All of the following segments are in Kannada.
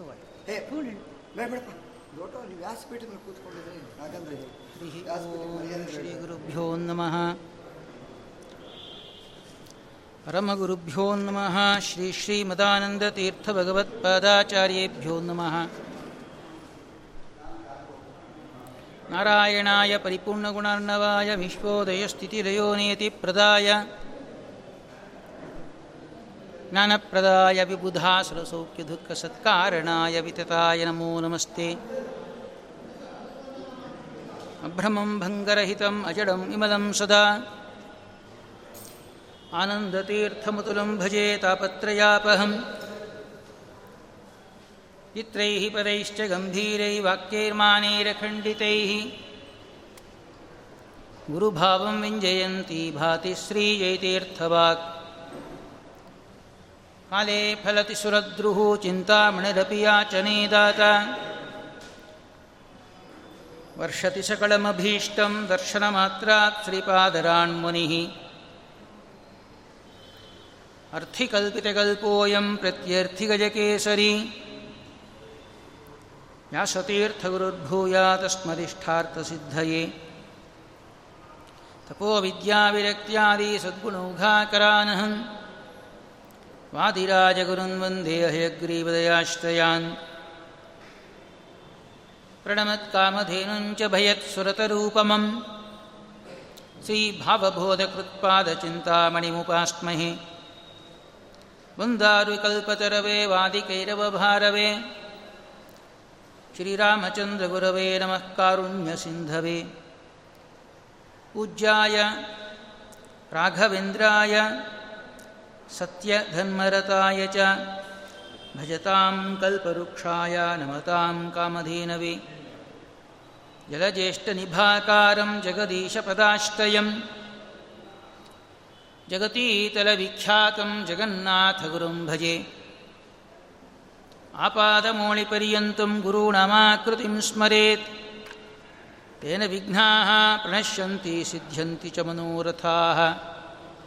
ತಗೊಳ್ಳಿ ಹೇ ಬೇಡ ಬೇಡಪ್ಪ. ದೊಡ್ಡ ನೀವು ವ್ಯಾಸಪೀಠದ ಮೇಲೆ ಕೂತ್ಕೊಂಡಿದ್ರೆ ಯಾಕಂದ್ರೆ ವ್ಯಾಸಪೀಠ ಶ್ರೀ. ಗುರುಭ್ಯೋ ನಮಃ. ಪರಮಗುರುಭ್ಯೋ ನಮಃ. ಶ್ರೀ ಶ್ರೀಮದಾನಂದತೀರ್ಥಭಗವತ್ಪಾದಾಚಾರ್ಯೇಭ್ಯೋ ನಮಃ. ನಾರಾಯಣಾಯ ಪರಿಪೂರ್ಣಗುಣಾರ್ಣವಾಯ ವಿಶ್ವೋದಯಸ್ಥಿತಿಲಯೋನೇತಿ ಪ್ರದಾಯ. ಜ್ಞಾನಪ್ರದಾಯ ವಿಬುಧಾಸುರಸೌಖ್ಯ ದುಃಖ ಸತ್ಕಾರಣಾಯ ವಿತತಾಯ ನಮೋ ನಮಸ್ತೆ ಅಭ್ರಮಂ ಭಂಗರಹಿತಂ ಅಜಡಂ ವಿಮಲಂ ಸದಾ ಆನಂದತೀರ್ಥಮತುಲಂ ಭಜೆ ತಾಪತ್ರಯಾಪಹಂ ಚಿತ್ರೈः ಪದೈಶ್ಚ ಗಂಭೀರೈ ವಾಕ್ಯೈರ್ಮಾನೈರಖಂಡಿತೈः ಗುರುಭಾವಂ ವಿಂಜಯಂತಿ ಭಾತಿ ಶ್ರೀಜೈತೀರ್ಥವಾಕ್ ಕಾಲೇ ಫಲತಿ ಸುರದ್ರುಹು ಚಿಂತಾಮಣಿರಪಿ ಯಾಚನೆ ದಾತ ವರ್ಷತಿ ಸಕಳಮಭೀಷ್ಟಂ ದರ್ಶನ ಮಾತ್ರಾತ್ ಶ್ರೀಪಾದರಾನ್ ಮುನಿ ಅರ್ಥಿಕಲ್ಪಿತಕಲ್ಪೋಯಂ ಪ್ರತ್ಯರ್ಥಿಗಜಕೇಸರಿ ವ್ಯಾಸತೀರ್ಥಗುರುರ್ಭೂಯಾ ತಸ್ಮದಿಷ್ಠಾರ್ಥಸಿದ್ಧಯೇ ತಪೋ ವಿದ್ಯಾವಿರಕ್ತ್ಯಾದಿ ಸದ್ಗುಣೌಘಾಕರಾನಹಂ वादिराजगुरुन् वन्दे हयग्रीवदयाश्रयान् प्रणमत्कामधेनुञ्च भयत्सुरतरूपमं श्रीभावबोधकृत्पादचिन्तामणिमुपास्महे वन्दारुकल्पतरवे वादिकैरवभारवे श्रीरामचन्द्रगुरवे नमः कारुण्यसिन्धवे पूज्याय राघवेन्द्राय सत्यधन्मरताय च भजतां कल्पवृक्षाय नमतां कामधेनवे जलज्येष्ठनिभाकारं जगदीशपदाश्रयं जगतीतलविख्यातं जगन्नाथगुरुं भजे आपादमौलिपर्यन्तं गुरूणामाकृतिं स्मरेत् तेन विघ्नाः प्रणश्यन्ति सिद्ध्यन्ति च मनोरथाः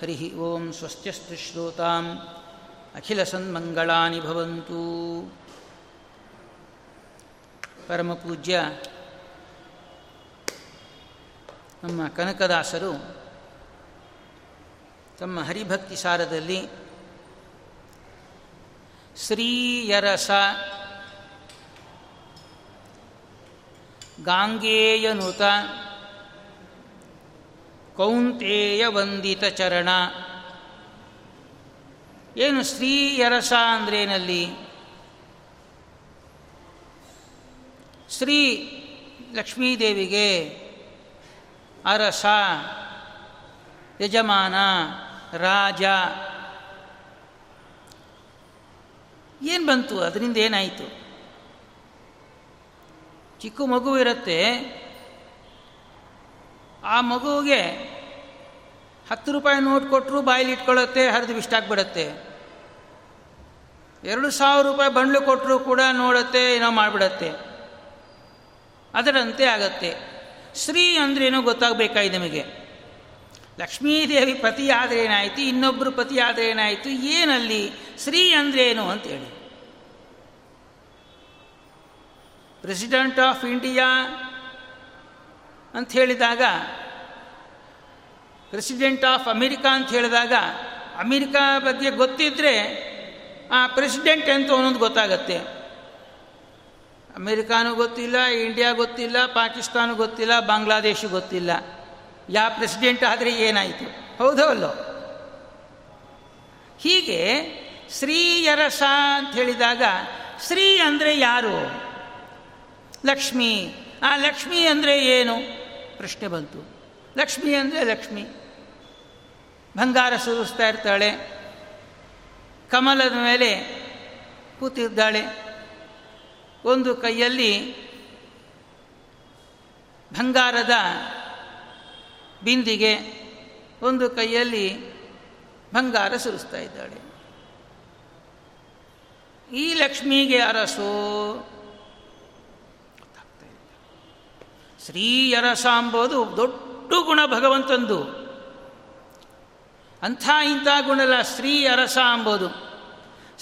ಹರಿ ಓಂ ಸ್ವಸ್ತ್ಯಸ್ತು ಶ್ರೋತಾಂ ಅಖಿಲಸನ್ಮಂಗಳಾನಿ ಭವಂತು ಪರಮಪೂಜ್ಯ ನಮ್ಮ ಕನಕದಾಸರು ತಮ್ಮ ಹರಿಭಕ್ತಿ ಸಾರದಲ್ಲಿ ಶ್ರೀಯರಸ ಗಾಂಗೇಯನುತ ಕೌಂತೇಯ ವಂದಿತ ಚರಣ. ಏನು ಸ್ತ್ರೀಯರಸ ಅಂದ್ರೇನಲ್ಲಿ? ಶ್ರೀ ಲಕ್ಷ್ಮೀದೇವಿಗೆ ಅರಸ, ಯಜಮಾನ, ರಾಜ. ಏನು ಬಂತು? ಅದರಿಂದ ಏನಾಯಿತು? ಚಿಕ್ಕ ಮಗು ಇರುತ್ತೆ ಆ ಮಗುವಿಗೆ ಹತ್ತು ರೂಪಾಯಿ ನೋಟ್ ಕೊಟ್ಟರು ಬಾಯಲ್ಲಿ ಇಟ್ಕೊಳ್ಳುತ್ತೆ, ಹರಿದು ಬಿಡುತ್ತೆ ಎರಡು ಸಾವಿರ ರೂಪಾಯಿ ಬಂಡ್ಲು ಕೊಟ್ಟರು ಕೂಡ ನೋಡುತ್ತೆ, ಏನೋ ಮಾಡಿಬಿಡತ್ತೆ. ಅದರಂತೆ ಆಗತ್ತೆ. ಶ್ರೀ ಅಂದ್ರೇನೋ ಗೊತ್ತಾಗಬೇಕಾಯ್ತು ನಮಗೆ. ಲಕ್ಷ್ಮೀದೇವಿ ಪತಿ ಆದರೆ ಏನಾಯಿತು ಇನ್ನೊಬ್ಬರು ಪತಿ ಆದರೆ ಏನಾಯಿತು, ಏನಲ್ಲಿ ಶ್ರೀ ಅಂದ್ರೇನು ಅಂತೇಳಿ. ಪ್ರೆಸಿಡೆಂಟ್ ಆಫ್ ಇಂಡಿಯಾ ಅಂತ ಹೇಳಿದಾಗ ಪ್ರೆಸಿಡೆಂಟ್ ಆಫ್ ಅಮೆರಿಕಾ ಅಂತ ಹೇಳಿದಾಗ ಅಮೆರಿಕಾ ಬಗ್ಗೆ ಗೊತ್ತಿದ್ದರೆ ಆ ಪ್ರೆಸಿಡೆಂಟ್ ಅಂತ ಅನ್ನೋದು ಗೊತ್ತಾಗತ್ತೆ. ಅಮೇರಿಕಾನೂ ಗೊತ್ತಿಲ್ಲ ಇಂಡಿಯಾ ಗೊತ್ತಿಲ್ಲ, ಪಾಕಿಸ್ತಾನ ಗೊತ್ತಿಲ್ಲ, ಬಾಂಗ್ಲಾದೇಶ ಗೊತ್ತಿಲ್ಲ. ಯಾವ ಪ್ರೆಸಿಡೆಂಟ್ ಆದರೆ ಏನಾಯಿತು? ಹೌದೋ ಹೀಗೆ ಶ್ರೀಯರಸ ಅಂತ ಹೇಳಿದಾಗ, ಶ್ರೀ ಅಂದರೆ ಯಾರು? ಲಕ್ಷ್ಮಿ. ಆ ಲಕ್ಷ್ಮಿ ಅಂದರೆ ಏನು? ಪ್ರಶ್ನೆ ಬಂತು. ಲಕ್ಷ್ಮಿ ಅಂದರೆ ಲಕ್ಷ್ಮಿ. ಬಂಗಾರ ಸುರಿಸ್ತಾ ಇರ್ತಾಳೆ. ಕಮಲದ ಮೇಲೆ ಕೂತಿದ್ದಾಳೆ. ಒಂದು ಕೈಯಲ್ಲಿ ಬಂಗಾರದ ಬಿಂದಿಗೆ, ಒಂದು ಕೈಯಲ್ಲಿ ಬಂಗಾರ ಸುರಿಸ್ತಾ ಇದ್ದಾಳೆ. ಈ ಲಕ್ಷ್ಮಿಗೆ ಅರಸು ಶ್ರೀಯರಸ ಅಂಬೋದು ದೊಡ್ಡ ಗುಣ ಭಗವಂತಂದು. ಅಂಥ ಇಂಥ ಗುಣಲ್ಲ ಶ್ರೀ ಅರಸ ಅಂಬೋದು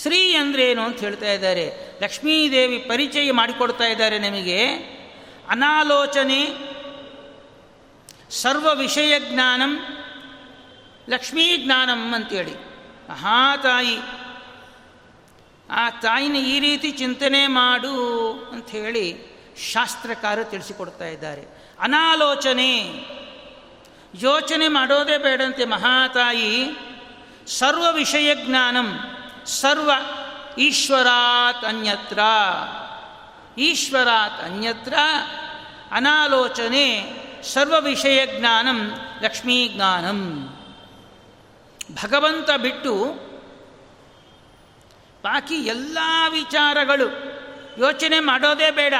ಶ್ರೀ ಅಂದ್ರೇನು ಅಂತ ಹೇಳ್ತಾ ಇದ್ದಾರೆ. ಲಕ್ಷ್ಮೀದೇವಿ ಪರಿಚಯ ಮಾಡಿಕೊಡ್ತಾ ಇದ್ದಾರೆ ನಮಗೆ. ಅನಾಲೋಚನೆ, ಸರ್ವ ವಿಷಯ ಜ್ಞಾನಂ, ಲಕ್ಷ್ಮೀ ಜ್ಞಾನಂ ಅಂತೇಳಿ. ಮಹಾತಾಯಿ ಆ ತಾಯಿನ ಈ ರೀತಿ ಚಿಂತನೆ ಮಾಡು ಅಂಥೇಳಿ ಶಾಸ್ತ್ರಕಾರ ತಿಳಿಸಿಕೊಡ್ತಾ ಇದ್ದಾರೆ. ಅನಾಲೋಚನೆ. ಯೋಚನೆ ಮಾಡೋದೇ ಬೇಡಂತೆ ಮಹಾತಾಯಿ. ಸರ್ವ ವಿಷಯ ಜ್ಞಾನಂ. ಸರ್ವ ಈಶ್ವರಾತ್ ಅನ್ಯತ್ರ. ಈಶ್ವರಾತ್ ಅನ್ಯತ್ರ. ಅನಾಲೋಚನೆ. ಸರ್ವ ವಿಷಯ ಜ್ಞಾನಂ. ಲಕ್ಷ್ಮೀ ಜ್ಞಾನಂ. ಭಗವಂತ ಬಿಟ್ಟು ಬಾಕಿ ಎಲ್ಲ ವಿಚಾರಗಳು ಯೋಚನೆ ಮಾಡೋದೇ ಬೇಡ.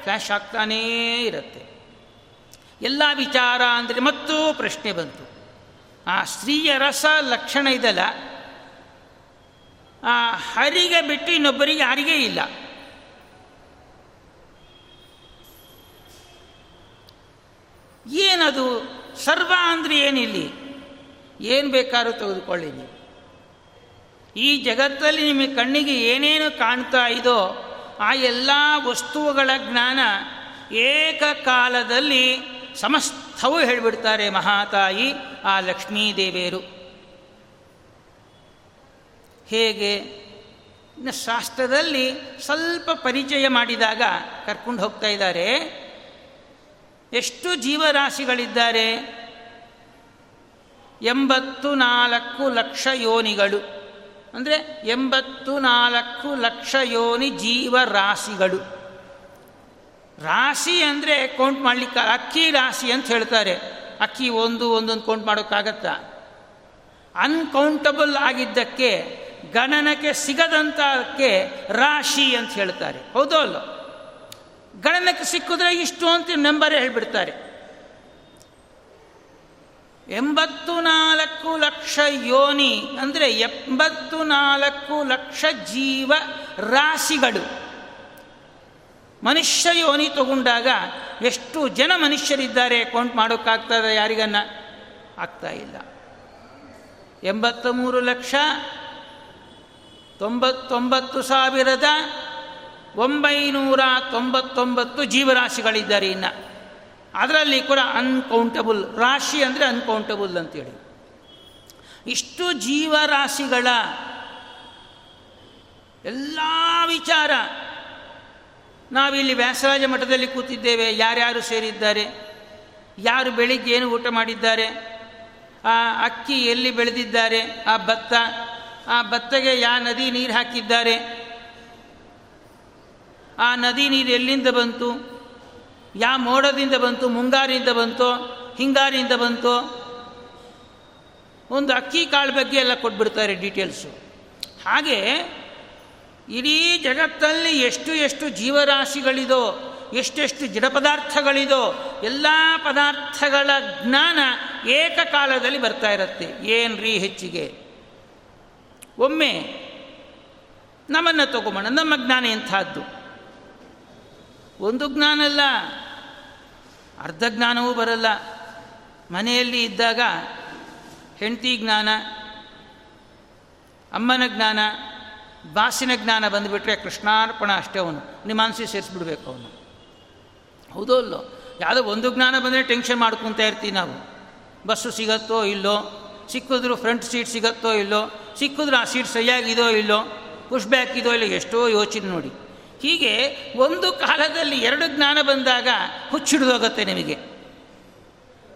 ಫ್ಲ್ಯಾಶ್ ಆಗ್ತಾನೇ ಇರುತ್ತೆ. ಎಲ್ಲ ವಿಚಾರ ಅಂದರೆ ಮತ್ತೂ ಪ್ರಶ್ನೆ ಬಂತು. ಆ ಸ್ತ್ರೀಯ ರಸ ಲಕ್ಷಣ ಇದಲ್ಲ. ಆ ಹರಿಗೆ ಬಿಟ್ಟು ಇನ್ನೊಬ್ಬರಿಗೆ ಯಾರಿಗೇ ಇಲ್ಲ. ಏನದು? ಸರ್ವ ಅಂದರೆ ಏನಿಲ್ಲಿ? ಏನು ಬೇಕಾದ್ರೂ ತೆಗೆದುಕೊಳ್ಳಿ ನೀವು. ಈ ಜಗತ್ತಲ್ಲಿ ನಿಮಗೆ ಕಣ್ಣಿಗೆ ಏನೇನು ಕಾಣ್ತಾ ಇದೋ ಆ ಎಲ್ಲ ವಸ್ತುಗಳ ಜ್ಞಾನ ಏಕಕಾಲದಲ್ಲಿ ಸಮಸ್ತವು ಹೇಳಿಬಿಡ್ತಾರೆ ಮಹಾತಾಯಿ ಆ ಲಕ್ಷ್ಮೀದೇವಿಯರು. ಹೇಗೆ? ಶಾಸ್ತ್ರದಲ್ಲಿ ಸ್ವಲ್ಪ ಪರಿಚಯ ಮಾಡಿದಾಗ ಕರ್ಕೊಂಡು ಹೋಗ್ತಾ ಇದ್ದಾರೆ. ಎಷ್ಟು ಜೀವರಾಶಿಗಳಿದ್ದಾರೆ? ಎಂಬತ್ತು ನಾಲ್ಕು ಲಕ್ಷ ಯೋನಿಗಳು. ಅಂದರೆ ಎಂಬತ್ತು ನಾಲ್ಕು ಲಕ್ಷ ಯೋನಿ ಜೀವ ರಾಶಿಗಳು. ರಾಶಿ ಅಂದರೆ ಕೌಂಟ್ ಮಾಡಲಿಕ್ಕೆ, ಅಕ್ಕಿ ರಾಶಿ ಅಂತ ಹೇಳ್ತಾರೆ. ಅಕ್ಕಿ ಒಂದು, ಒಂದೊಂದು ಕೌಂಟ್ ಮಾಡೋಕ್ಕಾಗತ್ತಾ? ಅನ್ಕೌಂಟಬಲ್ ಆಗಿದ್ದಕ್ಕೆ, ಗಣನಕ್ಕೆ ಸಿಗದಂಥಕ್ಕೆ ರಾಶಿ ಅಂತ ಹೇಳ್ತಾರೆ. ಹೌದೋ ಅಲ್ಲೋ? ಗಣನಕ್ಕೆ ಸಿಕ್ಕಿದ್ರೆ ಇಷ್ಟು ಅಂತ ನಂಬರೇ ಹೇಳ್ಬಿಡ್ತಾರೆ. ಎಂಬತ್ತು ನಾಲ್ಕು ಲಕ್ಷ ಯೋನಿ ಅಂದರೆ ಎಂಬತ್ತು ನಾಲ್ಕು ಲಕ್ಷ ಜೀವ ರಾಶಿಗಳು. ಮನುಷ್ಯ ಯೋನಿ ತಗೊಂಡಾಗ ಎಷ್ಟು ಜನ ಮನುಷ್ಯರಿದ್ದಾರೆ ಕೌಂಟ್ ಮಾಡೋಕ್ಕಾಗ್ತದೆ ಯಾರಿಗನ್ನ? ಆಗ್ತಾ ಇಲ್ಲ. ಎಂಬತ್ತ ಮೂರು ಲಕ್ಷ, ತೊಂಬತ್ತೊಂಬತ್ತು ಸಾವಿರದ ಒಂಬೈನೂರ ತೊಂಬತ್ತೊಂಬತ್ತು ಜೀವರಾಶಿಗಳಿದ್ದಾರೆ ಇನ್ನು. ಅದರಲ್ಲಿ ಕೂಡ ಅನ್ಕೌಂಟಬಲ್ ರಾಶಿ ಅಂದರೆ ಅನ್ಕೌಂಟಬಲ್ ಅಂತೇಳಿ. ಇಷ್ಟು ಜೀವರಾಶಿಗಳ ಎಲ್ಲ ವಿಚಾರ ನಾವಿಲ್ಲಿ ವ್ಯಾಸರಾಜ ಮಠದಲ್ಲಿ ಕೂತಿದ್ದೇವೆ, ಯಾರ್ಯಾರು ಸೇರಿದ್ದಾರೆ, ಯಾರು ಬೆಳಿಗ್ಗೆ ಏನು ಊಟ ಮಾಡಿದ್ದಾರೆ, ಆ ಅಕ್ಕಿ ಎಲ್ಲಿ ಬೆಳೆದಿದ್ದಾರೆ, ಆ ಭತ್ತ, ಆ ಭತ್ತಗೆ ಯಾ ನದಿ ನೀರು ಹಾಕಿದ್ದಾರೆ, ಆ ನದಿ ನೀರು ಎಲ್ಲಿಂದ ಬಂತು ಯಾ ಮೋಡದಿಂದ ಬಂತು, ಮುಂಗಾರಿಯಿಂದ ಬಂತು, ಹಿಂಗಾರಿಯಿಂದ ಬಂತು, ಒಂದು ಅಕ್ಕಿ ಕಾಳು ಬಗ್ಗೆ ಎಲ್ಲ ಕೊಟ್ಬಿಡ್ತಾರೆ ಡೀಟೇಲ್ಸು. ಹಾಗೆ ಇಡೀ ಜಗತ್ತಲ್ಲಿ ಎಷ್ಟು ಎಷ್ಟು ಜೀವರಾಶಿಗಳಿದೋ, ಎಷ್ಟೆಷ್ಟು ಜಡ ಪದಾರ್ಥಗಳಿದೋ ಎಲ್ಲ ಪದಾರ್ಥಗಳ ಜ್ಞಾನ ಏಕಕಾಲದಲ್ಲಿ ಬರ್ತಾ ಇರುತ್ತೆ ಏನ್ರಿ ಹೆಚ್ಚಿಗೆ. ಒಮ್ಮೆ ನಮ್ಮನ್ನು ತಗೊಂಬೋಣ, ನಮ್ಮ ಜ್ಞಾನ ಎಂಥದ್ದು? ಒಂದು ಜ್ಞಾನ ಅಲ್ಲ ಅರ್ಧ ಜ್ಞಾನವೂ ಬರಲ್ಲ. ಮನೆಯಲ್ಲಿ ಇದ್ದಾಗ ಹೆಂಡತಿ ಜ್ಞಾನ, ಅಮ್ಮನ ಜ್ಞಾನ ಬಾಸಿನ ಜ್ಞಾನ ಬಂದುಬಿಟ್ರೆ ಕೃಷ್ಣಾರ್ಪಣ ಅಷ್ಟೇ ಅವನು. ನಿಮಾನ್ಸಿ ಸೇರಿಸ್ಬಿಡ್ಬೇಕು ಅವನು. ಹೌದೋ ಅಲ್ಲೋ ಯಾವುದೋ ಒಂದು ಜ್ಞಾನ ಬಂದರೆ ಟೆನ್ಷನ್ ಮಾಡ್ಕೊತಾ ಇರ್ತೀವಿ ನಾವು. ಬಸ್ಸು ಸಿಗತ್ತೋ ಇಲ್ಲೋ? ಸಿಕ್ಕಿದ್ರು ಫ್ರಂಟ್ ಸೀಟ್ ಸಿಗತ್ತೋ ಇಲ್ಲೋ? ಸಿಕ್ಕಿದ್ರು ಆ ಸೀಟ್ ಸರಿಯಾಗಿದೋ ಇಲ್ಲೋ? ಪುಷ್ ಬ್ಯಾಕ್ ಇದೋ ಇಲ್ಲ? ಎಷ್ಟೋ ಯೋಚನೆ ನೋಡಿ. ಹೀಗೆ ಒಂದು ಕಾಲದಲ್ಲಿ ಎರಡು ಜ್ಞಾನ ಬಂದಾಗ ಹುಚ್ಚಿಡಿದೋಗುತ್ತೆ ನಿಮಗೆ.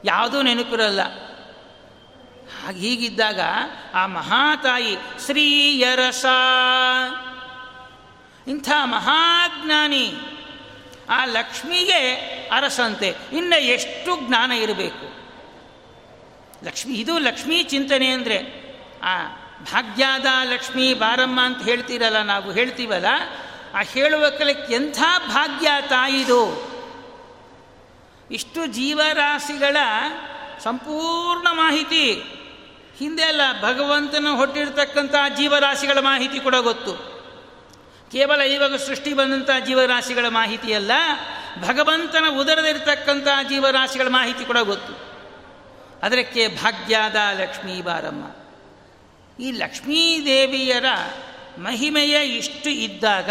ಯಾವುದೂ ನೆನಪಿರಲ್ಲ. ಹಾಗೆ ಹೀಗಿದ್ದಾಗ ಆ ಮಹಾತಾಯಿ ಶ್ರೀಯರಸ. ಇಂಥ ಮಹಾಜ್ಞಾನಿ. ಆ ಲಕ್ಷ್ಮಿಗೆ ಅರಸಂತೆ. ಇನ್ನು ಎಷ್ಟು ಜ್ಞಾನ ಇರಬೇಕು. ಲಕ್ಷ್ಮಿ, ಇದು ಲಕ್ಷ್ಮೀ ಚಿಂತನೆ ಅಂದರೆ, ಆ ಭಾಗ್ಯಾದ ಲಕ್ಷ್ಮೀ ಬಾರಮ್ಮ ಅಂತ ಹೇಳ್ತೀರಲ್ಲ, ನಾವು ಹೇಳ್ತೀವಲ್ಲ ಆ ಹೇಳುವ ಕಲಕ್ಕೆ ಎಂಥ ಭಾಗ್ಯ ತಾಯಿದು? ಇಷ್ಟು ಜೀವರಾಶಿಗಳ ಸಂಪೂರ್ಣ ಮಾಹಿತಿ. ಹಿಂದೆ ಅಲ್ಲ, ಭಗವಂತನ ಹೊಟ್ಟಿರ್ತಕ್ಕಂಥ ಜೀವರಾಶಿಗಳ ಮಾಹಿತಿ ಕೂಡ ಗೊತ್ತು. ಕೇವಲ ಇವಾಗ ಸೃಷ್ಟಿ ಬಂದಂಥ ಜೀವರಾಶಿಗಳ ಮಾಹಿತಿಯಲ್ಲ ಭಗವಂತನ ಉದರದಿರ್ತಕ್ಕಂಥ ಜೀವರಾಶಿಗಳ ಮಾಹಿತಿ ಕೂಡ ಗೊತ್ತು. ಅದಕ್ಕೆ ಭಾಗ್ಯದ ಲಕ್ಷ್ಮೀ ಬಾರಮ್ಮ. ಈ ಲಕ್ಷ್ಮೀದೇವಿಯರ ಮಹಿಮೆಯ ಇಷ್ಟು ಇದ್ದಾಗ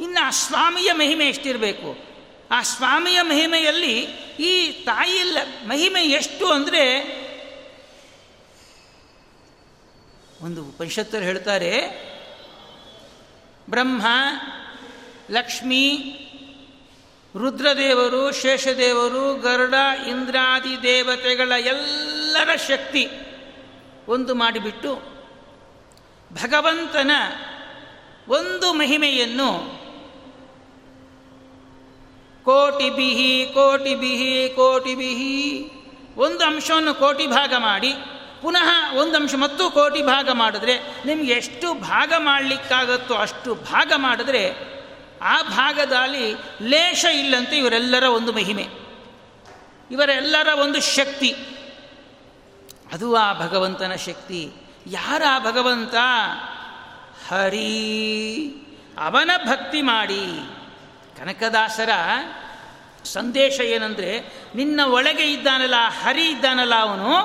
ಇನ್ನು ಆ ಸ್ವಾಮಿಯ ಮಹಿಮೆ ಎಷ್ಟಿರಬೇಕು? ಆ ಸ್ವಾಮಿಯ ಮಹಿಮೆಯಲ್ಲಿ ಈ ತಾಯಿಯ ಮಹಿಮೆ ಎಷ್ಟು ಅಂದರೆ ಒಂದು ಉಪನಿಷತ್ತರು ಹೇಳ್ತಾರೆ, ಬ್ರಹ್ಮ, ಲಕ್ಷ್ಮೀ, ರುದ್ರದೇವರು, ಶೇಷದೇವರು, ಗರುಡ, ಇಂದ್ರಾದಿ ದೇವತೆಗಳ ಎಲ್ಲರ ಶಕ್ತಿ ಒಂದು ಮಾಡಿಬಿಟ್ಟು ಭಗವಂತನ ಒಂದು ಮಹಿಮೆಯನ್ನು ಕೋಟಿ ಬಿಹಿ ಕೋಟಿ ಬಿಹಿ ಕೋಟಿ ಬಿಹಿ. ಒಂದು ಅಂಶವನ್ನು ಕೋಟಿ ಭಾಗ ಮಾಡಿ, ಪುನಃ ಒಂದು ಅಂಶ ಮತ್ತು ಕೋಟಿ ಭಾಗ ಮಾಡಿದ್ರೆ ನಿಮ್ಗೆ ಎಷ್ಟು ಭಾಗ ಮಾಡಲಿಕ್ಕಾಗತ್ತೋ ಅಷ್ಟು ಭಾಗ ಮಾಡಿದ್ರೆ ಆ ಭಾಗದಲ್ಲಿ ಲೇಷ ಇಲ್ಲಂತೆ ಇವರೆಲ್ಲರ ಒಂದು ಮಹಿಮೆ. ಇವರೆಲ್ಲರ ಒಂದು ಶಕ್ತಿ. ಅದು ಆ ಭಗವಂತನ ಶಕ್ತಿ. ಯಾರ ಆ ಭಗವಂತ? ಹರಿ. ಅವನ ಭಕ್ತಿ ಮಾಡಿ. ಕನಕದಾಸರ ಸಂದೇಶ ಏನಂದರೆ, ನಿನ್ನ ಒಳಗೆ ಇದ್ದಾನಲ್ಲ, ಹರಿ ಇದ್ದಾನಲ್ಲ ಅವನು,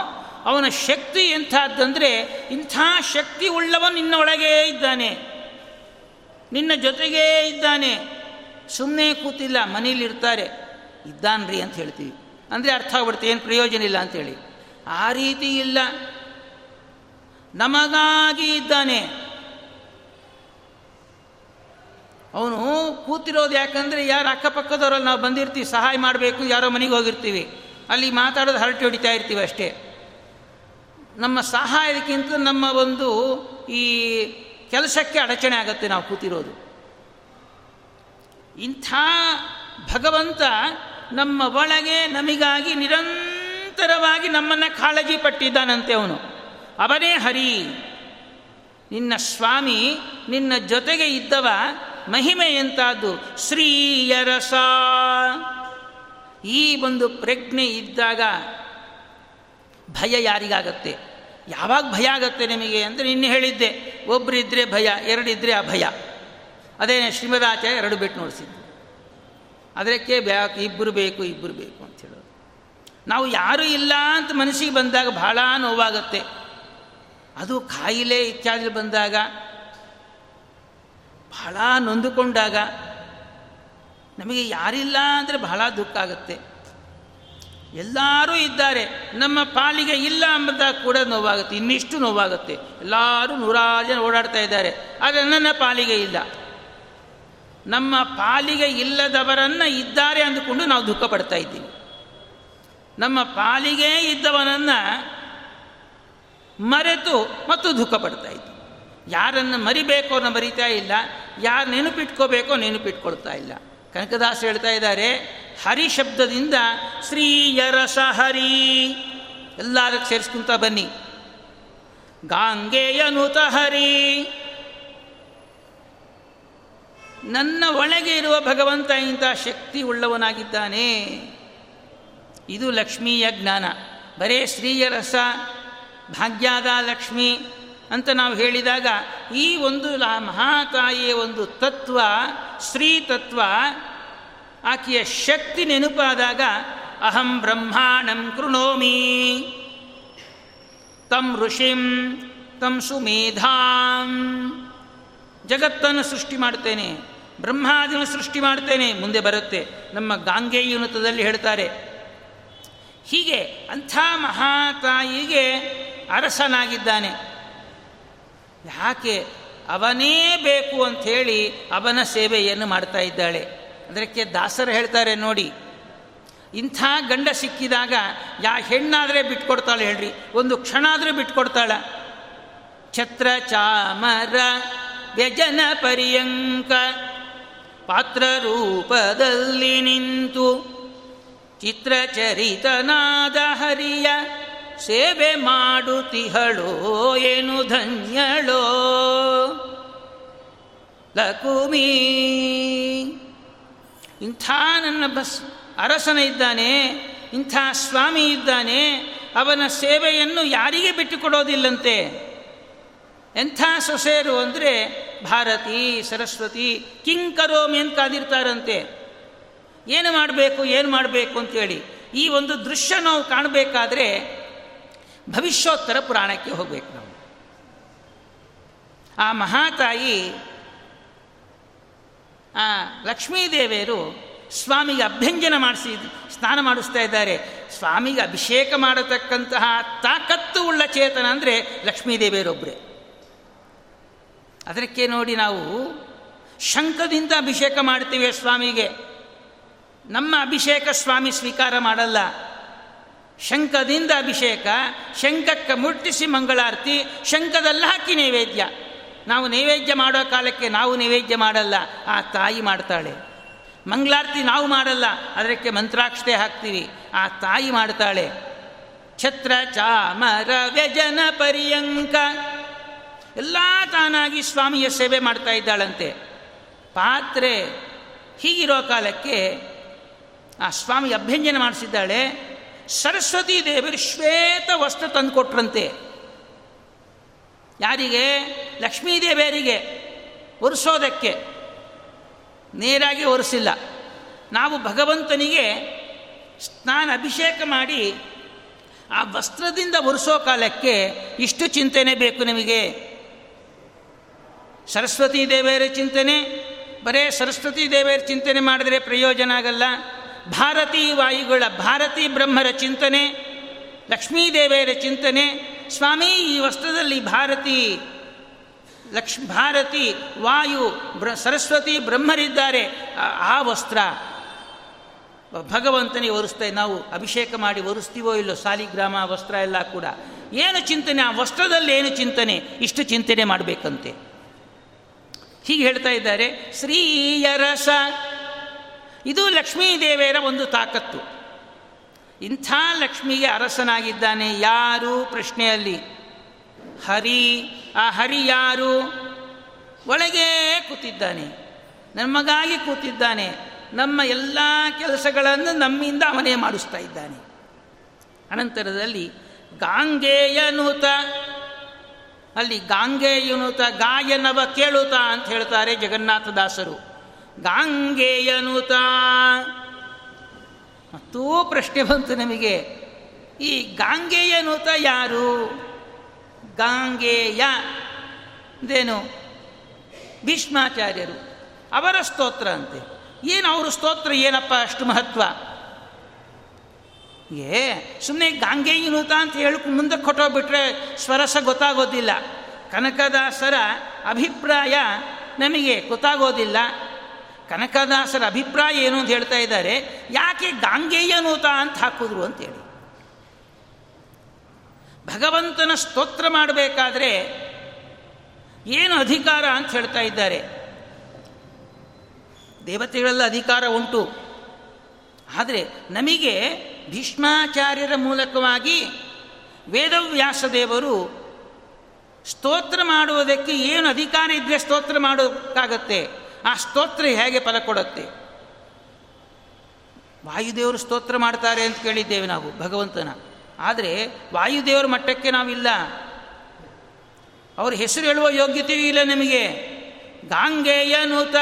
ಅವನ ಶಕ್ತಿ ಎಂಥದ್ದಂದರೆ, ಇಂಥ ಶಕ್ತಿ ಉಳ್ಳವ ನಿನ್ನ ಒಳಗೇ ಇದ್ದಾನೆ. ನಿನ್ನ ಜೊತೆಗೇ ಇದ್ದಾನೆ. ಸುಮ್ಮನೆ ಕೂತಿಲ್ಲ ಮನೇಲಿರ್ತಾರೆ ಇದ್ದಾನ್ರಿ ಅಂತ ಹೇಳ್ತೀವಿ. ಅಂದರೆ ಅರ್ಥ ಆಗ್ಬಿಡ್ತೀವಿ ಏನು ಪ್ರಯೋಜನ ಇಲ್ಲ ಅಂತೇಳಿ. ಆ ರೀತಿ ಇಲ್ಲ. ನಮಗಾಗಿ ಇದ್ದಾನೆ. ಅವನು ಕೂತಿರೋದು ಯಾಕಂದರೆ ಯಾರು ಅಕ್ಕಪಕ್ಕದವರಲ್ಲಿ ನಾವು ಬಂದಿರ್ತೀವಿ, ಸಹಾಯ ಮಾಡಬೇಕು, ಯಾರೋ ಮನೆಗೆ ಹೋಗಿರ್ತೀವಿ. ಅಲ್ಲಿ ಮಾತಾಡೋದು ಹರಟೆ ಹೊಡಿತಾ ಇರ್ತೀವಿ ಅಷ್ಟೇ. ನಮ್ಮ ಸಹಾಯಕ್ಕಿಂತ ನಮ್ಮ ಒಂದು ಈ ಕೆಲಸಕ್ಕೆ ಅಡಚಣೆ ಆಗುತ್ತೆ ನಾವು ಕೂತಿರೋದು. ಇಂಥ ಭಗವಂತ ನಮ್ಮ ಒಳಗೆ ನಮಗಾಗಿ ನಿರಂತರವಾಗಿ ನಮ್ಮನ್ನು ಕಾಳಜಿ ಪಟ್ಟಿದ್ದಾನಂತೆ ಅವನು. ಅವನೇ ಹರಿ. ನಿನ್ನ ಸ್ವಾಮಿ ನಿನ್ನ ಜೊತೆಗೆ ಇದ್ದವ ಮಹಿಮೆ ಎಂತಾದ್ದು? ಶ್ರೀಯರಸ. ಈ ಒಂದು ಪ್ರಜ್ಞೆ ಇದ್ದಾಗ ಭಯ ಯಾರಿಗಾಗತ್ತೆ? ಯಾವಾಗ ಭಯ ಆಗತ್ತೆ ನಿಮಗೆ ಅಂದರೆ ನಿನ್ನೆ ಹೇಳಿದ್ದೆ ಒಬ್ಬರಿದ್ದರೆ ಭಯ ಎರಡಿದ್ದರೆ ಅಭಯ. ಅದೇ ಶ್ರೀಮದಾಚಾರ್ಯ ಎರಡು ಬಿಟ್ಟು ನೋಡಿಸಿದ್ದು ಅದಕ್ಕೆ ಬ್ಯಾಕ್ ಇಬ್ಬರು ಬೇಕು ಇಬ್ಬರು ಬೇಕು ಅಂತ ಹೇಳೋದು. ನಾವು ಯಾರೂ ಇಲ್ಲ ಅಂತ ಮನಸ್ಸಿಗೆ ಬಂದಾಗ ಭಾಳ ನೋವಾಗತ್ತೆ. ಅದು ಕಾಯಿಲೆ ಇತ್ಯಾದಿ ಬಂದಾಗ ಬಹಳ ನೊಂದುಕೊಂಡಾಗ ನಮಗೆ ಯಾರಿಲ್ಲ ಅಂದರೆ ಬಹಳ ದುಃಖ ಆಗುತ್ತೆ. ಎಲ್ಲರೂ ಇದ್ದಾರೆ. ನಮ್ಮ ಪಾಲಿಗೆ ಇಲ್ಲ ಅಂಬದಾಗ ಕೂಡ ನೋವಾಗುತ್ತೆ. ಇನ್ನಿಷ್ಟು ನೋವಾಗುತ್ತೆ. ಎಲ್ಲರೂ ನೂರಾರು ಜನ ಓಡಾಡ್ತಾ ಇದ್ದಾರೆ. ಆದರೆ ನನ್ನ ಪಾಲಿಗೆ ಇಲ್ಲ. ನಮ್ಮ ಪಾಲಿಗೆ ಇಲ್ಲದವರನ್ನು ಇದ್ದಾರೆ ಅಂದುಕೊಂಡು ನಾವು ದುಃಖ ಪಡ್ತಾ ಇದ್ದೀವಿ. ನಮ್ಮ ಪಾಲಿಗೆ ಇದ್ದವನನ್ನು ಮರೆತು ಮತ್ತು ದುಃಖ ಪಡ್ತಾ ಇದ್ದೀವಿ. ಯಾರನ್ನು ಮರಿಬೇಕೋ ಅನ್ನೋ ಮರಿತಾ ಇಲ್ಲ, ಯಾರು ನೆನಪಿಟ್ಕೋಬೇಕೋ ನೆನಪಿಟ್ಕೊಳ್ತಾ ಇಲ್ಲ. ಕನಕದಾಸ ಹೇಳ್ತಾ ಇದ್ದಾರೆ, ಹರಿ ಶಬ್ದದಿಂದ ಶ್ರೀಯರಸ ಹರಿ. ಎಲ್ಲಾರಕ್ಕೆ ಸೇರಿಸ್ಕೊಂತ ಬನ್ನಿ. ಗಾಂಗೆಯನುತ ಹರಿ. ನನ್ನ ಒಳಗೆ ಇರುವ ಭಗವಂತ ಇಂಥ ಶಕ್ತಿ ಉಳ್ಳವನಾಗಿದ್ದಾನೆ. ಇದು ಲಕ್ಷ್ಮೀಯ ಜ್ಞಾನ. ಬರೇ ಶ್ರೀಯರಸ ಭಾಗ್ಯಾದ ಲಕ್ಷ್ಮಿ. ಅಂತ ನಾವು ಹೇಳಿದಾಗ ಈ ಒಂದು ಮಹಾತಾಯಿಯ ಒಂದು ತತ್ವ, ಶ್ರೀ ತತ್ವ, ಆಕೆಯ ಶಕ್ತಿ ನೆನಪಾದಾಗ ಅಹಂ ಬ್ರಹ್ಮಾಣಂ ಕೃಣೋಮಿ. ತಂ ಋಷಿಂ, ತಂ ಸುಮೇಧಾಂ. ಜಗತ್ತನ್ನು ಸೃಷ್ಟಿ ಮಾಡ್ತೇನೆ ಬ್ರಹ್ಮಾದಿನ ಸೃಷ್ಟಿ ಮಾಡ್ತೇನೆ ಮುಂದೆ ಬರುತ್ತೆ. ನಮ್ಮ ಗಾಂಗೇಯುನತದಲ್ಲಿ ಹೇಳ್ತಾರೆ. ಹೀಗೆ ಅಂಥ ಮಹಾತಾಯಿಗೆ ಅರಸನಾಗಿದ್ದಾನೆ. ಯಾಕೆ ಅವನೇ ಬೇಕು ಅಂಥೇಳಿ ಅವನ ಸೇವೆಯನ್ನು ಮಾಡ್ತಾ ಇದ್ದಾಳೆ. ಅದಕ್ಕೆ ದಾಸರು ಹೇಳ್ತಾರೆ ನೋಡಿ, ಇಂಥ ಗಂಡ ಸಿಕ್ಕಿದಾಗ ಯಾ ಹೆಣ್ಣಾದರೆ ಬಿಟ್ಕೊಡ್ತಾಳೆ ಹೇಳ್ರಿ, ಒಂದು ಕ್ಷಣ ಆದರೂ ಬಿಟ್ಕೊಡ್ತಾಳ. ಛತ್ರ, ಚಾಮರ, ವ್ಯಜನ ಪರ್ಯಂಕ, ಪಾತ್ರ ರೂಪದಲ್ಲಿ ನಿಂತು ಚಿತ್ರಚರಿತನಾದ ಹರಿಯ ಸೇವೆ ಮಾಡುತ್ತಿಹಳೋ ಏನು ಧನ್ಯಳೋ? ಲಕುಮಿ. ಇಂಥ ನನ್ನ ಬಸ್ ಅರಸನ ಇದ್ದಾನೆ, ಇಂಥ ಸ್ವಾಮಿ ಇದ್ದಾನೆ, ಅವನ ಸೇವೆಯನ್ನು ಯಾರಿಗೆ ಬಿಟ್ಟುಕೊಡೋದಿಲ್ಲಂತೆ? ಎಂಥ ಸೊಸೆಯರು ಅಂದರೆ ಭಾರತಿ, ಸರಸ್ವತಿ ಕಿಂಕರೋಮಿ ಅಂತ ಕಾದಿರ್ತಾರಂತೆ. ಏನು ಮಾಡಬೇಕು ಏನು ಮಾಡಬೇಕು ಅಂತೇಳಿ. ಈ ಒಂದು ದೃಶ್ಯ ನಾವು ಕಾಣಬೇಕಾದ್ರೆ ಭವಿಷ್ಯೋತ್ತರ ಪುರಾಣಕ್ಕೆ ಹೋಗಬೇಕು ನಾವು. ಆ ಮಹಾತಾಯಿ, ಆ ಲಕ್ಷ್ಮೀದೇವಿಯರು ಸ್ವಾಮಿಗೆ ಅಭ್ಯಂಜನ ಮಾಡಿಸಿ, ಸ್ನಾನ ಮಾಡಿಸ್ತಾ ಇದ್ದಾರೆ. ಸ್ವಾಮಿಗೆ ಅಭಿಷೇಕ ಮಾಡತಕ್ಕಂತಹ ತಾಕತ್ತು ಉಳ್ಳ ಚೇತನ ಅಂದರೆ ಲಕ್ಷ್ಮೀದೇವಿಯರೊಬ್ಬರೇ ಅದಕ್ಕೆ ನೋಡಿ ನಾವು ಶಂಖದಿಂದ ಅಭಿಷೇಕ ಮಾಡ್ತೀವಿ ಸ್ವಾಮಿಗೆ. ನಮ್ಮ ಅಭಿಷೇಕ ಸ್ವಾಮಿ ಸ್ವೀಕಾರ ಮಾಡಲ್ಲ. ಶಂಖದಿಂದ ಅಭಿಷೇಕ, ಶಂಖಕ್ಕೆ ಮುಟ್ಟಿಸಿ ಮಂಗಳಾರತಿ, ಶಂಖದಲ್ಲಿ ಹಾಕಿ ನೈವೇದ್ಯ. ನಾವು ನೈವೇದ್ಯ ಮಾಡೋ ಕಾಲಕ್ಕೆ ನಾವು ನೈವೇದ್ಯ ಮಾಡಲ್ಲ, ಆ ತಾಯಿ ಮಾಡ್ತಾಳೆ. ಮಂಗಳಾರತಿ ನಾವು ಮಾಡಲ್ಲ, ಅದಕ್ಕೆ ಮಂತ್ರಾಕ್ಷತೆ ಹಾಕ್ತೀವಿ, ಆ ತಾಯಿ ಮಾಡ್ತಾಳೆ. ಛತ್ರ, ಚಾಮರ, ವ್ಯಜನ, ಪರ್ಯಂಕ. ಎಲ್ಲ ತಾನಾಗಿ ಸ್ವಾಮಿಯ ಸೇವೆ ಮಾಡ್ತಾ ಇದ್ದಾಳಂತೆ. ಪಾತ್ರೆ ಹೀಗಿರೋ ಕಾಲಕ್ಕೆ ಆ ಸ್ವಾಮಿ ಅಭ್ಯಂಜನ ಮಾಡಿಸಿದ್ದಾಳೆ. ಸರಸ್ವತೀ ದೇವರು ಶ್ವೇತ ವಸ್ತ್ರ ತಂದುಕೊಟ್ರಂತೆ. ಯಾರಿಗೆ? ಲಕ್ಷ್ಮೀದೇವಿಯರಿಗೆ ಒರೆಸೋದಕ್ಕೆ. ನೇರಾಗಿ ಒರೆಸಿಲ್ಲ. ನಾವು ಭಗವಂತನಿಗೆ ಸ್ನಾನ ಅಭಿಷೇಕ ಮಾಡಿ ಆ ವಸ್ತ್ರದಿಂದ ಒರೆಸೋ ಕಾಲಕ್ಕೆ ಇಷ್ಟು ಚಿಂತನೆ ಬೇಕು ನಿಮಗೆ. ಸರಸ್ವತೀ ದೇವಿಯರ ಚಿಂತನೆ, ಬರೇ ಸರಸ್ವತೀ ದೇವಿಯರ ಚಿಂತನೆ ಮಾಡಿದ್ರೆ ಪ್ರಯೋಜನ ಆಗಲ್ಲ. ಭಾರತೀ ವಾಯುಗಳ ಭಾರತೀ ಬ್ರಹ್ಮರ ಚಿಂತನೆ, ಲಕ್ಷ್ಮೀದೇವಿಯರ ಚಿಂತನೆ, ಸ್ವಾಮಿ ಈ ವಸ್ತ್ರದಲ್ಲಿ ಭಾರತಿ ಲಕ್ಷ್ ಭಾರತಿ ವಾಯು ಬ್ರ, ಸರಸ್ವತಿ ಬ್ರಹ್ಮರಿದ್ದಾರೆ. ಆ ವಸ್ತ್ರ ಭಗವಂತನಿಗೆ ಒರೆಸ್ತೇ ನಾವು ಅಭಿಷೇಕ ಮಾಡಿ ಒರೆಸ್ತೀವೋ ಇಲ್ಲೋ ಸಾಲಿಗ್ರಾಮ ವಸ್ತ್ರ ಎಲ್ಲ ಕೂಡ. ಏನು ಚಿಂತನೆ? ಆ ವಸ್ತ್ರದಲ್ಲಿ ಏನು ಚಿಂತನೆ? ಇಷ್ಟು ಚಿಂತನೆ ಮಾಡಬೇಕಂತೆ. ಹೀಗೆ ಹೇಳ್ತಾ ಇದ್ದಾರೆ. ಶ್ರೀಯರಸ ಇದು ಲಕ್ಷ್ಮೀದೇವಿಯರ ಒಂದು ತಾಕತ್ತು. ಇಂಥ ಲಕ್ಷ್ಮಿಗೆ ಅರಸನಾಗಿದ್ದಾನೆ ಯಾರು ಪ್ರಶ್ನೆಯಲ್ಲಿ? ಹರಿ, ಆ ಹರಿ ಯಾರು? ಒಳಗೆ ಕೂತಿದ್ದಾನೆ. ನಮಗಾಗಿ ಕೂತಿದ್ದಾನೆ. ನಮ್ಮ ಎಲ್ಲ ಕೆಲಸಗಳನ್ನು ನಮ್ಮಿಂದ ಅವನೇ ಮಾಡಿಸ್ತಾ ಇದ್ದಾನೆ. ಅನಂತರದಲ್ಲಿ ಗಾಂಗೇಯನುತ ಅಲ್ಲಿ ಗಾಂಗೇಯನುತ ಗಾಯನವ ಕೇಳುತ್ತ ಅಂತ ಹೇಳ್ತಾರೆ ಜಗನ್ನಾಥದಾಸರು ಗಾಂಗೇಯನುತ ಮತ್ತೂ ಪ್ರಶ್ನೆ ಬಂತು ನಮಗೆ, ಈ ಗಾಂಗೆಯನುತ ಯಾರು? ಗಾಂಗೆಯ ಇದೇನು ಭೀಷ್ಮಾಚಾರ್ಯರು, ಅವರ ಸ್ತೋತ್ರ ಅಂತೆ. ಏನು ಅವರು ಸ್ತೋತ್ರ, ಏನಪ್ಪ ಅಷ್ಟು ಮಹತ್ವ? ಏ ಸುಮ್ಮನೆ ಗಾಂಗೇಯನುತ ಅಂತ ಹೇಳಕ್ಕೆ ಮುಂದಕ್ಕೆ ಕೊಟ್ಟೋಗ್ಬಿಟ್ರೆ ಸ್ವರಸ ಗೊತ್ತಾಗೋದಿಲ್ಲ. ಕನಕದಾಸರ ಅಭಿಪ್ರಾಯ ನಮಗೆ ಗೊತ್ತಾಗೋದಿಲ್ಲ. ಕನಕದಾಸರ ಅಭಿಪ್ರಾಯ ಏನು ಅಂತ ಹೇಳ್ತಾ ಇದ್ದಾರೆ, ಯಾಕೆ ಗಾಂಗೇಯನೂತ ಅಂತ ಹಾಕಿದ್ರು ಅಂತೇಳಿ ಭಗವಂತನ ಸ್ತೋತ್ರ ಮಾಡಬೇಕಾದ್ರೆ ಏನು ಅಧಿಕಾರ ಅಂತ ಹೇಳ್ತಾ ಇದ್ದಾರೆ. ದೇವತೆಗಳೆಲ್ಲ ಅಧಿಕಾರ ಉಂಟು. ಆದರೆ ನಮಗೆ ಭೀಷ್ಮಾಚಾರ್ಯರ ಮೂಲಕವಾಗಿ ವೇದವ್ಯಾಸ ದೇವರು ಸ್ತೋತ್ರ ಮಾಡುವುದಕ್ಕೆ ಏನು ಅಧಿಕಾರ ಇದ್ದರೆ ಸ್ತೋತ್ರ ಮಾಡೋಕ್ಕಾಗತ್ತೆ? ಆ ಸ್ತೋತ್ರ ಹೇಗೆ ಫಲ ಕೊಡುತ್ತೆ? ವಾಯುದೇವರು ಸ್ತೋತ್ರ ಮಾಡ್ತಾರೆ ಅಂತ ಕೇಳಿದ್ದೇವೆ ನಾವು, ಭಗವಂತನ. ಆದರೆ ವಾಯುದೇವರ ಮಟ್ಟಕ್ಕೆ ನಾವಿಲ್ಲ. ಅವ್ರ ಹೆಸರು ಹೇಳುವ ಯೋಗ್ಯತೆಯೂ ಇಲ್ಲ ನಮಗೆ. ಗಾಂಗೇಯನೂತ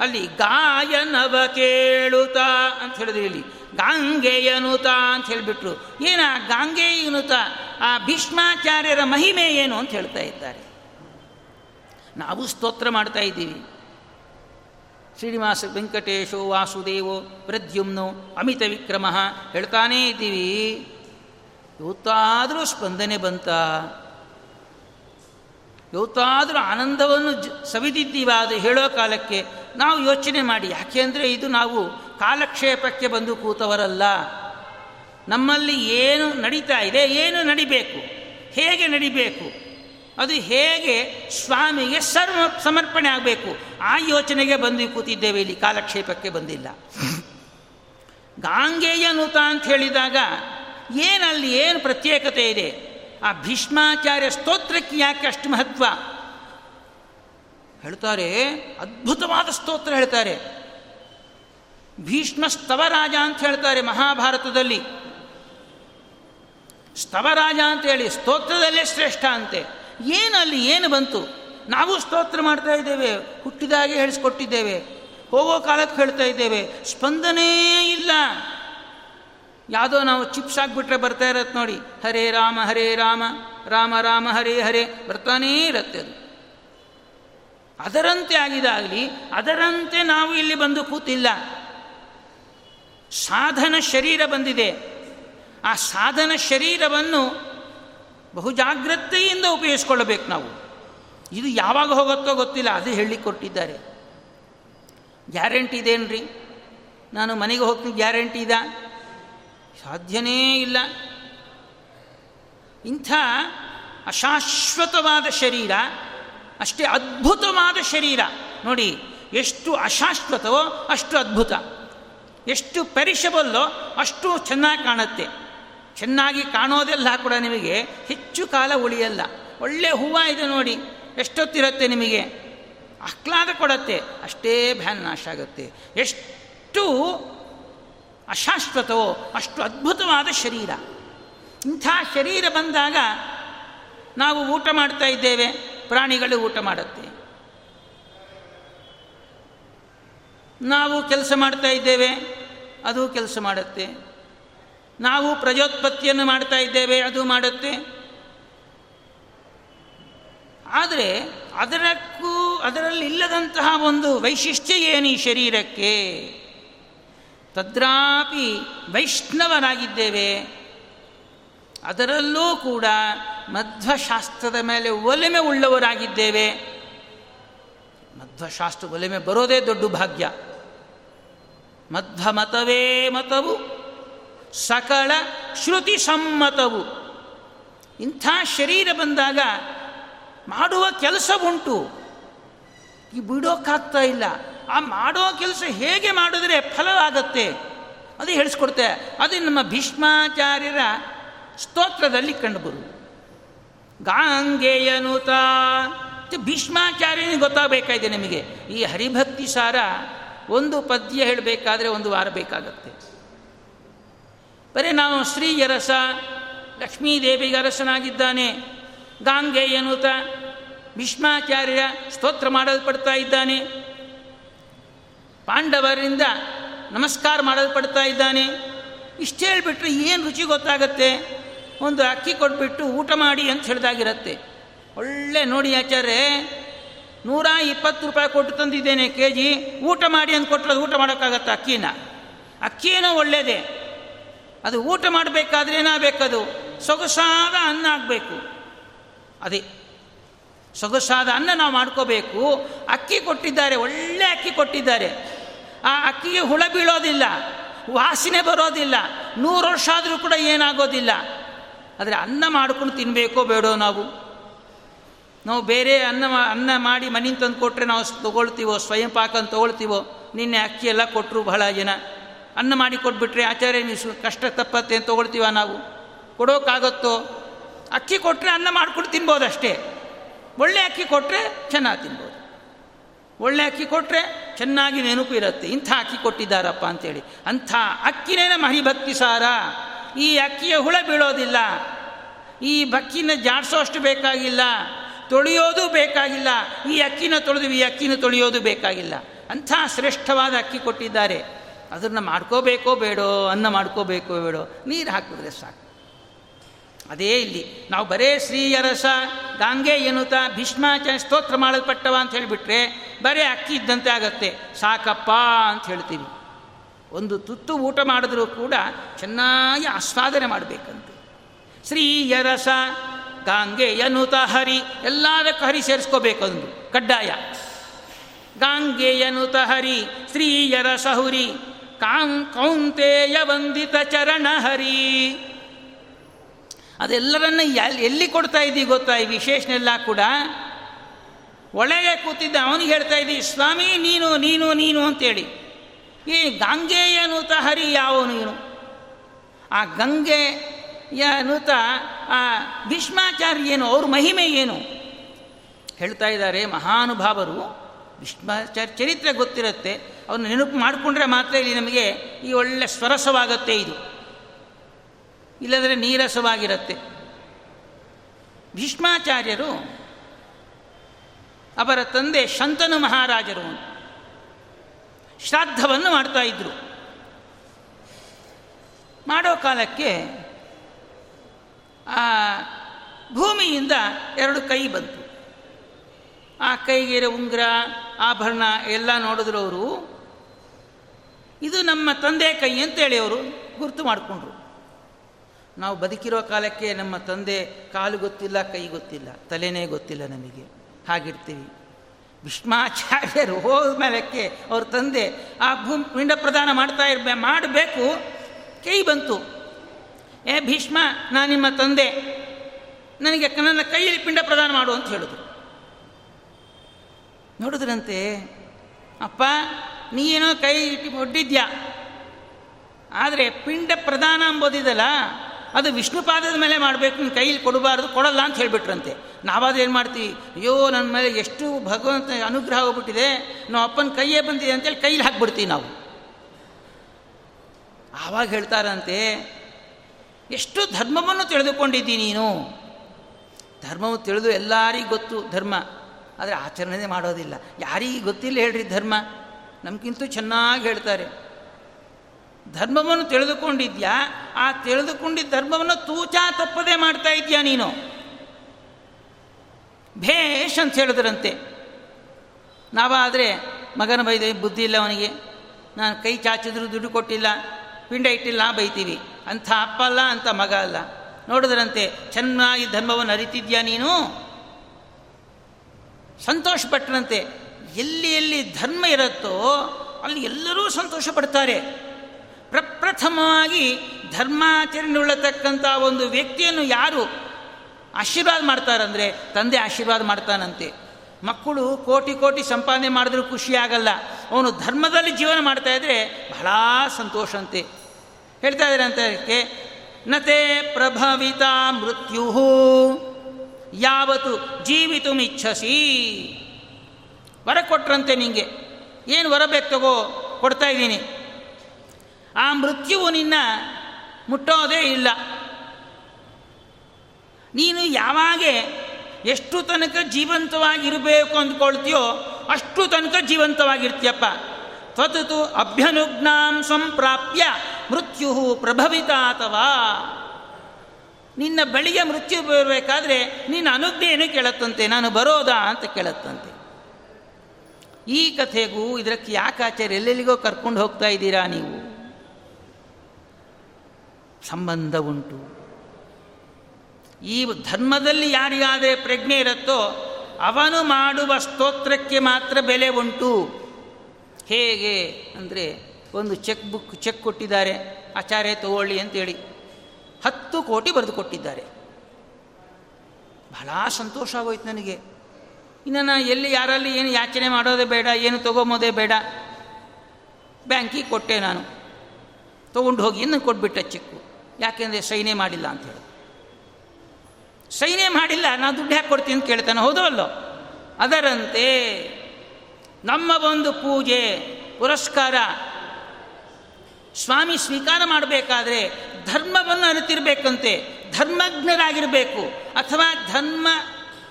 ಅಲ್ಲಿ ಗಾಯನವ ಕೇಳುತ್ತ ಅಂತ ಹೇಳಿದ್ರಿ ಇಲ್ಲಿ. ಗಾಂಗೇಯನುತ ಅಂತ ಹೇಳಿಬಿಟ್ರು. ಏನ ಗಾಂಗೇಯನುತ ಆ ಭೀಷ್ಮಾಚಾರ್ಯರ ಮಹಿಮೆ ಏನು ಅಂತ ಹೇಳ್ತಾ ಇದ್ದಾರೆ. ನಾವು ಸ್ತೋತ್ರ ಮಾಡ್ತಾ ಇದ್ದೀವಿ. ಶ್ರೀನಿವಾಸ ವೆಂಕಟೇಶೋ ವಾಸುದೇವೋ ಪ್ರದ್ಯುಮ್ನೋ ಅಮಿತ ವಿಕ್ರಮ ಹೇಳ್ತಾನೇ ಇದ್ದೀವಿ. ಇವತ್ತಾದರೂ ಸ್ಪಂದನೆ ಬಂತ ಇವತ್ತಾದರೂ ಆನಂದವನ್ನು ಜ, ಸವಿದಿದ್ದೀವ ಅದು ಹೇಳೋ ಕಾಲಕ್ಕೆ ನಾವು ಯೋಚನೆ ಮಾಡಿ ಯಾಕೆಂದರೆ ಇದು ನಾವು ಕಾಲಕ್ಷೇಪಕ್ಕೆ ಬಂದು ಕೂತವರಲ್ಲ. ನಮ್ಮಲ್ಲಿ ಏನು ನಡೀತಾ ಇದೆ, ಏನು ನಡಿಬೇಕು, ಹೇಗೆ ನಡಿಬೇಕು ಅದು ಹೇಗೆ ಸ್ವಾಮಿಗೆ ಸರ್ವ ಸಮರ್ಪಣೆ ಆಗಬೇಕು? ಆ ಯೋಚನೆಗೆ ಬಂದು ಕೂತಿದ್ದೇವೆ ಇಲ್ಲಿ, ಕಾಲಕ್ಷೇಪಕ್ಕೆ ಬಂದಿಲ್ಲ. ಗಾಂಗೇಯನುತ ಅಂತ ಹೇಳಿದಾಗ ಏನಲ್ಲಿ ಏನು ಪ್ರತ್ಯೇಕತೆ ಇದೆ? ಆ ಭೀಷ್ಮಾಚಾರ್ಯ ಸ್ತೋತ್ರಕ್ಕೆ ಯಾಕೆ ಅಷ್ಟು ಮಹತ್ವ? ಹೇಳ್ತಾರೆ, ಅದ್ಭುತವಾದ ಸ್ತೋತ್ರ ಹೇಳ್ತಾರೆ. ಭೀಷ್ಮ ಸ್ತವರಾಜ ಅಂತ ಹೇಳ್ತಾರೆ ಮಹಾಭಾರತದಲ್ಲಿ. ಸ್ತವರಾಜ ಅಂತ ಹೇಳಿ, ಸ್ತೋತ್ರದಲ್ಲೇ ಶ್ರೇಷ್ಠ ಅಂತೆ. ಏನಲ್ಲಿ, ಏನು ಬಂತು? ನಾವು ಸ್ತೋತ್ರ ಮಾಡ್ತಾ ಇದ್ದೇವೆ, ಹುಟ್ಟಿದಾಗೆ ಹೇಳಿಸ್ಕೊಟ್ಟಿದ್ದೇವೆ, ಹೋಗೋ ಕಾಲಕ್ಕೆ ಹೇಳ್ತಾ ಇದ್ದೇವೆ, ಸ್ಪಂದನೇ ಇಲ್ಲ. ಯಾವುದೋ ನಾವು ಚಿಪ್ಸ್ ಆಗಿಬಿಟ್ರೆ ಬರ್ತಾ ಇರತ್ತೆ ನೋಡಿ. ಹರೇ ರಾಮ ಹರೇ ರಾಮ ರಾಮ ರಾಮ, ಹರೇ ಹರೇ, ಬರ್ತಾನೇ ಇರತ್ತೆ ಅದು. ಅದರಂತೆ ಆಗಿದಾಗಲಿ, ಅದರಂತೆ ನಾವು ಇಲ್ಲಿ ಬಂದು ಕೂತಿಲ್ಲ. ಸಾಧನ ಶರೀರ ಬಂದಿದೆ. ಆ ಸಾಧನ ಶರೀರವನ್ನು ಬಹು ಜಾಗ್ರತೆಯಿಂದ ಉಪಯೋಗಿಸ್ಕೊಳ್ಳಬೇಕು ನಾವು. ಇದು ಯಾವಾಗ ಹೋಗುತ್ತೋ ಗೊತ್ತಿಲ್ಲ, ಅದು ಹೇಳಿ ಕೊಟ್ಟಿದ್ದಾರೆ. ಗ್ಯಾರಂಟಿ ಇದೇನ್ರಿ? ನಾನು ಮನೆಗೆ ಹೋಗ್ತೀನಿ ಗ್ಯಾರಂಟಿ ಇದ? ಸಾಧ್ಯನೇ ಇಲ್ಲ. ಇಂಥ ಅಶಾಶ್ವತವಾದ ಶರೀರ, ಅಷ್ಟೇ ಅದ್ಭುತವಾದ ಶರೀರ, ನೋಡಿ, ಎಷ್ಟು ಅಶಾಶ್ವತವೋ ಅಷ್ಟು ಅದ್ಭುತ. ಎಷ್ಟು ಪೆರಿಷಬಲ್ಲೋ ಅಷ್ಟು ಚೆನ್ನಾಗಿ ಕಾಣುತ್ತೆ. ಚೆನ್ನಾಗಿ ಕಾಣೋದೆಲ್ಲ ಕೂಡ ನಿಮಗೆ ಹೆಚ್ಚು ಕಾಲ ಉಳಿಯಲ್ಲ. ಒಳ್ಳೆ ಹೂವು ಇದೆ ನೋಡಿ, ಎಷ್ಟೊತ್ತಿರುತ್ತೆ ನಿಮಗೆ? ಆಹ್ಲಾದ ಕೊಡತ್ತೆ, ಅಷ್ಟೇ ಭ್ಯಾನ್ ನಾಶ ಆಗುತ್ತೆ. ಎಷ್ಟು ಅಶಾಶ್ವತವೋ, ಅಷ್ಟು ಅದ್ಭುತವಾದ ಶರೀರ. ಇಂಥ ಶರೀರ ಬಂದಾಗ ನಾವು ಊಟ ಮಾಡ್ತಾ ಇದ್ದೇವೆ, ಪ್ರಾಣಿಗಳು ಊಟ ಮಾಡುತ್ತೆ. ನಾವು ಕೆಲಸ ಮಾಡ್ತಾ ಇದ್ದೇವೆ, ಅದು ಕೆಲಸ ಮಾಡುತ್ತೆ. ನಾವು ಪ್ರಜೋತ್ಪತ್ತಿಯನ್ನು ಮಾಡ್ತಾ ಇದ್ದೇವೆ, ಅದು ಮಾಡುತ್ತೆ. ಆದರೆ ಅದರಕ್ಕೂ ಅದರಲ್ಲಿ ಇಲ್ಲದಂತಹ ಒಂದು ವೈಶಿಷ್ಟ್ಯ ಏನು ಈ ಶರೀರಕ್ಕೆ? ತದ್ರಾಪಿ ವೈಷ್ಣವರಾಗಿದ್ದೇವೆ. ಅದರಲ್ಲೂ ಕೂಡ ಮಧ್ವಶಾಸ್ತ್ರದ ಮೇಲೆ ಒಲೆಮೆ ಉಳ್ಳವರಾಗಿದ್ದೇವೆ. ಮಧ್ವಶಾಸ್ತ್ರ ಒಲೆಮೆ ಬರೋದೇ ದೊಡ್ಡ ಭಾಗ್ಯ. ಮಧ್ವ ಮತವೇ ಮತವು. ಸಕಲ ಶ್ರುತಿ ಸಮ್ಮತವು. ಇಂಥ ಶರೀರ ಬಂದಾಗ ಮಾಡುವ ಕೆಲಸ ಉಂಟು ಈ ಬಿಡೋಕ್ಕಾಗ್ತಾ ಇಲ್ಲ. ಆ ಮಾಡೋ ಕೆಲಸ ಹೇಗೆ ಮಾಡಿದ್ರೆ ಫಲವಾಗತ್ತೆ? ಅದು ಹೇಳಿಸ್ಕೊಡ್ತೆ. ಅದು ನಮ್ಮ ಭೀಷ್ಮಾಚಾರ್ಯರ ಸ್ತೋತ್ರದಲ್ಲಿ ಕಂಡುಬರು ಗಾಂಗೆಯನುತ. ಭೀಷ್ಮಾಚಾರ್ಯನಿಗೆ ಗೊತ್ತಾಗಬೇಕಾಗಿದೆ ನಿಮಗೆ. ಈ ಹರಿಭಕ್ತಿ ಸಾರ ಒಂದು ಪದ್ಯ ಹೇಳಬೇಕಾದ್ರೆ ಒಂದು ವಾರ ಬೇಕಾಗತ್ತೆ. ಬರೀ ನಾವು ಶ್ರೀಯರಸ, ಲಕ್ಷ್ಮೀದೇವಿಗೆ ಅರಸನಾಗಿದ್ದಾನೆ. ಗಾಂಗೆಯನುತ ಭೀಷ್ಮಾಚಾರ್ಯ ಸ್ತೋತ್ರ ಮಾಡಲ್ಪಡ್ತಾ ಇದ್ದಾನೆ. ಪಾಂಡವರಿಂದ ನಮಸ್ಕಾರ ಮಾಡಲ್ಪಡ್ತಾ ಇದ್ದಾನೆ. ಇಷ್ಟು ಹೇಳಿಬಿಟ್ರೆ ಏನು ರುಚಿ ಗೊತ್ತಾಗತ್ತೆ? ಒಂದು ಅಕ್ಕಿ ಕೊಟ್ಬಿಟ್ಟು ಊಟ ಮಾಡಿ ಅಂತ ಹೇಳಿದಾಗಿರತ್ತೆ. ಒಳ್ಳೆ ನೋಡಿ ಆಚಾರ್ಯ ನೂರ ಇಪ್ಪತ್ತು ರೂಪಾಯಿ ಕೊಟ್ಟು ತಂದಿದ್ದೇನೆ ಕೆ ಜಿ. ಊಟ ಮಾಡಿ ಅಂತ ಕೊಟ್ಟರೆ ಊಟ ಮಾಡೋಕ್ಕಾಗತ್ತೆ ಅಕ್ಕಿನ? ಅಕ್ಕಿನೂ ಒಳ್ಳೆಯದೇ ಅದು ಊಟ ಮಾಡಬೇಕಾದ್ರೆ ಏನಾಗಬೇಕದು? ಸೊಗಸಾದ ಅನ್ನ ಆಗಬೇಕು. ಅದೇ, ಸೊಗಸಾದ ಅನ್ನ ನಾವು ಮಾಡ್ಕೋಬೇಕು. ಅಕ್ಕಿ ಕೊಟ್ಟಿದ್ದಾರೆ, ಒಳ್ಳೆ ಅಕ್ಕಿ ಕೊಟ್ಟಿದ್ದಾರೆ. ಆ ಅಕ್ಕಿಗೆ ಹುಳ ಬೀಳೋದಿಲ್ಲ, ವಾಸನೆ ಬರೋದಿಲ್ಲ, ನೂರು ವರ್ಷ ಆದರೂ ಕೂಡ ಏನಾಗೋದಿಲ್ಲ. ಆದರೆ ಅನ್ನ ಮಾಡ್ಕೊಂಡು ತಿನ್ನಬೇಕೋ ಬೇಡೋ ನಾವು? ನಾವು ಬೇರೆ ಅನ್ನ ಅನ್ನ ಮಾಡಿ ಮನೆಯಿಂದ ತಂದು ಕೊಟ್ಟರೆ ನಾವು ತೊಗೊಳ್ತೀವೋ ಸ್ವಯಂ ಪಾಕ ತಗೊಳ್ತೀವೋ? ನಿನ್ನೆ ಅಕ್ಕಿ ಎಲ್ಲ ಕೊಟ್ಟರು ಬಹಳ ಜನ. ಅನ್ನ ಮಾಡಿ ಕೊಟ್ಬಿಟ್ರೆ, ಆಚಾರ್ಯ ನೀವು ಕಷ್ಟ ತಪ್ಪತ್ತೆ ಅಂತ ತೊಗೊಳ್ತೀವ ನಾವು? ಕೊಡೋಕ್ಕಾಗತ್ತೋ ಅಕ್ಕಿ ಕೊಟ್ಟರೆ ಅನ್ನ ಮಾಡ್ಕೊಂಡು ತಿನ್ಬೋದು ಅಷ್ಟೇ ಒಳ್ಳೆ ಅಕ್ಕಿ ಕೊಟ್ಟರೆ ಚೆನ್ನಾಗಿ ತಿನ್ಬೋದು. ಒಳ್ಳೆ ಅಕ್ಕಿ ಕೊಟ್ಟರೆ ಚೆನ್ನಾಗಿ ನೆನಪು ಇರುತ್ತೆ. ಇಂಥ ಅಕ್ಕಿ ಕೊಟ್ಟಿದ್ದಾರಪ್ಪ ಅಂತೇಳಿ. ಅಂಥ ಅಕ್ಕಿನೇ ನಮ್ಮ ಹರಿಭಕ್ತಿ ಸಾರ. ಈ ಅಕ್ಕಿಯ ಹುಳ ಬೀಳೋದಿಲ್ಲ. ಈ ಬಕ್ಕಿನ ಜಾಡಿಸೋಷ್ಟು ಬೇಕಾಗಿಲ್ಲ. ತೊಳೆಯೋದು ಬೇಕಾಗಿಲ್ಲ. ಈ ಅಕ್ಕಿನ ತೊಳೆದು, ಈ ಅಕ್ಕಿನ ತೊಳೆಯೋದು ಬೇಕಾಗಿಲ್ಲ. ಅಂಥ ಶ್ರೇಷ್ಠವಾದ ಅಕ್ಕಿ ಕೊಟ್ಟಿದ್ದಾರೆ. ಅದನ್ನು ಮಾಡ್ಕೋಬೇಕೋ ಬೇಡೋ, ಅನ್ನ ಮಾಡ್ಕೋಬೇಕೋ ಬೇಡೋ, ನೀರು ಹಾಕಿದ್ರೆ ಸಾಕು. ಅದೇ ಇಲ್ಲಿ, ನಾವು ಬರೇ ಶ್ರೀಯರಸ, ಗಾಂಗೆ ಎನ್ನುತ್ತ ಭೀಷ್ಮಾಚಾರ್ಯ ಸ್ತೋತ್ರ ಮಾಡಲ್ಪಟ್ಟವ ಅಂತ ಹೇಳಿಬಿಟ್ರೆ, ಬರೇ ಅಕ್ಕಿ ಇದ್ದಂತೆ ಆಗತ್ತೆ. ಸಾಕಪ್ಪ ಅಂತ ಹೇಳ್ತೀವಿ. ಒಂದು ತುತ್ತು ಊಟ ಮಾಡಿದ್ರೂ ಕೂಡ ಚೆನ್ನಾಗಿ ಆಸ್ವಾದನೆ ಮಾಡಬೇಕಂತೆ. ಶ್ರೀಯರಸ, ಗಾಂಗೆ ಎನ್ನುತ ಹರಿ, ಎಲ್ಲದಕ್ಕೂ ಹರಿ ಸೇರಿಸ್ಕೋಬೇಕಂದು ಕಡ್ಡಾಯ. ಗಾಂಗೆ ಎನ್ನುತ ಹರಿ, ಶ್ರೀಯರಸ ಹುರಿ. ಕಾಂ ಕೌಂತೆಯ ವಂದಿತ ಚರಣ ಹರಿ. ಅದೆಲ್ಲರನ್ನ ಎಲ್ಲಿ ಕೊಡ್ತಾ ಇದ್ದೀವಿ ಗೊತ್ತಾ? ಈ ವಿಶೇಷನೆಲ್ಲ ಕೂಡ ಒಳಗೆ ಕೂತಿದ್ದ ಅವನಿಗೆ ಹೇಳ್ತಾ ಇದ್ದೀವಿ ಸ್ವಾಮಿ, ನೀನು ನೀನು ನೀನು ಅಂತೇಳಿ. ಈ ಗಂಗೆಯನುತ ಹರಿ ಯಾವ ನೀನು? ಆ ಗಂಗೆಯನುತ ಆ ಭೀಷ್ಮಾಚಾರ್ಯ ಏನು, ಅವ್ರ ಮಹಿಮೆ ಏನು? ಹೇಳ್ತಾ ಇದ್ದಾರೆ ಮಹಾನುಭಾವರು. ಭೀಷ್ಮಾಚಾರ್ಯ ಚರಿತ್ರೆ ಗೊತ್ತಿರುತ್ತೆ. ಅವನ್ನ ನೆನಪು ಮಾಡಿಕೊಂಡ್ರೆ ಮಾತ್ರ ಇಲ್ಲಿ ನಮಗೆ ಈ ಒಳ್ಳೆ ಸ್ವರಸವಾಗತ್ತೆ ಇದು. ಇಲ್ಲದ್ರೆ ನೀರಸವಾಗಿರುತ್ತೆ. ಭೀಷ್ಮಾಚಾರ್ಯರು ಅವರ ತಂದೆ ಶಂತನು ಮಹಾರಾಜರು ಶ್ರಾದ್ದವನ್ನು ಮಾಡ್ತಾ ಇದ್ರು. ಮಾಡೋ ಕಾಲಕ್ಕೆ ಆ ಭೂಮಿಯಿಂದ ಎರಡು ಕೈ ಬಂತು. ಆ ಕೈಗೆ ಉಂಗುರ ಆಭರಣ ಎಲ್ಲ ನೋಡಿದ್ರು ಅವರು ಇದು ನಮ್ಮ ತಂದೆ ಕೈ ಅಂತೇಳಿ ಅವರು ಗುರುತು ಮಾಡಿಕೊಂಡ್ರು. ನಾವು ಬದುಕಿರೋ ಕಾಲಕ್ಕೆ ನಮ್ಮ ತಂದೆ ಕಾಲು ಗೊತ್ತಿಲ್ಲ, ಕೈ ಗೊತ್ತಿಲ್ಲ, ತಲೆನೇ ಗೊತ್ತಿಲ್ಲ ನಮಗೆ. ಹಾಗಿರ್ತೀವಿ. ಭೀಷ್ಮಾಚಾರ್ಯರು ಹೋದ ಮೇಲಕ್ಕೆ ಅವ್ರ ತಂದೆ ಆ ಭೂಮಿ ಪಿಂಡ ಪ್ರದಾನ ಮಾಡ್ತಾ ಇರ್ಬೇ, ಮಾಡಬೇಕು, ಕೈ ಬಂತು. ಏ ಭೀಷ್ಮ, ನಾನು ನಿಮ್ಮ ತಂದೆ. ನನಗೆ ನನ್ನ ಕೈಯಲ್ಲಿ ಪಿಂಡ ಪ್ರದಾನ ಮಾಡು ಅಂತ ಹೇಳಿದ್ರು. ನೋಡಿದ್ರಂತೆ, ಅಪ್ಪ ನೀನೋ ಕೈ ಇಟ್ಟು ಒಡ್ಡಿದ್ಯಾ ಆದರೆ ಪಿಂಡ ಪ್ರಧಾನ ಅಂಬೋದಿದಲ್ಲ, ಅದು ವಿಷ್ಣು ಪಾದದ ಮೇಲೆ ಮಾಡಬೇಕು, ನೀನು ಕೈಯಲ್ಲಿ ಕೊಡಬಾರ್ದು, ಕೊಡಲ್ಲ ಅಂತ ಹೇಳಿಬಿಟ್ರಂತೆ. ನಾವಾದ್ರೆ ಏನು ಮಾಡ್ತೀವಿ? ಅಯ್ಯೋ ನನ್ನ ಮೇಲೆ ಎಷ್ಟು ಭಗವಂತ ಅನುಗ್ರಹ ಹೋಗ್ಬಿಟ್ಟಿದೆ ನಾವು ಅಪ್ಪನ ಕೈಯೇ ಬಂದಿದೆ ಅಂತೇಳಿ ಕೈಲಿ ಹಾಕ್ಬಿಡ್ತೀವಿ ನಾವು. ಆವಾಗ ಹೇಳ್ತಾರಂತೆ, ಎಷ್ಟು ಧರ್ಮವನ್ನು ತಿಳಿದುಕೊಂಡಿದ್ದೀನಿ ನೀನು? ಧರ್ಮವು ತಿಳಿದು ಎಲ್ಲರಿಗೂ ಗೊತ್ತು, ಧರ್ಮ. ಆದರೆ ಆಚರಣೆ ಮಾಡೋದಿಲ್ಲ. ಯಾರಿಗೆ ಗೊತ್ತಿಲ್ಲ ಹೇಳ್ರಿ ಧರ್ಮ. ನಮಗಿಂತೂ ಚೆನ್ನಾಗಿ ಹೇಳ್ತಾರೆ. ಧರ್ಮವನ್ನು ತಿಳಿದುಕೊಂಡಿದ್ಯಾ? ಆ ತಿಳಿದುಕೊಂಡಿದ್ದ ಧರ್ಮವನ್ನು ತೂಚಾ ತಪ್ಪದೇ ಮಾಡ್ತಾ ಇದೆಯಾ ನೀನು? ಭೇಷ್ ಅಂತ ಹೇಳಿದ್ರಂತೆ. ನಾವಾದರೆ ಮಗನ ಬೈದ ಬುದ್ಧಿ ಇಲ್ಲ ಅವನಿಗೆ. ನಾನು ಕೈ ಚಾಚಿದ್ರು ದುಡ್ಡು ಕೊಟ್ಟಿಲ್ಲ, ಪಿಂಡ ಇಟ್ಟಿಲ್ಲ, ಬೈತೀವಿ. ಅಂಥ ಅಪ್ಪ ಅಲ್ಲ, ಅಂಥ ಮಗ ಅಲ್ಲ. ನೋಡಿದ್ರಂತೆ, ಚೆನ್ನಾಗಿ ಧರ್ಮವನ್ನು ಅರಿತಿದ್ಯಾ ನೀನು? ಸಂತೋಷಪಟ್ಟರಂತೆ ಎಲ್ಲಿ ಎಲ್ಲಿ ಧರ್ಮ ಇರುತ್ತೋ ಅಲ್ಲಿ ಎಲ್ಲರೂ ಸಂತೋಷ ಪಡ್ತಾರೆ. ಪ್ರಪ್ರಥಮವಾಗಿ ಧರ್ಮಾಚರಣೆ ಉಳ್ಳತಕ್ಕಂಥ ಒಂದು ವ್ಯಕ್ತಿಯನ್ನು ಯಾರು ಆಶೀರ್ವಾದ ಮಾಡ್ತಾರಂದರೆ ತಂದೆ ಆಶೀರ್ವಾದ ಮಾಡ್ತಾನಂತೆ. ಮಕ್ಕಳು ಕೋಟಿ ಕೋಟಿ ಸಂಪಾದನೆ ಮಾಡಿದ್ರೂ ಖುಷಿ ಆಗಲ್ಲ. ಅವನು ಧರ್ಮದಲ್ಲಿ ಜೀವನ ಮಾಡ್ತಾ ಇದ್ರೆ ಬಹಳ ಸಂತೋಷ ಅಂತೆ. ಹೇಳ್ತಾ ಇದ್ದಾರೆ ಅಂತ ನತೆ ಪ್ರಭವಿತ ಮೃತ್ಯು ಯಾವತ್ತು ಜೀವಿತು ಇಚ್ಛಸಿ ವರ ಕೊಟ್ರಂತೆ ನಿಂಗೆ. ಏನು ವರ ಬೇಕು ತಗೋ, ಕೊಡ್ತಾ ಇದ್ದೀನಿ. ಆ ಮೃತ್ಯುವು ನಿನ್ನ ಮುಟ್ಟೋದೇ ಇಲ್ಲ. ನೀನು ಯಾವಾಗ ಎಷ್ಟು ತನಕ ಜೀವಂತವಾಗಿರಬೇಕು ಅಂದ್ಕೊಳ್ತೀಯೋ ಅಷ್ಟು ತನಕ ಜೀವಂತವಾಗಿರ್ತೀಯಪ್ಪ. ತತ್ತು ಅಭ್ಯನುಜ್ಞಾಂ ಸಂಪ್ರಾಪ್ಯ ಮೃತ್ಯು ಪ್ರಭವಿತ ಅಥವಾ ನಿನ್ನ ಬಳಿಗೆ ಮೃತ್ಯು ಬರಬೇಕಾದ್ರೆ ನಿನ್ನ ಅನುಜ್ಞೆಯನ್ನು ಕೇಳತ್ತಂತೆ, ನಾನು ಬರೋದಾ ಅಂತ ಕೇಳತ್ತಂತೆ. ಈ ಕಥೆಗೂ ಇದಕ್ಕೆ ಯಾಕೆ ಆಚಾರ್ಯ ಎಲ್ಲೆಲ್ಲಿಗೋ ಕರ್ಕೊಂಡು ಹೋಗ್ತಾ ಇದ್ದೀರಾ ನೀವು? ಸಂಬಂಧ ಉಂಟು. ಈ ಧರ್ಮದಲ್ಲಿ ಯಾರಿಗಾದರೆ ಪ್ರಜ್ಞೆ ಇರುತ್ತೋ ಅವನು ಮಾಡುವ ಸ್ತೋತ್ರಕ್ಕೆ ಮಾತ್ರ ಬೆಲೆ ಉಂಟು. ಹೇಗೆ? ಅಂದರೆ ಒಂದು ಚೆಕ್ ಬುಕ್, ಚೆಕ್ ಕೊಟ್ಟಿದ್ದಾರೆ. ಆಚಾರ್ಯ ತಗೊಳ್ಳಿ ಅಂತೇಳಿ. ಹತ್ತು ಕೋಟಿ ಬರೆದು ಕೊಟ್ಟಿದ್ದಾರೆ. ಬಹಳ ಸಂತೋಷ ಆಗೋಯ್ತು ನನಗೆ. ಇನ್ನು ನಾನು ಎಲ್ಲಿ ಯಾರಲ್ಲಿ ಏನು ಯಾಚನೆ ಮಾಡೋದೇ ಬೇಡ, ಏನು ತೊಗೊಂಬೋದೇ ಬೇಡ. ಬ್ಯಾಂಕಿಗೆ ಕೊಟ್ಟೆ ನಾನು. ತೊಗೊಂಡು ಹೋಗಿ ಇನ್ನು ಕೊಟ್ಬಿಟ್ಟೆ ಚಿಕ್ಕು. ಯಾಕೆಂದರೆ ಸೈನೇ ಮಾಡಿಲ್ಲ ಅಂತ ಹೇಳಿ. ಸೈನೇ ಮಾಡಿಲ್ಲ ನಾನು ದುಡ್ಡು ಹ್ಯಾಕ್ ಕೊಡ್ತೀನಿ ಅಂತ ಕೇಳ್ತಾನೆ, ಹೌದೋ ಅಲ್ಲೋ? ಅದರಂತೆ ನಮ್ಮ ಒಂದು ಪೂಜೆ, ಪುರಸ್ಕಾರ ಸ್ವಾಮಿ ಸ್ವೀಕಾರ ಮಾಡಬೇಕಾದ್ರೆ ಧರ್ಮವನ್ನು ಅರಿತಿರ್ಬೇಕಂತೆ, ಧರ್ಮಜ್ಞರಾಗಿರಬೇಕು, ಅಥವಾ ಧರ್ಮ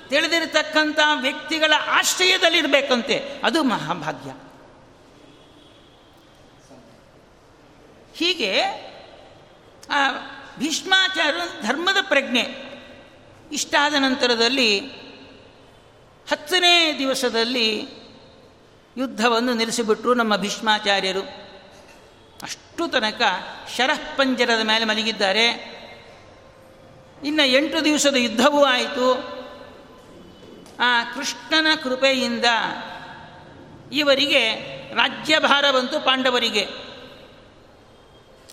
ತಿಳಿದಿರತಕ್ಕಂಥ ವ್ಯಕ್ತಿಗಳ ಆಶ್ರಯದಲ್ಲಿರಬೇಕಂತೆ. ಅದು ಮಹಾಭಾಗ್ಯ. ಹೀಗೆ ಭೀಷ್ಮಾಚಾರ ಧರ್ಮದ ಪ್ರಜ್ಞೆ. ಇಷ್ಟಾದ ನಂತರದಲ್ಲಿ ಹತ್ತನೇ ದಿವಸದಲ್ಲಿ ಯುದ್ಧವನ್ನು ನಿಲ್ಲಿಸಿಬಿಟ್ರು ನಮ್ಮ ಭೀಷ್ಮಾಚಾರ್ಯರು. ಅಷ್ಟು ತನಕ ಶರಃಪಂಜರದ ಮೇಲೆ ಮಲಗಿದ್ದಾರೆ. ಇನ್ನು ಎಂಟು ದಿವಸದ ಯುದ್ಧವೂ ಆಯಿತು. ಆ ಕೃಷ್ಣನ ಕೃಪೆಯಿಂದ ಇವರಿಗೆ ರಾಜ್ಯಭಾರ ಬಂತು ಪಾಂಡವರಿಗೆ.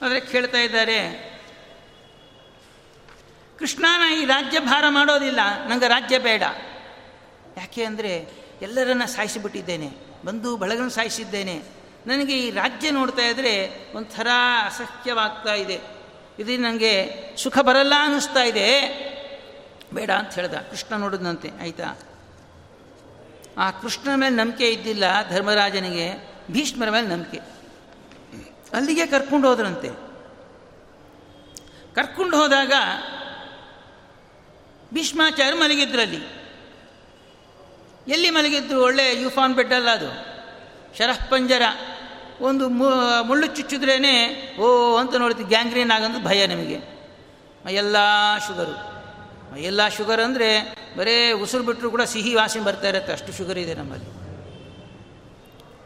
ಆದರೆ ಕೇಳ್ತಾ ಇದ್ದಾರೆ, ಕೃಷ್ಣನ ಈ ರಾಜ್ಯಭಾರ ಮಾಡೋದಿಲ್ಲ ನನಗೆ ರಾಜ್ಯ ಬೇಡ. ಯಾಕೆ ಅಂದರೆ ಎಲ್ಲರನ್ನ ಸಾಯಿಸಿಬಿಟ್ಟಿದ್ದೇನೆ, ಬಂದು ಬಳಗನ ಸಾಯಿಸಿದ್ದೇನೆ. ನನಗೆ ಈ ರಾಜ್ಯ ನೋಡ್ತಾ ಇದ್ದರೆ ಒಂಥರ ಅಸಹ್ಯವಾಗ್ತಾ ಇದೆ. ಇದು ನನಗೆ ಸುಖ ಬರಲ್ಲ ಅನ್ನಿಸ್ತಾ ಇದೆ. ಬೇಡ ಅಂತ ಹೇಳ್ದ. ಕೃಷ್ಣ ನೋಡಿದಂತೆ ಆಯಿತಾ? ಆ ಕೃಷ್ಣನ ಮೇಲೆ ನಂಬಿಕೆ ಇದ್ದಿಲ್ಲ ಧರ್ಮರಾಜನಿಗೆ, ಭೀಷ್ಮರ ಮೇಲೆ ನಂಬಿಕೆ. ಅಲ್ಲಿಗೆ ಕರ್ಕೊಂಡು ಹೋದ್ರಂತೆ. ಕರ್ಕೊಂಡು ಹೋದಾಗ ಭೀಷ್ಮಾಚಾರ್ಯ ಮಲಗಿದ್ರಲ್ಲಿ ಎಲ್ಲಿ ಮಲಗಿದ್ರು? ಒಳ್ಳೆ ಯೂಫಾನ್ ಬೆಡ್ ಅಲ್ಲ ಅದು. ಶರಃಪಂಜರ. ಒಂದು ಮುಳ್ಳು ಚುಚ್ಚಿದ್ರೇ ಓ ಅಂತ ನೋಡ್ತೀವಿ ಗ್ಯಾಂಗ್ರೀನ್ ಆಗಂದ್ರೆ ಭಯ ನಿಮಗೆ. ಎಲ್ಲ ಶುಗರು. ಎಲ್ಲ ಶುಗರ್ ಅಂದರೆ ಬರೇ ಉಸಿರು ಬಿಟ್ಟರು ಕೂಡ ಸಿಹಿ ವಾಸನೆ ಬರ್ತಾ ಇರುತ್ತೆ, ಅಷ್ಟು ಶುಗರ್ ಇದೆ ನಮ್ಮಲ್ಲಿ.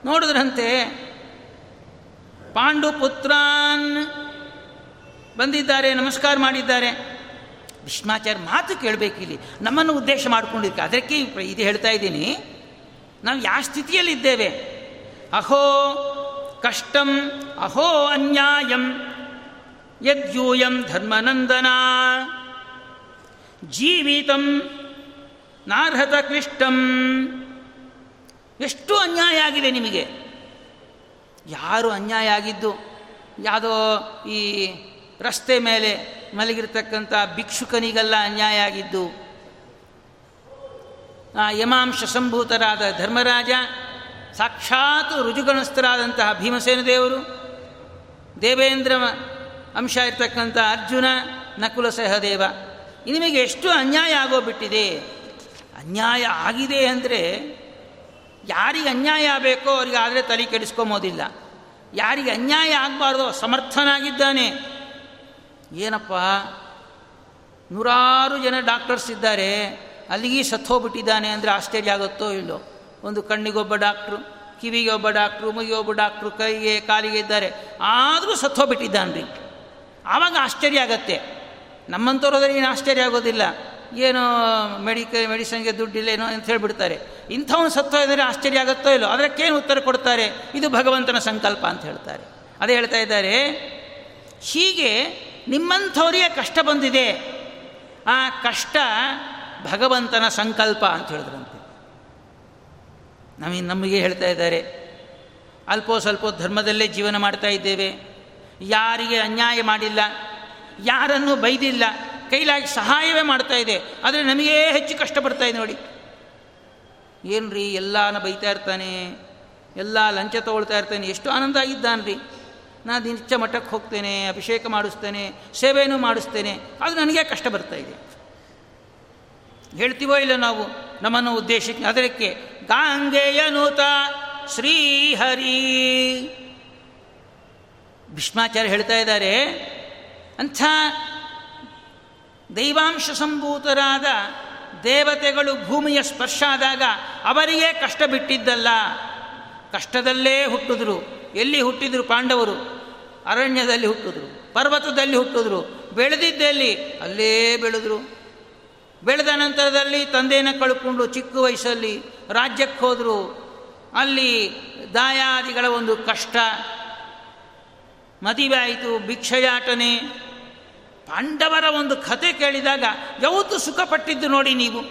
ನೋಡಿದ್ರಂತೆ ಪಾಂಡು ಪುತ್ರಾನ್ ಬಂದಿದ್ದಾರೆ, ನಮಸ್ಕಾರ ಮಾಡಿದ್ದಾರೆ. ಭೀಷ್ಮಾಚಾರ್ಯ ಮಾತು ಕೇಳಬೇಕಿಲ್ಲಿ. ನಮ್ಮನ್ನು ಉದ್ದೇಶ ಮಾಡ್ಕೊಂಡಿದ್ದಕ್ಕೆ ಅದಕ್ಕೆ ಇದು ಹೇಳ್ತಾ ಇದ್ದೀನಿ. ನಾವು ಯಾವ ಸ್ಥಿತಿಯಲ್ಲಿದ್ದೇವೆ? ಅಹೋ ಕಷ್ಟಂ ಅಹೋ ಅನ್ಯಾಯಂ ಯದ್ಯೂಯಂ ಧರ್ಮನಂದನ. ಜೀವಿತಂ ನಾರ್ಹತ ಕ್ಲಿಷ್ಟಂ ಎಷ್ಟು ಅನ್ಯಾಯ ಆಗಿದೆ ನಿಮಗೆ? ಯಾರು ಅನ್ಯಾಯ ಆಗಿದ್ದು? ಯಾವುದೋ ಈ ರಸ್ತೆ ಮೇಲೆ ಮಲಗಿರ್ತಕ್ಕಂಥ ಭಿಕ್ಷುಕನಿಗೆಲ್ಲ ಅನ್ಯಾಯ ಆಗಿದ್ದು? ಆ ಯಮಾಂಶ ಸಂಭೂತರಾದ ಧರ್ಮರಾಜ ಸಾಕ್ಷಾತ್ ರುಜುಗಣಸ್ಥರಾದಂತಹ ಭೀಮಸೇನ ದೇವರು, ದೇವೇಂದ್ರ ಅಂಶ ಇರ್ತಕ್ಕಂಥ ಅರ್ಜುನ, ನಕುಲ ಸಹದೇವ. ನಿಮಗೆ ಎಷ್ಟು ಅನ್ಯಾಯ ಆಗೋಗ್ಬಿಟ್ಟಿದೆ? ಅನ್ಯಾಯ ಆಗಿದೆ ಅಂದರೆ ಯಾರಿಗೆ ಅನ್ಯಾಯ ಆಗಬೇಕೋ ಅವರಿಗೆ ಆದರೆ ತಲೆ ಕೆಡಿಸ್ಕೊಂಬೋದಿಲ್ಲ ಯಾರಿಗೆ ಅನ್ಯಾಯ ಆಗಬಾರ್ದೋ ಸಮರ್ಥನಾಗಿದ್ದಾನೆ. ಏನಪ್ಪ? ನೂರಾರು ಜನ ಡಾಕ್ಟರ್ಸ್ ಇದ್ದಾರೆ. ಅಲ್ಲಿಗೆ ಸತ್ತೋಗ್ಬಿಟ್ಟಿದ್ದಾನೆ ಅಂದರೆ ಆಶ್ಚರ್ಯ ಆಗುತ್ತೋ ಇಲ್ಲೋ? ಒಂದು ಕಣ್ಣಿಗೊಬ್ಬ ಡಾಕ್ಟ್ರು, ಕಿವಿಗೆ ಒಬ್ಬ ಡಾಕ್ಟ್ರು, ಮುಗಿಗೆ ಒಬ್ಬ ಡಾಕ್ಟ್ರು, ಕೈಗೆ, ಕಾಲಿಗೆ ಇದ್ದಾರೆ. ಆದರೂ ಸತ್ತೋಗ್ಬಿಟ್ಟಿದ್ದಾನೆ ರೀ ಆವಾಗ ಆಶ್ಚರ್ಯ ಆಗತ್ತೆ. ನಮ್ಮಂಥವ್ರದ್ರೆ ಏನು ಆಶ್ಚರ್ಯ ಆಗೋದಿಲ್ಲ. ಏನೋ ಮೆಡಿಕ ಮೆಡಿಸನ್ಗೆ ದುಡ್ಡಿಲ್ಲ, ಏನೋ ಅಂತ ಹೇಳಿಬಿಡ್ತಾರೆ. ಇಂಥವನು ಸತ್ತೋ ಇದ್ದರೆ ಆಶ್ಚರ್ಯ ಆಗುತ್ತೋ ಇಲ್ಲೋ? ಅದಕ್ಕೇನು ಉತ್ತರ ಕೊಡ್ತಾರೆ? ಇದು ಭಗವಂತನ ಸಂಕಲ್ಪ ಅಂತ ಹೇಳ್ತಾರೆ. ಅದೇ ಹೇಳ್ತಾ ಇದ್ದಾರೆ, ಹೀಗೆ ನಿಮ್ಮಂಥವರಿಗೆ ಕಷ್ಟ ಬಂದಿದೆ. ಆ ಕಷ್ಟ ಭಗವಂತನ ಸಂಕಲ್ಪ ಅಂತ ಹೇಳಿದ್ರಂತೆ ನಮಗೆ ನಮಗೆ ಹೇಳ್ತಾ ಇದ್ದಾರೆ. ಅಲ್ಪೋ ಸ್ವಲ್ಪ ಧರ್ಮದಲ್ಲೇ ಜೀವನ ಮಾಡ್ತಾ ಇದ್ದೇವೆ. ಯಾರಿಗೆ ಅನ್ಯಾಯ ಮಾಡಿಲ್ಲ, ಯಾರನ್ನು ಬೈದಿಲ್ಲ, ಕೈಲಾಗಿ ಸಹಾಯವೇ ಮಾಡ್ತಾ ಇದೆ. ಆದರೆ ನಮಗೇ ಹೆಚ್ಚು ಕಷ್ಟ ಬರ್ತಾ ಇದೆ ನೋಡಿ. ಏನ್ರಿ ಎಲ್ಲಾನ ಬೈತಾ ಇರ್ತಾನೆ, ಎಲ್ಲ ಲಂಚ ತಗೊಳ್ತಾ ಇರ್ತಾನೆ, ಎಷ್ಟು ಆನಂದ ಆಗಿದ್ದಾನ್ರಿ. ನಾನು ದಿನಚ ಮಠಕ್ಕೆ ಹೋಗ್ತೇನೆ, ಅಭಿಷೇಕ ಮಾಡಿಸ್ತೇನೆ ಸೇವೆಯೂ ಮಾಡಿಸ್ತೇನೆ. ಅದು ನನಗೆ ಕಷ್ಟ ಬರ್ತಾ ಇದೆ. ಹೇಳ್ತೀವೋ ಇಲ್ಲ ನಾವು ನಮ್ಮನ್ನು ಉದ್ದೇಶಕ್ಕೆ, ಅದಕ್ಕೆ ಗಾಂಗೆಯನೂತ ಶ್ರೀಹರಿ. ಭೀಷ್ಮಾಚಾರ್ಯ ಹೇಳ್ತಾ ಇದ್ದಾರೆ, ಅಂಥ ದೈವಾಂಶ ಸಂಭೂತರಾದ ದೇವತೆಗಳು ಭೂಮಿಯ ಸ್ಪರ್ಶ ಆದಾಗ ಅವರಿಗೆ ಕಷ್ಟ ಬಿಟ್ಟಿದ್ದಲ್ಲ. ಕಷ್ಟದಲ್ಲೇ ಹುಟ್ಟಿದ್ರು. ಎಲ್ಲಿ ಹುಟ್ಟಿದ್ರು ಪಾಂಡವರು? ಅರಣ್ಯದಲ್ಲಿ ಹುಟ್ಟಿದ್ರು, ಪರ್ವತದಲ್ಲಿ ಹುಟ್ಟಿದ್ರು. ಬೆಳೆದಿದ್ದಲ್ಲಿ ಅಲ್ಲೇ ಬೆಳೆದ್ರು. ಬೆಳೆದ ನಂತರದಲ್ಲಿ ತಂದೆಯನ್ನು ಕಳ್ಕೊಂಡು ಚಿಕ್ಕ ವಯಸ್ಸಲ್ಲಿ ರಾಜ್ಯಕ್ಕೆ ಹೋದರು. ಅಲ್ಲಿ ದಾಯಾದಿಗಳ ಒಂದು ಕಷ್ಟ. ಮದುವೆ ಆಯಿತು, ಭಿಕ್ಷಯಾಟನೆ. ಪಾಂಡವರ ಒಂದು ಕಥೆ ಕೇಳಿದಾಗ ಯಾವತ್ತು ಸುಖಪಟ್ಟಿದ್ದು ನೋಡಿ ನೀವು.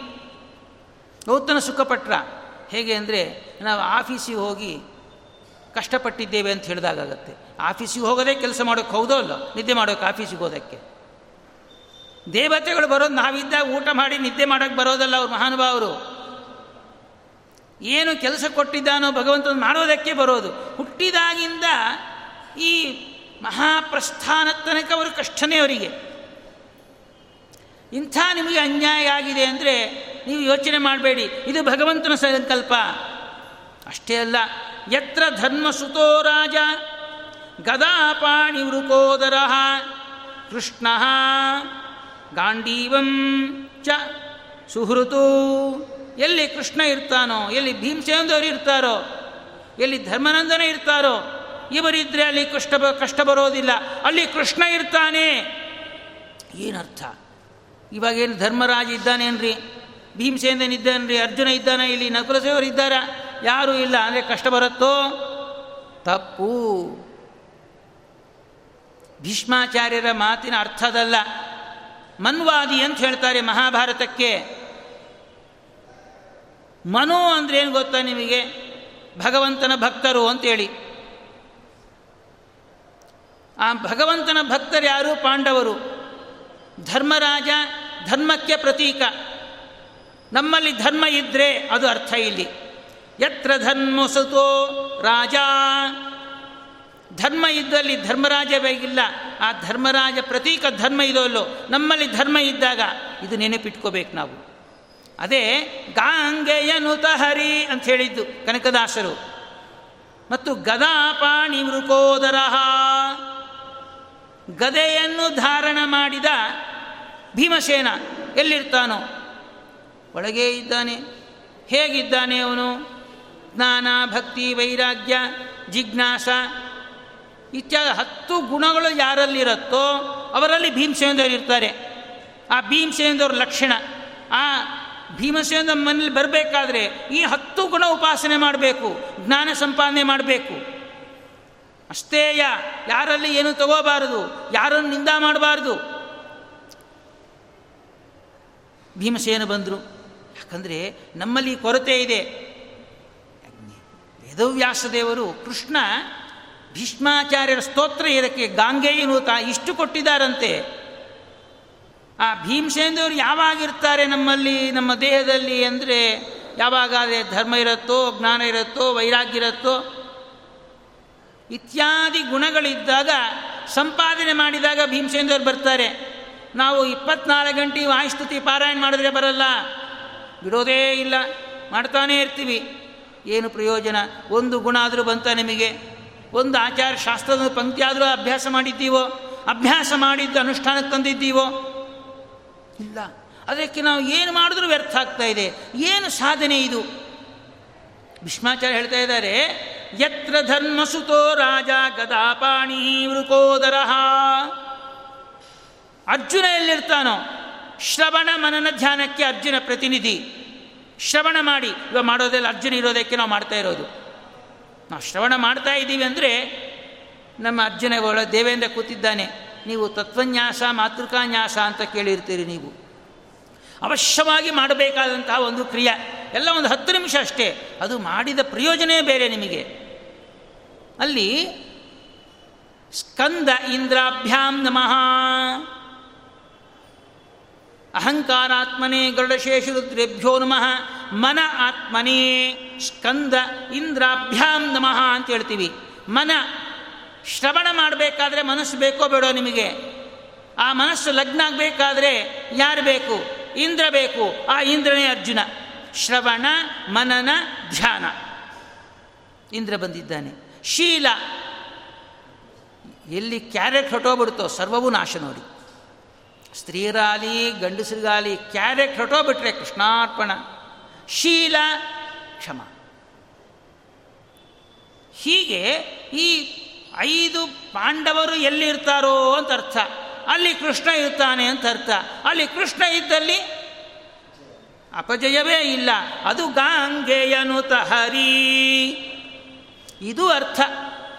ಯಾವತ್ತನ ಸುಖಪಟ್ರ? ಹೇಗೆ ಅಂದರೆ ನಾವು ಆಫೀಸಿಗೆ ಹೋಗಿ ಕಷ್ಟಪಟ್ಟಿದ್ದೇವೆ ಅಂತ ಹೇಳಿದಾಗತ್ತೆ ಆಫೀಸಿಗೆ ಹೋಗೋದೇ ಕೆಲಸ ಮಾಡೋಕ್ಕೆ ಹೌದೋ ಅಲ್ಲ? ನಿದ್ದೆ ಮಾಡೋಕ್ಕೆ ಆಫೀಸಿಗೆ ಹೋದಕ್ಕೆ. ದೇವತೆಗಳು ಬರೋದು ನಾವಿದ್ದಾಗ ಊಟ ಮಾಡಿ ನಿದ್ದೆ ಮಾಡೋಕ್ಕೆ ಬರೋದಲ್ಲ ಅವ್ರು ಮಹಾನುಭಾವರು. ಏನು ಕೆಲಸ ಕೊಟ್ಟಿದ್ದಾನೋ ಭಗವಂತನ ಮಾಡೋದಕ್ಕೆ ಬರೋದು. ಹುಟ್ಟಿದಾಗಿಂದ ಈ ಮಹಾಪ್ರಸ್ಥಾನ ತನಕ ಅವರು ಕಷ್ಟನೇ ಅವರಿಗೆ. ಇಂಥ ನಿಮಗೆ ಅನ್ಯಾಯ ಆಗಿದೆ ಅಂದರೆ ನೀವು ಯೋಚನೆ ಮಾಡಬೇಡಿ. ಇದು ಭಗವಂತನ ಸಂಕಲ್ಪ. ಅಷ್ಟೇ ಅಲ್ಲ, ಯತ್ರ ಧರ್ಮಸುತೋ ರಾಜ ಗದಾಪಾಣಿ ವೃಕೋದರ ಕೃಷ್ಣ ಗಾಂಡೀವಂ ಚ ಸುಹೃತು. ಎಲ್ಲಿ ಕೃಷ್ಣ ಇರ್ತಾನೋ, ಎಲ್ಲಿ ಭೀಮಸೇನದವರು ಇರ್ತಾರೋ, ಎಲ್ಲಿ ಧರ್ಮನಂದನ ಇರ್ತಾರೋ, ಇವರಿದ್ರೆ ಅಲ್ಲಿ ಕಷ್ಟ ಬ, ಕಷ್ಟ ಬರೋದಿಲ್ಲ. ಅಲ್ಲಿ ಕೃಷ್ಣ ಇರ್ತಾನೆ. ಏನರ್ಥ? ಇವಾಗೇನು ಧರ್ಮರಾಜ ಇದ್ದಾನೇನ್ರಿ? ಭೀಮಸೇನನ್ ಇದ್ದಾನ್ರಿ ಅರ್ಜುನ ಇದ್ದಾನೆ? ಇಲ್ಲಿ ನಕುಲಸೇವರು ಇದ್ದಾರ? ಯಾರೂ ಇಲ್ಲ. ಅಂದರೆ ಕಷ್ಟ ಬರುತ್ತೋ? ತಪ್ಪು. ಭೀಷ್ಮಾಚಾರ್ಯರ ಮಾತಿನ ಅರ್ಥದಲ್ಲ. ಮನ್ವಾದಿ ಅಂತ ಹೇಳ್ತಾರೆ ಮಹಾಭಾರತಕ್ಕೆ. ಮನೋ ಅಂದ್ರೆ ಏನು ಗೊತ್ತಾ ನಿಮಗೆ? ಭಗವಂತನ ಭಕ್ತರು ಅಂತೇಳಿ ಆ ಭಗವಂತನ ಭಕ್ತರು ಯಾರು? ಪಾಂಡವರು. ಧರ್ಮರಾಜ ಧರ್ಮಕ್ಕೆ ಪ್ರತೀಕ. ನಮ್ಮಲ್ಲಿ ಧರ್ಮ ಇದ್ರೆ ಅದು ಅರ್ಥ ಇಲ್ಲಿ. ಯತ್ರ ಧರ್ಮಸುತೋ ರಾಜ ಧರ್ಮ ಇದ್ದಲ್ಲಿ ಧರ್ಮರಾಜ ಬೇಕಿಲ್ಲ. ಆ ಧರ್ಮರಾಜ ಪ್ರತೀಕ ಧರ್ಮ ಇದೋ ನಮ್ಮಲ್ಲಿ ಧರ್ಮ ಇದ್ದಾಗ ಇದು ನೆನಪಿಟ್ಕೋಬೇಕು ನಾವು. ಅದೇ ಗಾಂಗೆಯನುತ ಹರಿ ಅಂತ ಹೇಳಿದ್ದು ಕನಕದಾಸರು. ಮತ್ತು ಗದಾಪಾಣಿ ಮೃಕೋದರ ಗದೆಯನ್ನು ಧಾರಣ ಮಾಡಿದ ಭೀಮಸೇನ ಎಲ್ಲಿರ್ತಾನೋ? ಒಳಗೇ ಇದ್ದಾನೆ. ಹೇಗಿದ್ದಾನೆ ಅವನು? ಜ್ಞಾನ, ಭಕ್ತಿ, ವೈರಾಗ್ಯ, ಜಿಜ್ಞಾಸ ಇತ್ಯಾದಿ ಹತ್ತು ಗುಣಗಳು ಯಾರಲ್ಲಿರುತ್ತೋ ಅವರಲ್ಲಿ ಭೀಮಸೇನದವರು ಇರ್ತಾರೆ ಆ ಭೀಮಸೇನದವ್ರ ಲಕ್ಷಣ, ಆ ಭೀಮಸೇನ ಮನೇಲಿ ಬರಬೇಕಾದ್ರೆ ಈ ಹತ್ತು ಗುಣ ಉಪಾಸನೆ ಮಾಡಬೇಕು, ಜ್ಞಾನ ಸಂಪಾದನೆ ಮಾಡಬೇಕು. ಅಷ್ಟೇಯ ಯಾರಲ್ಲಿ ಏನು ತಗೋಬಾರದು, ಯಾರನ್ನು ನಿಂದ ಮಾಡಬಾರ್ದು. ಭೀಮಸೇನ ಬಂದರು, ಯಾಕಂದರೆ ನಮ್ಮಲ್ಲಿ ಕೊರತೆ ಇದೆ. ವೇದವ್ಯಾಸ ದೇವರು ಕೃಷ್ಣ ಭೀಷ್ಮಾಚಾರ್ಯರ ಸ್ತೋತ್ರ ಇದಕ್ಕೆ ಗಾಂಗೇಯನೂತ ಇಷ್ಟು ಕೊಟ್ಟಿದ್ದಾರಂತೆ. ಆ ಭೀಮಸೇನವರು ಯಾವಾಗಿರ್ತಾರೆ ನಮ್ಮಲ್ಲಿ, ನಮ್ಮ ದೇಹದಲ್ಲಿ ಅಂದರೆ ಯಾವಾಗಾದರೆ ಧರ್ಮ ಇರುತ್ತೋ, ಜ್ಞಾನ ಇರುತ್ತೋ, ವೈರಾಗ್ಯ ಇರುತ್ತೋ, ಇತ್ಯಾದಿ ಗುಣಗಳಿದ್ದಾಗ ಸಂಪಾದನೆ ಮಾಡಿದಾಗ ಭೀಮಸೇನದವ್ರು ಬರ್ತಾರೆ. ನಾವು ಇಪ್ಪತ್ನಾಲ್ಕು ಗಂಟೆ ವಾಯುಸ್ತುತಿ ಪಾರಾಯಣ ಮಾಡಿದ್ರೆ ಬರಲ್ಲ. ಬಿಡೋದೇ ಇಲ್ಲ, ಮಾಡ್ತಾನೇ ಇರ್ತೀವಿ. ಏನು ಪ್ರಯೋಜನ? ಒಂದು ಗುಣ ಆದರೂ ಬಂತ ನಿಮಗೆ. ಒಂದು ಆಚಾರ ಶಾಸ್ತ್ರದ ಪಂಕ್ತಿ ಆದರೂ ಅಭ್ಯಾಸ ಮಾಡಿದ್ದೀವೋ? ಅಭ್ಯಾಸ ಮಾಡಿದ್ದು ಅನುಷ್ಠಾನಕ್ಕೆ ತಂದಿದ್ದೀವೋ? ಇಲ್ಲ. ಅದಕ್ಕೆ ನಾವು ಏನು ಮಾಡಿದ್ರೂ ವ್ಯರ್ಥ ಆಗ್ತಾ ಇದೆ. ಏನು ಸಾಧನೆ ಇದು? ಭೀಷ್ಮಾಚಾರ್ಯ ಹೇಳ್ತಾ ಇದ್ದಾರೆ, ಯತ್ರ ಧರ್ಮಸುತೋ ರಾಜ ಗದಾಪಾಣಿ ವೃಕೋದರ. ಅರ್ಜುನ ಎಲ್ಲಿರ್ತಾನೋ? ಶ್ರವಣ ಮನನ ಧ್ಯಾನಕ್ಕೆ ಅರ್ಜುನ ಪ್ರತಿನಿಧಿ. ಶ್ರವಣ ಮಾಡಿ, ಇವಾಗ ಮಾಡೋದೆಲ್ಲ ಅರ್ಜುನ ಇರೋದಕ್ಕೆ ನಾವು ಮಾಡ್ತಾ ಇರೋದು. ನಾವು ಶ್ರವಣ ಮಾಡ್ತಾ ಇದ್ದೀವಿ ಅಂದರೆ ನಮ್ಮ ಅರ್ಜುನ ಒಳ ದೇವೇಂದ್ರ ಕೂತಿದ್ದಾನೆ. ನೀವು ತತ್ವನ್ಯಾಸ, ಮಾತೃಕಾನ್ಯಾಸ ಅಂತ ಕೇಳಿರ್ತೀರಿ ನೀವು. ಅವಶ್ಯವಾಗಿ ಮಾಡಬೇಕಾದಂತಹ ಒಂದು ಕ್ರಿಯೆ. ಎಲ್ಲ ಒಂದು ಹತ್ತು ನಿಮಿಷ ಅಷ್ಟೇ. ಅದು ಮಾಡಿದ ಪ್ರಯೋಜನವೇ ಬೇರೆ ನಿಮಗೆ. ಅಲ್ಲಿ ಸ್ಕಂದ ಇಂದ್ರಾಭ್ಯಾಂ ನಮಃ. ಅಹಂಕಾರಾತ್ಮನೇ ಗರುಡಶೇಷ ರುದ್ರೇಭ್ಯೋ ನಮಃ, ಮನ ಆತ್ಮನೇ ಸ್ಕಂದ ಇಂದ್ರಾಭ್ಯಾಂ ನಮಃ ಅಂತ ಹೇಳ್ತೀವಿ. ಮನ, ಶ್ರವಣ ಮಾಡಬೇಕಾದ್ರೆ ಮನಸ್ಸು ಬೇಕೋ ಬೇಡೋ ನಿಮಗೆ. ಆ ಮನಸ್ಸು ಲಗ್ನ ಆಗಬೇಕಾದ್ರೆ ಯಾರು ಬೇಕು? ಇಂದ್ರ ಬೇಕು. ಆ ಇಂದ್ರನೇ ಅರ್ಜುನ. ಶ್ರವಣ, ಮನನ, ಧ್ಯಾನ. ಇಂದ್ರ ಬಂದಿದ್ದಾನೆ. ಶೀಲ. ಎಲ್ಲಿ ಕ್ಯಾರೆಟ್ ಹೊಟ್ಟೋಗ್ಬಿಡ್ತೋ ಸರ್ವವೂ ನಾಶ ನೋಡಿ ಸ್ತ್ರೀಯರಾಗಲಿ ಗಂಡಸರಿಗಾಲಿ ಕ್ಯಾರೆಕ್ಟ್ ಹೊಟ್ಟೋಗ್ಬಿಟ್ರೆ ಕೃಷ್ಣಾರ್ಪಣ, ಶೀಲ ಕ್ಷಮ. ಹೀಗೆ ಈ ಐದು ಪಾಂಡವರು ಎಲ್ಲಿರ್ತಾರೋ ಅಂತ ಅರ್ಥ. ಅಲ್ಲಿ ಕೃಷ್ಣ ಇರ್ತಾನೆ ಅಂತ ಅರ್ಥ. ಅಲ್ಲಿ ಕೃಷ್ಣ ಇದ್ದಲ್ಲಿ ಅಪಜಯವೇ ಇಲ್ಲ. ಅದು ಗಾಂಗೆಯನು ಹರಿ ಇದು ಅರ್ಥ.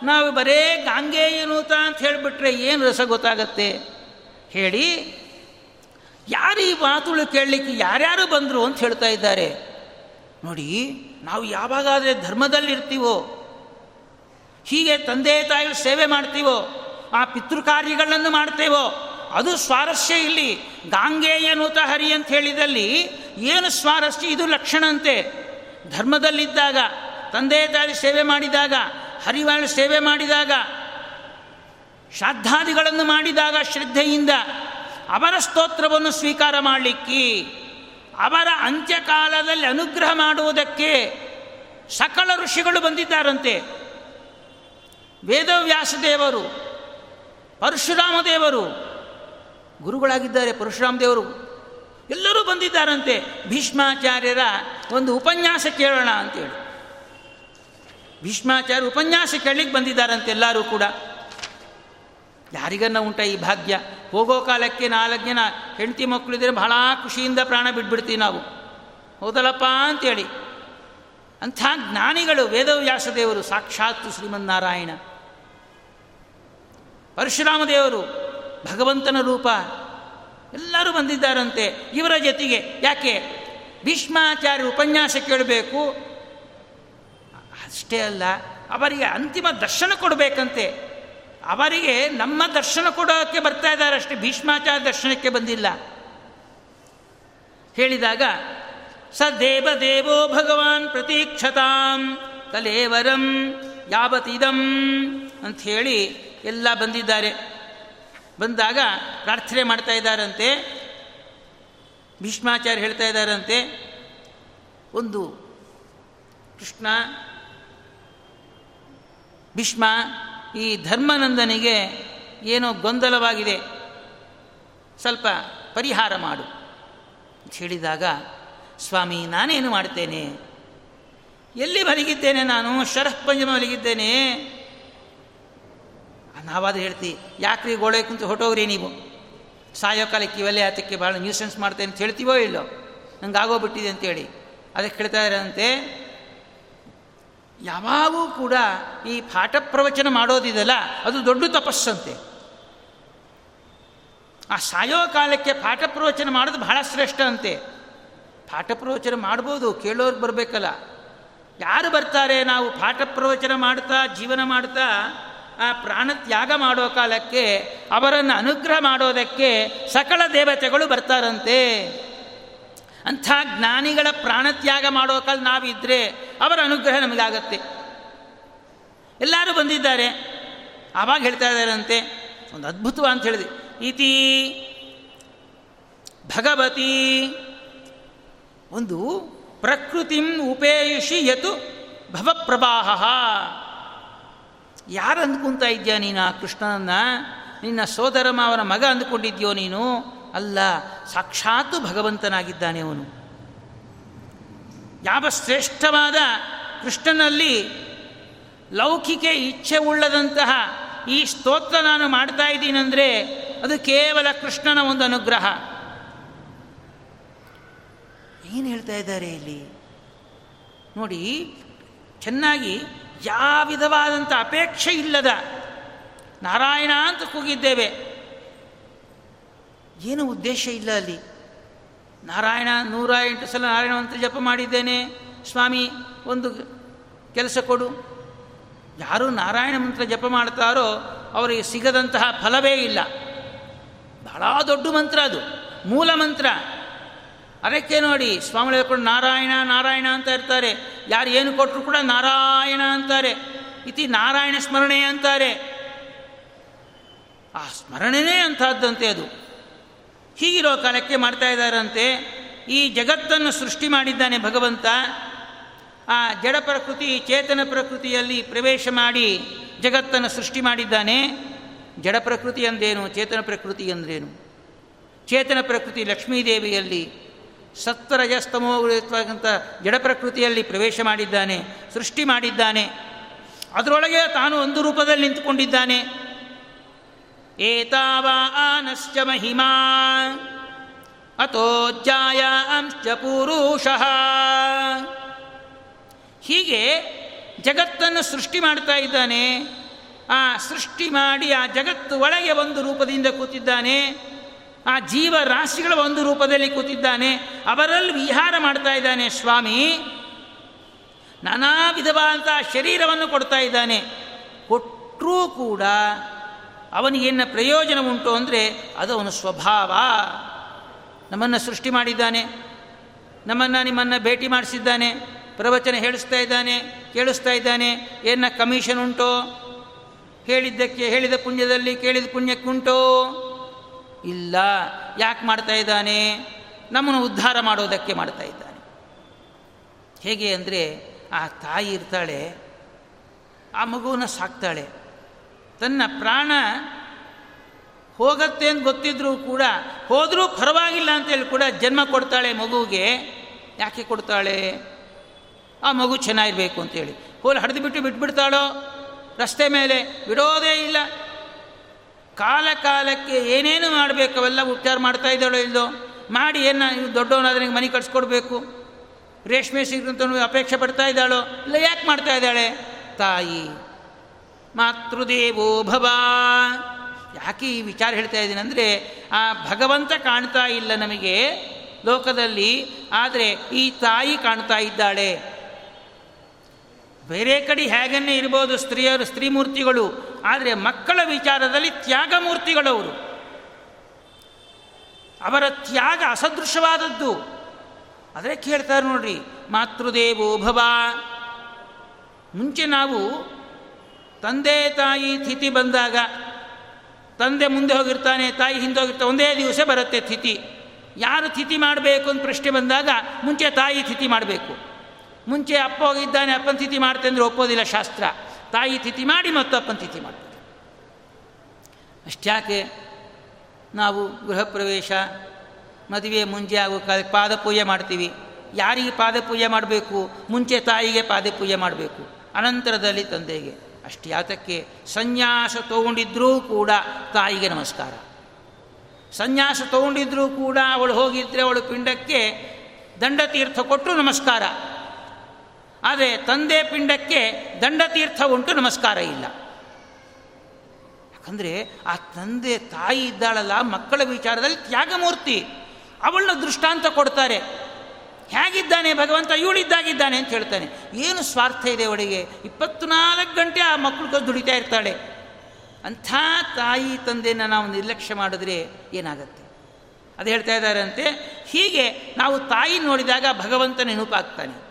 ನಾವು ಬರೇ ಗಾಂಗೆಯನುತ ಅಂತ ಹೇಳಿಬಿಟ್ರೆ ಏನು ರಸ ಗೊತ್ತಾಗತ್ತೆ? ಹೇಳಿ ಯಾರು ಈ ಮಾತುಗಳು ಕೇಳಲಿಕ್ಕೆ ಯಾರ್ಯಾರು ಬಂದರು ಅಂತ ಹೇಳ್ತಾ ಇದ್ದಾರೆ. ನೋಡಿ, ನಾವು ಯಾವಾಗಾದರೆ ಧರ್ಮದಲ್ಲಿರ್ತೀವೋ, ಹೀಗೆ ತಂದೆ ತಾಯಿ ಸೇವೆ ಮಾಡ್ತೀವೋ, ಆ ಪಿತೃಕಾರ್ಯಗಳನ್ನು ಮಾಡ್ತೇವೋ, ಅದು ಸ್ವಾರಸ್ಯ ಇಲ್ಲಿ. ಗಾಂಗೇಯನೂತ ಹರಿ ಅಂತ ಹೇಳಿದಲ್ಲಿ ಏನು ಸ್ವಾರಸ್ಯ? ಇದು ಲಕ್ಷಣಂತೆ ಧರ್ಮದಲ್ಲಿದ್ದಾಗ, ತಂದೆ ತಾಯಿ ಸೇವೆ ಮಾಡಿದಾಗ, ಹರಿವಾಳು ಸೇವೆ ಮಾಡಿದಾಗ ಶ್ರಾದ್ದಾದಿಗಳನ್ನು ಮಾಡಿದಾಗ ಶ್ರದ್ಧೆಯಿಂದ ಅವರ ಸ್ತೋತ್ರವನ್ನು ಸ್ವೀಕಾರ ಮಾಡಲಿಕ್ಕೆ, ಅವರ ಅಂತ್ಯಕಾಲದಲ್ಲಿ ಅನುಗ್ರಹ ಮಾಡುವುದಕ್ಕೆ ಸಕಲ ಋಷಿಗಳು ಬಂದಿದ್ದಾರಂತೆ. ವೇದವ್ಯಾಸ ದೇವರು, ಪರಶುರಾಮ ದೇವರು, ಗುರುಗಳಾಗಿದ್ದಾರೆ ಪರಶುರಾಮ ದೇವರು, ಎಲ್ಲರೂ ಬಂದಿದ್ದಾರಂತೆ. ಭೀಷ್ಮಾಚಾರ್ಯರ ಒಂದು ಉಪನ್ಯಾಸ ಕೇಳೋಣ ಅಂತೇಳಿ. ಭೀಷ್ಮಾಚಾರ್ಯ ಉಪನ್ಯಾಸ ಕೇಳಲಿಕ್ಕೆ ಬಂದಿದ್ದಾರಂತೆ ಎಲ್ಲರೂ ಕೂಡ. ಯಾರಿಗನ್ನ ಉಂಟ ಈ ಭಾಗ್ಯ? ಹೋಗೋ ಕಾಲಕ್ಕೆ ನಾಲ್ಕು ಜನ ಹೆಂಡತಿ ಮಕ್ಕಳಿದ್ರೆ ಬಹಳ ಖುಷಿಯಿಂದ ಪ್ರಾಣ ಬಿಟ್ಬಿಡ್ತೀವಿ ನಾವು. ಹೌದಲ್ಲಪ್ಪ ಅಂತೇಳಿ. ಅಂಥ ಜ್ಞಾನಿಗಳು ವೇದವ್ಯಾಸ ದೇವರು, ಸಾಕ್ಷಾತ್ ಶ್ರೀಮನ್ನಾರಾಯಣ. ಪರಶುರಾಮ ದೇವರು, ಭಗವಂತನ ರೂಪ. ಎಲ್ಲರೂ ಬಂದಿದ್ದಾರಂತೆ ಇವರ ಜೊತೆಗೆ. ಯಾಕೆ? ಭೀಷ್ಮಾಚಾರ್ಯ ಉಪನ್ಯಾಸ ಕೇಳಬೇಕು. ಅಷ್ಟೇ ಅಲ್ಲ, ಅವರಿಗೆ ಅಂತಿಮ ದರ್ಶನ ಕೊಡಬೇಕಂತೆ. ಅವರಿಗೆ ನಮ್ಮ ದರ್ಶನ ಕೊಡೋಕ್ಕೆ ಬರ್ತಾ ಇದ್ದಾರೆ ಅಷ್ಟೇ ಭೀಷ್ಮಾಚಾರ್ಯ ದರ್ಶನಕ್ಕೆ ಬಂದಿಲ್ಲ. ಹೇಳಿದಾಗ ಸ ದೇವ ದೇವೋ ಭಗವಾನ್ ಪ್ರತೀಕ್ಷತಾಂ ತಲೇವರಂ ಯಾವತಿದಂ ಹೇಳಿ ಎಲ್ಲ ಬಂದಿದ್ದಾರೆ. ಬಂದಾಗ ಪ್ರಾರ್ಥನೆ ಮಾಡ್ತಾ ಇದ್ದಾರಂತೆ, ಭೀಷ್ಮಾಚಾರ್ಯ ಹೇಳ್ತಾ ಇದ್ದಾರಂತೆ, ಒಂದು ಕೃಷ್ಣ, ಭೀಷ್ಮ ಈ ಧರ್ಮನಂದನಿಗೆ ಏನೋ ಗೊಂದಲವಾಗಿದೆ. ಸ್ವಲ್ಪ ಪರಿಹಾರ ಮಾಡು. ಅಂತ ಹೇಳಿದಾಗ, ಸ್ವಾಮಿ, ನಾನೇನು ಮಾಡ್ತೇನೆ ಎಲ್ಲಿ ಮಲಗಿದ್ದೇನೆ ನಾನು? ಶರಃ ಪಂಜಮ ಮಲಗಿದ್ದೇನೆ. ನಾವಾದ್ರೆ ಹೇಳ್ತಿ, ಯಾಕ್ರಿ ಗೋಳೆ ಕುಂತು ಹೊಟ್ಟೋಗ್ರಿ ನೀವು? ಸಾಯೋ ಕಾಲಕ್ಕೆ ಇವೆಲ್ಲ ಆತಕ್ಕೆ ಭಾಳ ನ್ಯೂಸೆನ್ಸ್ ಮಾಡ್ತೇನೆ ಅಂತ ಹೇಳ್ತೀವೋ ಇಲ್ಲೋ? ನಂಗೆ ಆಗೋಗ್ಬಿಟ್ಟಿದೆ ಅಂತೇಳಿ. ಅದಕ್ಕೆ ಹೇಳ್ತಾ ಇರೋಂತೆ ಯಾವಾಗೂ ಕೂಡ ಈ ಪಾಠ ಪ್ರವಚನ ಮಾಡೋದಿದೆಯಲ್ಲ ಅದು ದೊಡ್ಡ ತಪಸ್ಸಂತೆ. ಆ ಸಾಯೋ ಕಾಲಕ್ಕೆ ಪಾಠ ಪ್ರವಚನ ಮಾಡೋದು ಬಹಳ ಶ್ರೇಷ್ಠ ಅಂತೆ ಪಾಠ ಪ್ರವಚನ ಮಾಡ್ಬೋದು, ಕೇಳೋರ್ಗೆ ಬರಬೇಕಲ್ಲ. ಯಾರು ಬರ್ತಾರೆ ನಾವು ಪಾಠ ಪ್ರವಚನ ಮಾಡ್ತಾ, ಜೀವನ ಮಾಡ್ತಾ, ಆ ಪ್ರಾಣ ತ್ಯಾಗ ಮಾಡೋ ಕಾಲಕ್ಕೆ ಅವರನ್ನು ಅನುಗ್ರಹ ಮಾಡೋದಕ್ಕೆ ಸಕಲ ದೇವತೆಗಳು ಬರ್ತಾರಂತೆ. ಅಂಥ ಜ್ಞಾನಿಗಳ ಪ್ರಾಣತ್ಯಾಗ ಮಾಡೋ ಕಾಲ ನಾವಿದ್ದರೆ ಅವರ ಅನುಗ್ರಹ ನಮಗಾಗತ್ತೆ. ಎಲ್ಲರೂ ಬಂದಿದ್ದಾರೆ. ಆವಾಗ ಹೇಳ್ತಾ ಇದ್ದಾರಂತೆ, ಒಂದು ಅದ್ಭುತವ ಅಂತ ಹೇಳಿದೆ. ಇತಿ ಭಗವತಿ ಒಂದು ಪ್ರಕೃತಿಂ ಉಪೇಯುಷಿ ಯತು ಭವಪ್ರವಾಹ. ಯಾರು ಅಂದ್ಕೊಂತ ಇದೆಯಾ ನೀನು ಆ ಕೃಷ್ಣನನ್ನ? ನಿನ್ನ ಸೋದರಮ್ಮ ಅವರ ಮಗ ಅಂದ್ಕೊಂಡಿದ್ಯೋ ನೀನು? ಅಲ್ಲ, ಸಾಕ್ಷಾತ್ತು ಭಗವಂತನಾಗಿದ್ದಾನೆ ಅವನು. ಯಾವ ಶ್ರೇಷ್ಠವಾದ ಕೃಷ್ಣನಲ್ಲಿ ಲೌಕಿಕ ಇಚ್ಛೆ ಉಳ್ಳದಂತಹ ಈ ಸ್ತೋತ್ರ ನಾನು ಮಾಡ್ತಾ ಇದ್ದೀನಂದರೆ ಅದು ಕೇವಲ ಕೃಷ್ಣನ ಒಂದು ಅನುಗ್ರಹ. ಏನು ಹೇಳ್ತಾ ಇದ್ದಾರೆ ಇಲ್ಲಿ? ನೋಡಿ, ಚೆನ್ನಾಗಿ ಯಾವ ವಿಧವಾದಂಥ ಅಪೇಕ್ಷೆ ಇಲ್ಲದ ನಾರಾಯಣ ಅಂತ ಕೂಗಿದ್ದೇವೆ. ಏನು ಉದ್ದೇಶ ಇಲ್ಲ ಅಲ್ಲಿ. ನಾರಾಯಣ ನೂರ ಎಂಟು ಸಲ ನಾರಾಯಣ ಮಂತ್ರ ಜಪ ಮಾಡಿದ್ದೇನೆ. ಸ್ವಾಮಿ, ಒಂದು ಕೆಲಸ ಕೊಡು. ಯಾರು ನಾರಾಯಣ ಮಂತ್ರ ಜಪ ಮಾಡ್ತಾರೋ ಅವರಿಗೆ ಸಿಗದಂತಹ ಫಲವೇ ಇಲ್ಲ. ಬಹಳ ದೊಡ್ಡ ಮಂತ್ರ ಅದು. ಮೂಲ ಮಂತ್ರ. ಅದಕ್ಕೆ ನೋಡಿ ಸ್ವಾಮಿ ಹೇಳ್ಕೊಂಡು ನಾರಾಯಣ ನಾರಾಯಣ ಅಂತ ಇರ್ತಾರೆ. ಯಾರು ಏನು ಕೊಟ್ಟರು ಕೂಡ ನಾರಾಯಣ ಅಂತಾರೆ. ಇತಿ ನಾರಾಯಣ ಸ್ಮರಣೆ ಅಂತಾರೆ. ಆ ಸ್ಮರಣೆನೇ ಅಂತಹದ್ದಂತೆ ಅದು. ಹೀಗಿರೋ ಕಾಲಕ್ಕೆ ಮಾಡ್ತಾ ಇದ್ದಾರಂತೆ. ಈ ಜಗತ್ತನ್ನು ಸೃಷ್ಟಿ ಮಾಡಿದ್ದಾನೆ ಭಗವಂತ. ಆ ಜಡ ಪ್ರಕೃತಿ, ಚೇತನ ಪ್ರಕೃತಿಯಲ್ಲಿ ಪ್ರವೇಶ ಮಾಡಿ ಜಗತ್ತನ್ನು ಸೃಷ್ಟಿ ಮಾಡಿದ್ದಾನೆ. ಜಡ ಪ್ರಕೃತಿ ಅಂದೇನು ಚೇತನ ಪ್ರಕೃತಿ ಅಂದ್ರೇನು? ಚೇತನ ಪ್ರಕೃತಿ ಲಕ್ಷ್ಮೀದೇವಿಯಲ್ಲಿ ಸತ್ವರಜಸ್ತಮೋಗಿರ್ತಕ್ಕಂಥ ಜಡ ಪ್ರಕೃತಿಯಲ್ಲಿ ಪ್ರವೇಶ ಮಾಡಿದ್ದಾನೆ, ಸೃಷ್ಟಿ ಮಾಡಿದ್ದಾನೆ. ಅದರೊಳಗೆ ತಾನು ಒಂದು ರೂಪದಲ್ಲಿ ನಿಂತುಕೊಂಡಿದ್ದಾನೆ. ಏತಾವಾನಶ್ಚ ಮಹಿಮಾ ಅತೋಜ್ಜಾಯ ಅಂಶ್ಚ ಪುರುಷಃ ಹೀಗೆ ಜಗತ್ತನ್ನು ಸೃಷ್ಟಿ ಮಾಡ್ತಾ ಇದ್ದಾನೆ. ಆ ಸೃಷ್ಟಿ ಮಾಡಿ ಆ ಜಗತ್ತು ಒಳಗೆ ಒಂದು ರೂಪದಿಂದ ಕೂತಿದ್ದಾನೆ. ಆ ಜೀವರಾಶಿಗಳ ಒಂದು ರೂಪದಲ್ಲಿ ಕೂತಿದ್ದಾನೆ. ಅವರಲ್ಲಿ ವಿಹಾರ ಮಾಡ್ತಾ ಇದ್ದಾನೆ ಸ್ವಾಮಿ. ನಾನಾ ವಿಧವಾದಂಥ ಶರೀರವನ್ನು ಕೊಡ್ತಾ ಇದ್ದಾನೆ. ಕೊಟ್ಟರೂ ಕೂಡ ಅವನಿಗೇನ ಪ್ರಯೋಜನ ಉಂಟು ಅಂದರೆ ಅದು ಅವನ ಸ್ವಭಾವ. ನಮ್ಮನ್ನು ಸೃಷ್ಟಿ ಮಾಡಿದ್ದಾನೆ. ನಮ್ಮನ್ನು ನಿಮ್ಮನ್ನು ಭೇಟಿ ಮಾಡಿಸಿದ್ದಾನೆ. ಪ್ರವಚನ ಹೇಳಿಸ್ತಾ ಇದ್ದಾನೆ, ಕೇಳಿಸ್ತಾ ಇದ್ದಾನೆ. ಏನ ಕಮಿಷನ್ ಉಂಟೋ? ಹೇಳಿದ್ದಕ್ಕೆ, ಹೇಳಿದ ಪುಣ್ಯದಲ್ಲಿ ಕೇಳಿದ ಪುಣ್ಯಕ್ಕುಂಟೋ? ಇಲ್ಲ. ಯಾಕೆ ಮಾಡ್ತಾ ಇದ್ದಾನೆ? ನಮ್ಮನ್ನು ಉದ್ಧಾರ ಮಾಡೋದಕ್ಕೆ ಮಾಡ್ತಾ ಇದ್ದಾನೆ. ಹೇಗೆ ಅಂದರೆ ಆ ತಾಯಿ ಇರ್ತಾಳೆ, ಆ ಮಗುವನ್ನು ಸಾಕ್ತಾಳೆ. ತನ್ನ ಪ್ರಾಣ ಹೋಗತ್ತೆ ಅಂತ ಗೊತ್ತಿದ್ರೂ ಕೂಡ, ಹೋದರೂ ಪರವಾಗಿಲ್ಲ ಅಂತೇಳಿ ಕೂಡ ಜನ್ಮ ಕೊಡ್ತಾಳೆ ಮಗುವಿಗೆ ಯಾಕೆ ಕೊಡ್ತಾಳೆ? ಆ ಮಗು ಚೆನ್ನಾಗಿರಬೇಕು ಅಂತೇಳಿ ಹೋಲ್ ಹಡಿದು ಬಿಟ್ಟು ಬಿಟ್ಬಿಡ್ತಾಳೋ? ರಸ್ತೆ ಮೇಲೆ ಬಿಡೋದೇ ಇಲ್ಲ. ಕಾಲ ಕಾಲಕ್ಕೆ ಏನೇನು ಮಾಡಬೇಕು ಅವೆಲ್ಲ ಉಪಚಾರ ಮಾಡ್ತಾ ಇದ್ದಾಳೋ ಇಲ್ಲೋ ಮಾಡಿ ಏನು ದೊಡ್ಡವನಾದ್ರೆ ಮನೆ ಕಟ್ಸ್ಕೊಡ್ಬೇಕು? ರೇಷ್ಮೆ ಸಿಗಂತ ಅಪೇಕ್ಷೆ ಪಡ್ತಾ ಇದ್ದಾಳೋ? ಇಲ್ಲ, ಯಾಕೆ ಮಾಡ್ತಾ ಇದ್ದಾಳೆ? ತಾಯಿ. ಮಾತೃದೇವೋ ಭವ. ಯಾಕೆ ಈ ವಿಚಾರ ಹೇಳ್ತಾ ಇದ್ದೀನಿ ಅಂದರೆ, ಆ ಭಗವಂತ ಕಾಣ್ತಾ ಇಲ್ಲ ನಮಗೆ ಲೋಕದಲ್ಲಿ, ಆದರೆ ಈ ತಾಯಿ ಕಾಣ್ತಾ ಇದ್ದಾಳೆ. ಬೇರೆ ಕಡೆ ಹೇಗನ್ನೇ ಇರ್ಬೋದು ಸ್ತ್ರೀಯರು, ಸ್ತ್ರೀಮೂರ್ತಿಗಳು, ಆದರೆ ಮಕ್ಕಳ ವಿಚಾರದಲ್ಲಿ ತ್ಯಾಗ ಮೂರ್ತಿಗಳವರು ಅವರ ತ್ಯಾಗ ಅಸದೃಶವಾದದ್ದು. ಆದರೆ ಕೇಳ್ತಾರೆ ನೋಡ್ರಿ, ಮಾತೃದೇವೋ ಭವ. ಮುಂಚೆ ನಾವು ತಂದೆ ತಾಯಿ ತಿಥಿ ಬಂದಾಗ ತಂದೆ ಮುಂದೆ ಹೋಗಿರ್ತಾನೆ, ತಾಯಿ ಹಿಂದೆ ಹೋಗಿರ್ತಾನೆ, ಒಂದೇ ದಿವಸ ಬರುತ್ತೆ ತಿಥಿ. ಯಾರು ತಿಥಿ ಮಾಡಬೇಕು ಅಂತ ಪ್ರಶ್ನೆ ಬಂದಾಗ ಮುಂಚೆ ತಾಯಿ ತಿಥಿ ಮಾಡಬೇಕು. ಮುಂಚೆ ಅಪ್ಪ ಹೋಗಿದ್ದಾನೆ, ಅಪ್ಪನ ತಿಥಿ ಮಾಡ್ತೆ ಅಂದರೆ ಒಪ್ಪೋದಿಲ್ಲ ಶಾಸ್ತ್ರ. ತಾಯಿ ತಿಥಿ ಮಾಡಿ ಮತ್ತು ಅಪ್ಪನ ತಿಥಿ ಮಾಡ್ತಾರೆ ಅಷ್ಟ್ಯಾಕೆ ನಾವು ಗೃಹ ಪ್ರವೇಶ, ಮದುವೆ ಮುಂಜೆ ಆಗೋ ಕಾಲ ಪಾದ ಪೂಜೆ ಮಾಡ್ತೀವಿ. ಯಾರಿಗೆ ಪಾದಪೂಜೆ ಮಾಡಬೇಕು? ಮುಂಚೆ ತಾಯಿಗೆ ಪಾದಪೂಜೆ ಮಾಡಬೇಕು. ಅನಂತರದಲ್ಲಿ ತಂದೆಗೆ. ಅಷ್ಟು. ಯಾತಕ್ಕೆ? ಸನ್ಯಾಸ ತಗೊಂಡಿದ್ರೂ ಕೂಡ ತಾಯಿಗೆ ನಮಸ್ಕಾರ. ಸನ್ಯಾಸ ತಗೊಂಡಿದ್ರೂ ಕೂಡ ಅವಳು ಹೋಗಿದ್ರೆ ಅವಳು ಪಿಂಡಕ್ಕೆ ದಂಡತೀರ್ಥ ಕೊಟ್ಟು ನಮಸ್ಕಾರ. ಆದರೆ ತಂದೆ ಪಿಂಡಕ್ಕೆ ದಂಡತೀರ್ಥ ಉಂಟು ನಮಸ್ಕಾರ ಇಲ್ಲ. ಯಾಕಂದರೆ ಆ ತಂದೆ ತಾಯಿ ಇದ್ದಾಳಲ್ಲ ಮಕ್ಕಳ ವಿಚಾರದಲ್ಲಿ ತ್ಯಾಗಮೂರ್ತಿ. ಅವಳನ್ನ ದೃಷ್ಟಾಂತ ಕೊಡ್ತಾರೆ. ಹೇಗಿದ್ದಾನೆ ಭಗವಂತ? ಇವಳಿದ್ದಾಗಿದ್ದಾನೆ ಅಂತ ಹೇಳ್ತಾನೆ. ಏನು ಸ್ವಾರ್ಥ ಇದೆ ಅವಳಿಗೆ? ಇಪ್ಪತ್ನಾಲ್ಕು ಗಂಟೆ ಆ ಮಕ್ಕಳು ದುಡಿತಾ ಇರ್ತಾಳೆ. ಅಂಥ ತಾಯಿ ತಂದೆಯನ್ನು ನಾವು ನಿರ್ಲಕ್ಷ್ಯ ಮಾಡಿದ್ರೆ ಏನಾಗುತ್ತೆ? ಅದು ಹೇಳ್ತಾ ಇದ್ದಾರಂತೆ, ಹೀಗೆ ನಾವು ತಾಯಿ ನೋಡಿದಾಗ ಭಗವಂತ ನೆನಪಾಗ್ತಾನೆ.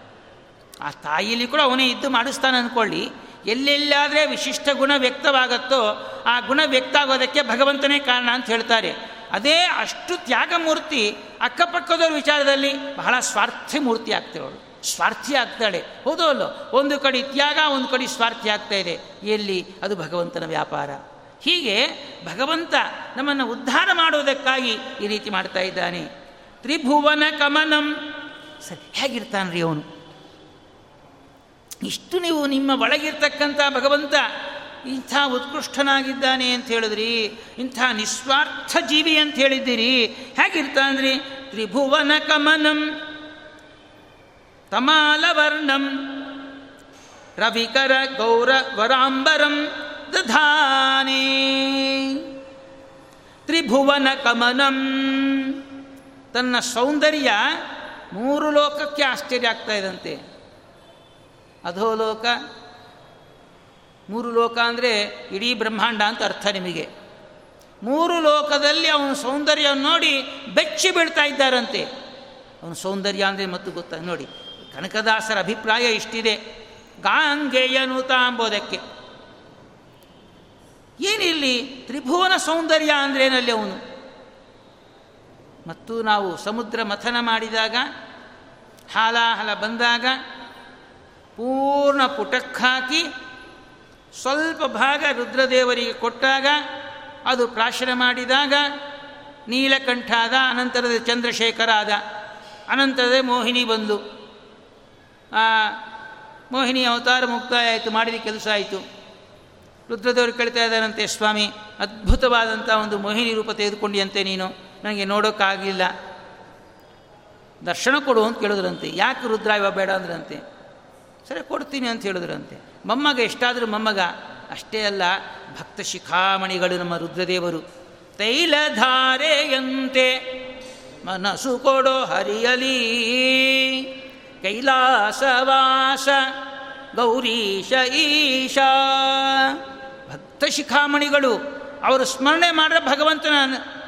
ಆ ತಾಯಿಯಲ್ಲಿ ಕೂಡ ಅವನೇ ಇದ್ದು ಮಾಡಿಸ್ತಾನೆ ಅಂದ್ಕೊಳ್ಳಿ ಎಲ್ಲೆಲ್ಲಾದರೆ ವಿಶಿಷ್ಟ ಗುಣ ವ್ಯಕ್ತವಾಗತ್ತೋ, ಆ ಗುಣ ವ್ಯಕ್ತ ಆಗೋದಕ್ಕೆ ಭಗವಂತನೇ ಕಾರಣ ಅಂತ ಹೇಳ್ತಾರೆ. ಅದೇ ಅಷ್ಟು ತ್ಯಾಗಮೂರ್ತಿ ಅಕ್ಕಪಕ್ಕದವ್ರ ವಿಚಾರದಲ್ಲಿ ಬಹಳ ಸ್ವಾರ್ಥಿ ಮೂರ್ತಿ ಆಗ್ತಿರೋಳು ಸ್ವಾರ್ಥಿ ಆಗ್ತಾಳೆ. ಹೌದೋ ಅಲ್ಲೋ? ಒಂದು ಕಡೆ ತ್ಯಾಗ, ಒಂದು ಕಡೆ ಸ್ವಾರ್ಥಿ ಆಗ್ತಾ ಇದೆ. ಎಲ್ಲಿ? ಅದು ಭಗವಂತನ ವ್ಯಾಪಾರ. ಹೀಗೆ ಭಗವಂತ ನಮ್ಮನ್ನು ಉದ್ಧಾರ ಮಾಡುವುದಕ್ಕಾಗಿ ಈ ರೀತಿ ಮಾಡ್ತಾ ಇದ್ದಾನೆ. ತ್ರಿಭುವನ ಕಮನಂ ಸರಿ, ಹೇಗಿರ್ತಾನ್ರಿ ಅವನು? ಇಷ್ಟು ನೀವು ನಿಮ್ಮ ಒಳಗಿರ್ತಕ್ಕಂಥ ಭಗವಂತ ಇಂಥ ಉತ್ಕೃಷ್ಟನಾಗಿದ್ದಾನೆ ಅಂತ ಹೇಳಿದ್ರಿ, ಇಂಥ ನಿಸ್ವಾರ್ಥ ಜೀವಿ ಅಂತ ಹೇಳಿದ್ದೀರಿ, ಹೇಗಿರ್ತಾನ್ರಿ? ತ್ರಿಭುವನ ಕಮನಂ, ತಮಾಲವರ್ಣಂ, ರವಿಕರ ಗೌರ ವರಾಂಬರಂ ದಧಾನೆ. ತ್ರಿಭುವನ ಕಮನಂ. ತನ್ನ ಸೌಂದರ್ಯ ಮೂರು ಲೋಕಕ್ಕೆ ಆಶ್ಚರ್ಯ ಆಗ್ತಾ ಇದಂತೆ. ಅಧೋಲೋಕ ಮೂರು ಲೋಕ ಅಂದರೆ ಇಡೀ ಬ್ರಹ್ಮಾಂಡ ಅಂತ ಅರ್ಥ ನಿಮಗೆ. ಮೂರು ಲೋಕದಲ್ಲಿ ಅವನ ಸೌಂದರ್ಯವನ್ನು ನೋಡಿ ಬೆಚ್ಚಿ ಬೀಳ್ತಾ ಇದ್ದಾರಂತೆ. ಅವನ ಸೌಂದರ್ಯ ಅಂದರೆ ಮತ್ತು ಗೊತ್ತಾ? ನೋಡಿ, ಕನಕದಾಸರ ಅಭಿಪ್ರಾಯ ಇಷ್ಟಿದೆ. ಗಾಂಗೆಯನು ತಾಂಬೋದಕ್ಕೆ. ಏನಿಲ್ಲಿ? ತ್ರಿಭುವನ ಸೌಂದರ್ಯ ಅಂದ್ರೇನಲ್ಲಿ ಅವನು. ಮತ್ತು ನಾವು ಸಮುದ್ರ ಮಥನ ಮಾಡಿದಾಗ, ಹಾಲಾಹಲ ಬಂದಾಗ, ಪೂರ್ಣ ಪುಟಕ್ಕಾಕಿ ಸ್ವಲ್ಪ ಭಾಗ ರುದ್ರದೇವರಿಗೆ ಕೊಟ್ಟಾಗ, ಅದು ಪ್ರಾಶನ ಮಾಡಿದಾಗ, ನೀಲಕಂಠ ಆದ, ಅನಂತರದ ಚಂದ್ರಶೇಖರ ಆದ, ಅನಂತರದ ಮೋಹಿನಿ ಬಂದು ಮೋಹಿನಿ ಅವತಾರ ಮುಕ್ತಾಯ ಆಯಿತು ಮಾಡಿದ ಕೆಲಸ ಆಯಿತು. ರುದ್ರದೇವರು ಕೇಳ್ತಾ ಇದ್ದಾರಂತೆ, ಸ್ವಾಮಿ ಅದ್ಭುತವಾದಂಥ ಒಂದು ಮೋಹಿನಿ ರೂಪ ತೆಗೆದುಕೊಂಡಿಯಂತೆ ನೀನು, ನನಗೆ ನೋಡೋಕ್ಕಾಗಲಿಲ್ಲ. ದರ್ಶನ ಕೊಡು ಅಂತ ಕೇಳಿದ್ರಂತೆ. ಯಾಕೆ ರುದ್ರಾಯವ ಬೇಡ ಅಂದ್ರಂತೆ. ಸರಿ, ಕೊಡ್ತೀನಿ ಅಂತ ಹೇಳಿದ್ರಂತೆ. ಮೊಮ್ಮಗ ಎಷ್ಟಾದರೂ ಮೊಮ್ಮಗ, ಅಷ್ಟೇ ಅಲ್ಲ, ಭಕ್ತ ಶಿಖಾಮಣಿಗಳು ನಮ್ಮ ರುದ್ರದೇವರು. ತೈಲಧಾರೆಯಂತೆ ಮನಸ್ಸು ಕೊಡೋ ಹರಿಯಲಿ. ಕೈಲಾಸವಾಸ ಗೌರೀಶ ಈಶಾ. ಭಕ್ತ ಶಿಖಾಮಣಿಗಳು, ಅವರು ಸ್ಮರಣೆ ಮಾಡಿದ್ರೆ ಭಗವಂತನ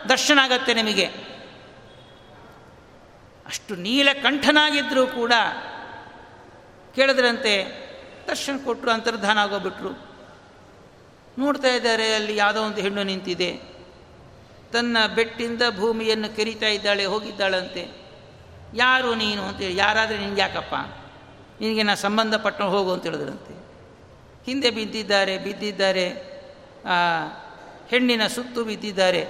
ದರ್ಶನ ಆಗತ್ತೆ ನಿಮಗೆ. ಅಷ್ಟು ನೀಲಕಂಠನಾಗಿದ್ದರೂ ಕೂಡ ಕೇಳಿದ್ರಂತೆ ದರ್ಶನ ಕೊಟ್ಟರು, ಅಂತರ್ಧಾನ ಆಗೋಗ್ಬಿಟ್ರು. ನೋಡ್ತಾ ಇದ್ದಾರೆ, ಅಲ್ಲಿ ಯಾವುದೋ ಒಂದು ಹೆಣ್ಣು ನಿಂತಿದೆ. ತನ್ನ ಬೆಟ್ಟಿಂದ ಭೂಮಿಯನ್ನು ಕರಿತಾ ಇದ್ದಾಳೆ, ಹೋಗಿದ್ದಾಳಂತೆ. ಯಾರು ನೀನು ಅಂತೇಳಿ ಯಾರಾದರೆ ನಿನ್ಗೆ ಯಾಕಪ್ಪ? ನಿನಗೆ ನಾ ಸಂಬಂಧಪಟ್ಟ ಹೋಗು ಅಂತ ಹೇಳಿದ್ರಂತೆ. ಹಿಂದೆ ಬಿದ್ದಿದ್ದಾರೆ ಬಿದ್ದಿದ್ದಾರೆ. ಹೆಣ್ಣಿನ ಸುತ್ತು ಬಿದ್ದಿದ್ದಾರೆ.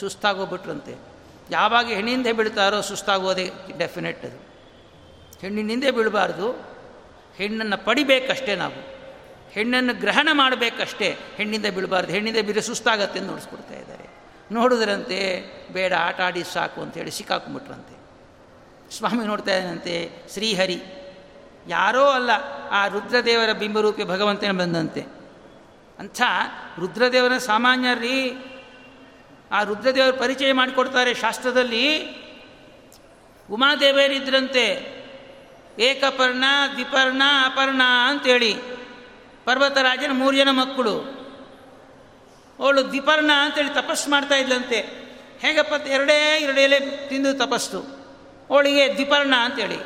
ಸುಸ್ತಾಗೋಗ್ಬಿಟ್ರಂತೆ. ಯಾವಾಗ ಹೆಣ್ಣಿಂದೆ ಬೀಳ್ತಾರೋ ಸುಸ್ತಾಗೋದೇ ಡೆಫಿನೆಟ್ ಅದು. ಹೆಣ್ಣಿನಿಂದೇ ಬೀಳಬಾರ್ದು. ಹೆಣ್ಣನ್ನು ಪಡಿಬೇಕಷ್ಟೇ ನಾವು. ಹೆಣ್ಣನ್ನು ಗ್ರಹಣ ಮಾಡಬೇಕಷ್ಟೇ. ಹೆಣ್ಣಿಂದ ಬೀಳಬಾರ್ದು. ಹೆಣ್ಣಿಂದ ಬೀರೆ ಸುಸ್ತಾಗತ್ತೆ ಅಂತ ನೋಡಿಸ್ಕೊಡ್ತಾ ಇದ್ದಾರೆ. ನೋಡಿದ್ರಂತೆ ಬೇಡ, ಆಟ ಆಡಿ ಸಾಕು ಅಂತೇಳಿ ಸಿಕ್ಕಾಕೊಂಬಿಟ್ರಂತೆ ಸ್ವಾಮಿ ನೋಡ್ತಾ ಇದ್ದಂತೆ ಶ್ರೀಹರಿ. ಯಾರೋ ಅಲ್ಲ, ಆ ರುದ್ರದೇವರ ಬಿಂಬರೂಪಿ ಭಗವಂತನ ಬಂದಂತೆ. ಅಂಥ ರುದ್ರದೇವರ ಸಾಮಾನ್ಯರಿ ಆ ರುದ್ರದೇವರ ಪರಿಚಯ ಮಾಡಿಕೊಡ್ತಾರೆ ಶಾಸ್ತ್ರದಲ್ಲಿ. ಉಮಾದೇವಿಯರಿದ್ರಂತೆ ಏಕಪರ್ಣ, ದ್ವಿಪರ್ಣ, ಅಪರ್ಣ ಅಂತೇಳಿ. ಪರ್ವತರಾಜನ ಮೂರು ಜನ ಮಕ್ಕಳು. ಅವಳು ದ್ವಿಪರ್ಣ ಅಂತೇಳಿ ತಪಸ್ಸು ಮಾಡ್ತಾ ಇದ್ಲಂತೆ. ಹೇಗಪ್ಪ ಎರಡೇ ಎರಡು ತಿಂದು ತಪಸ್ಸು. ಅವಳಿಗೆ ದ್ವಿಪರ್ಣ ಅಂತೇಳಿ.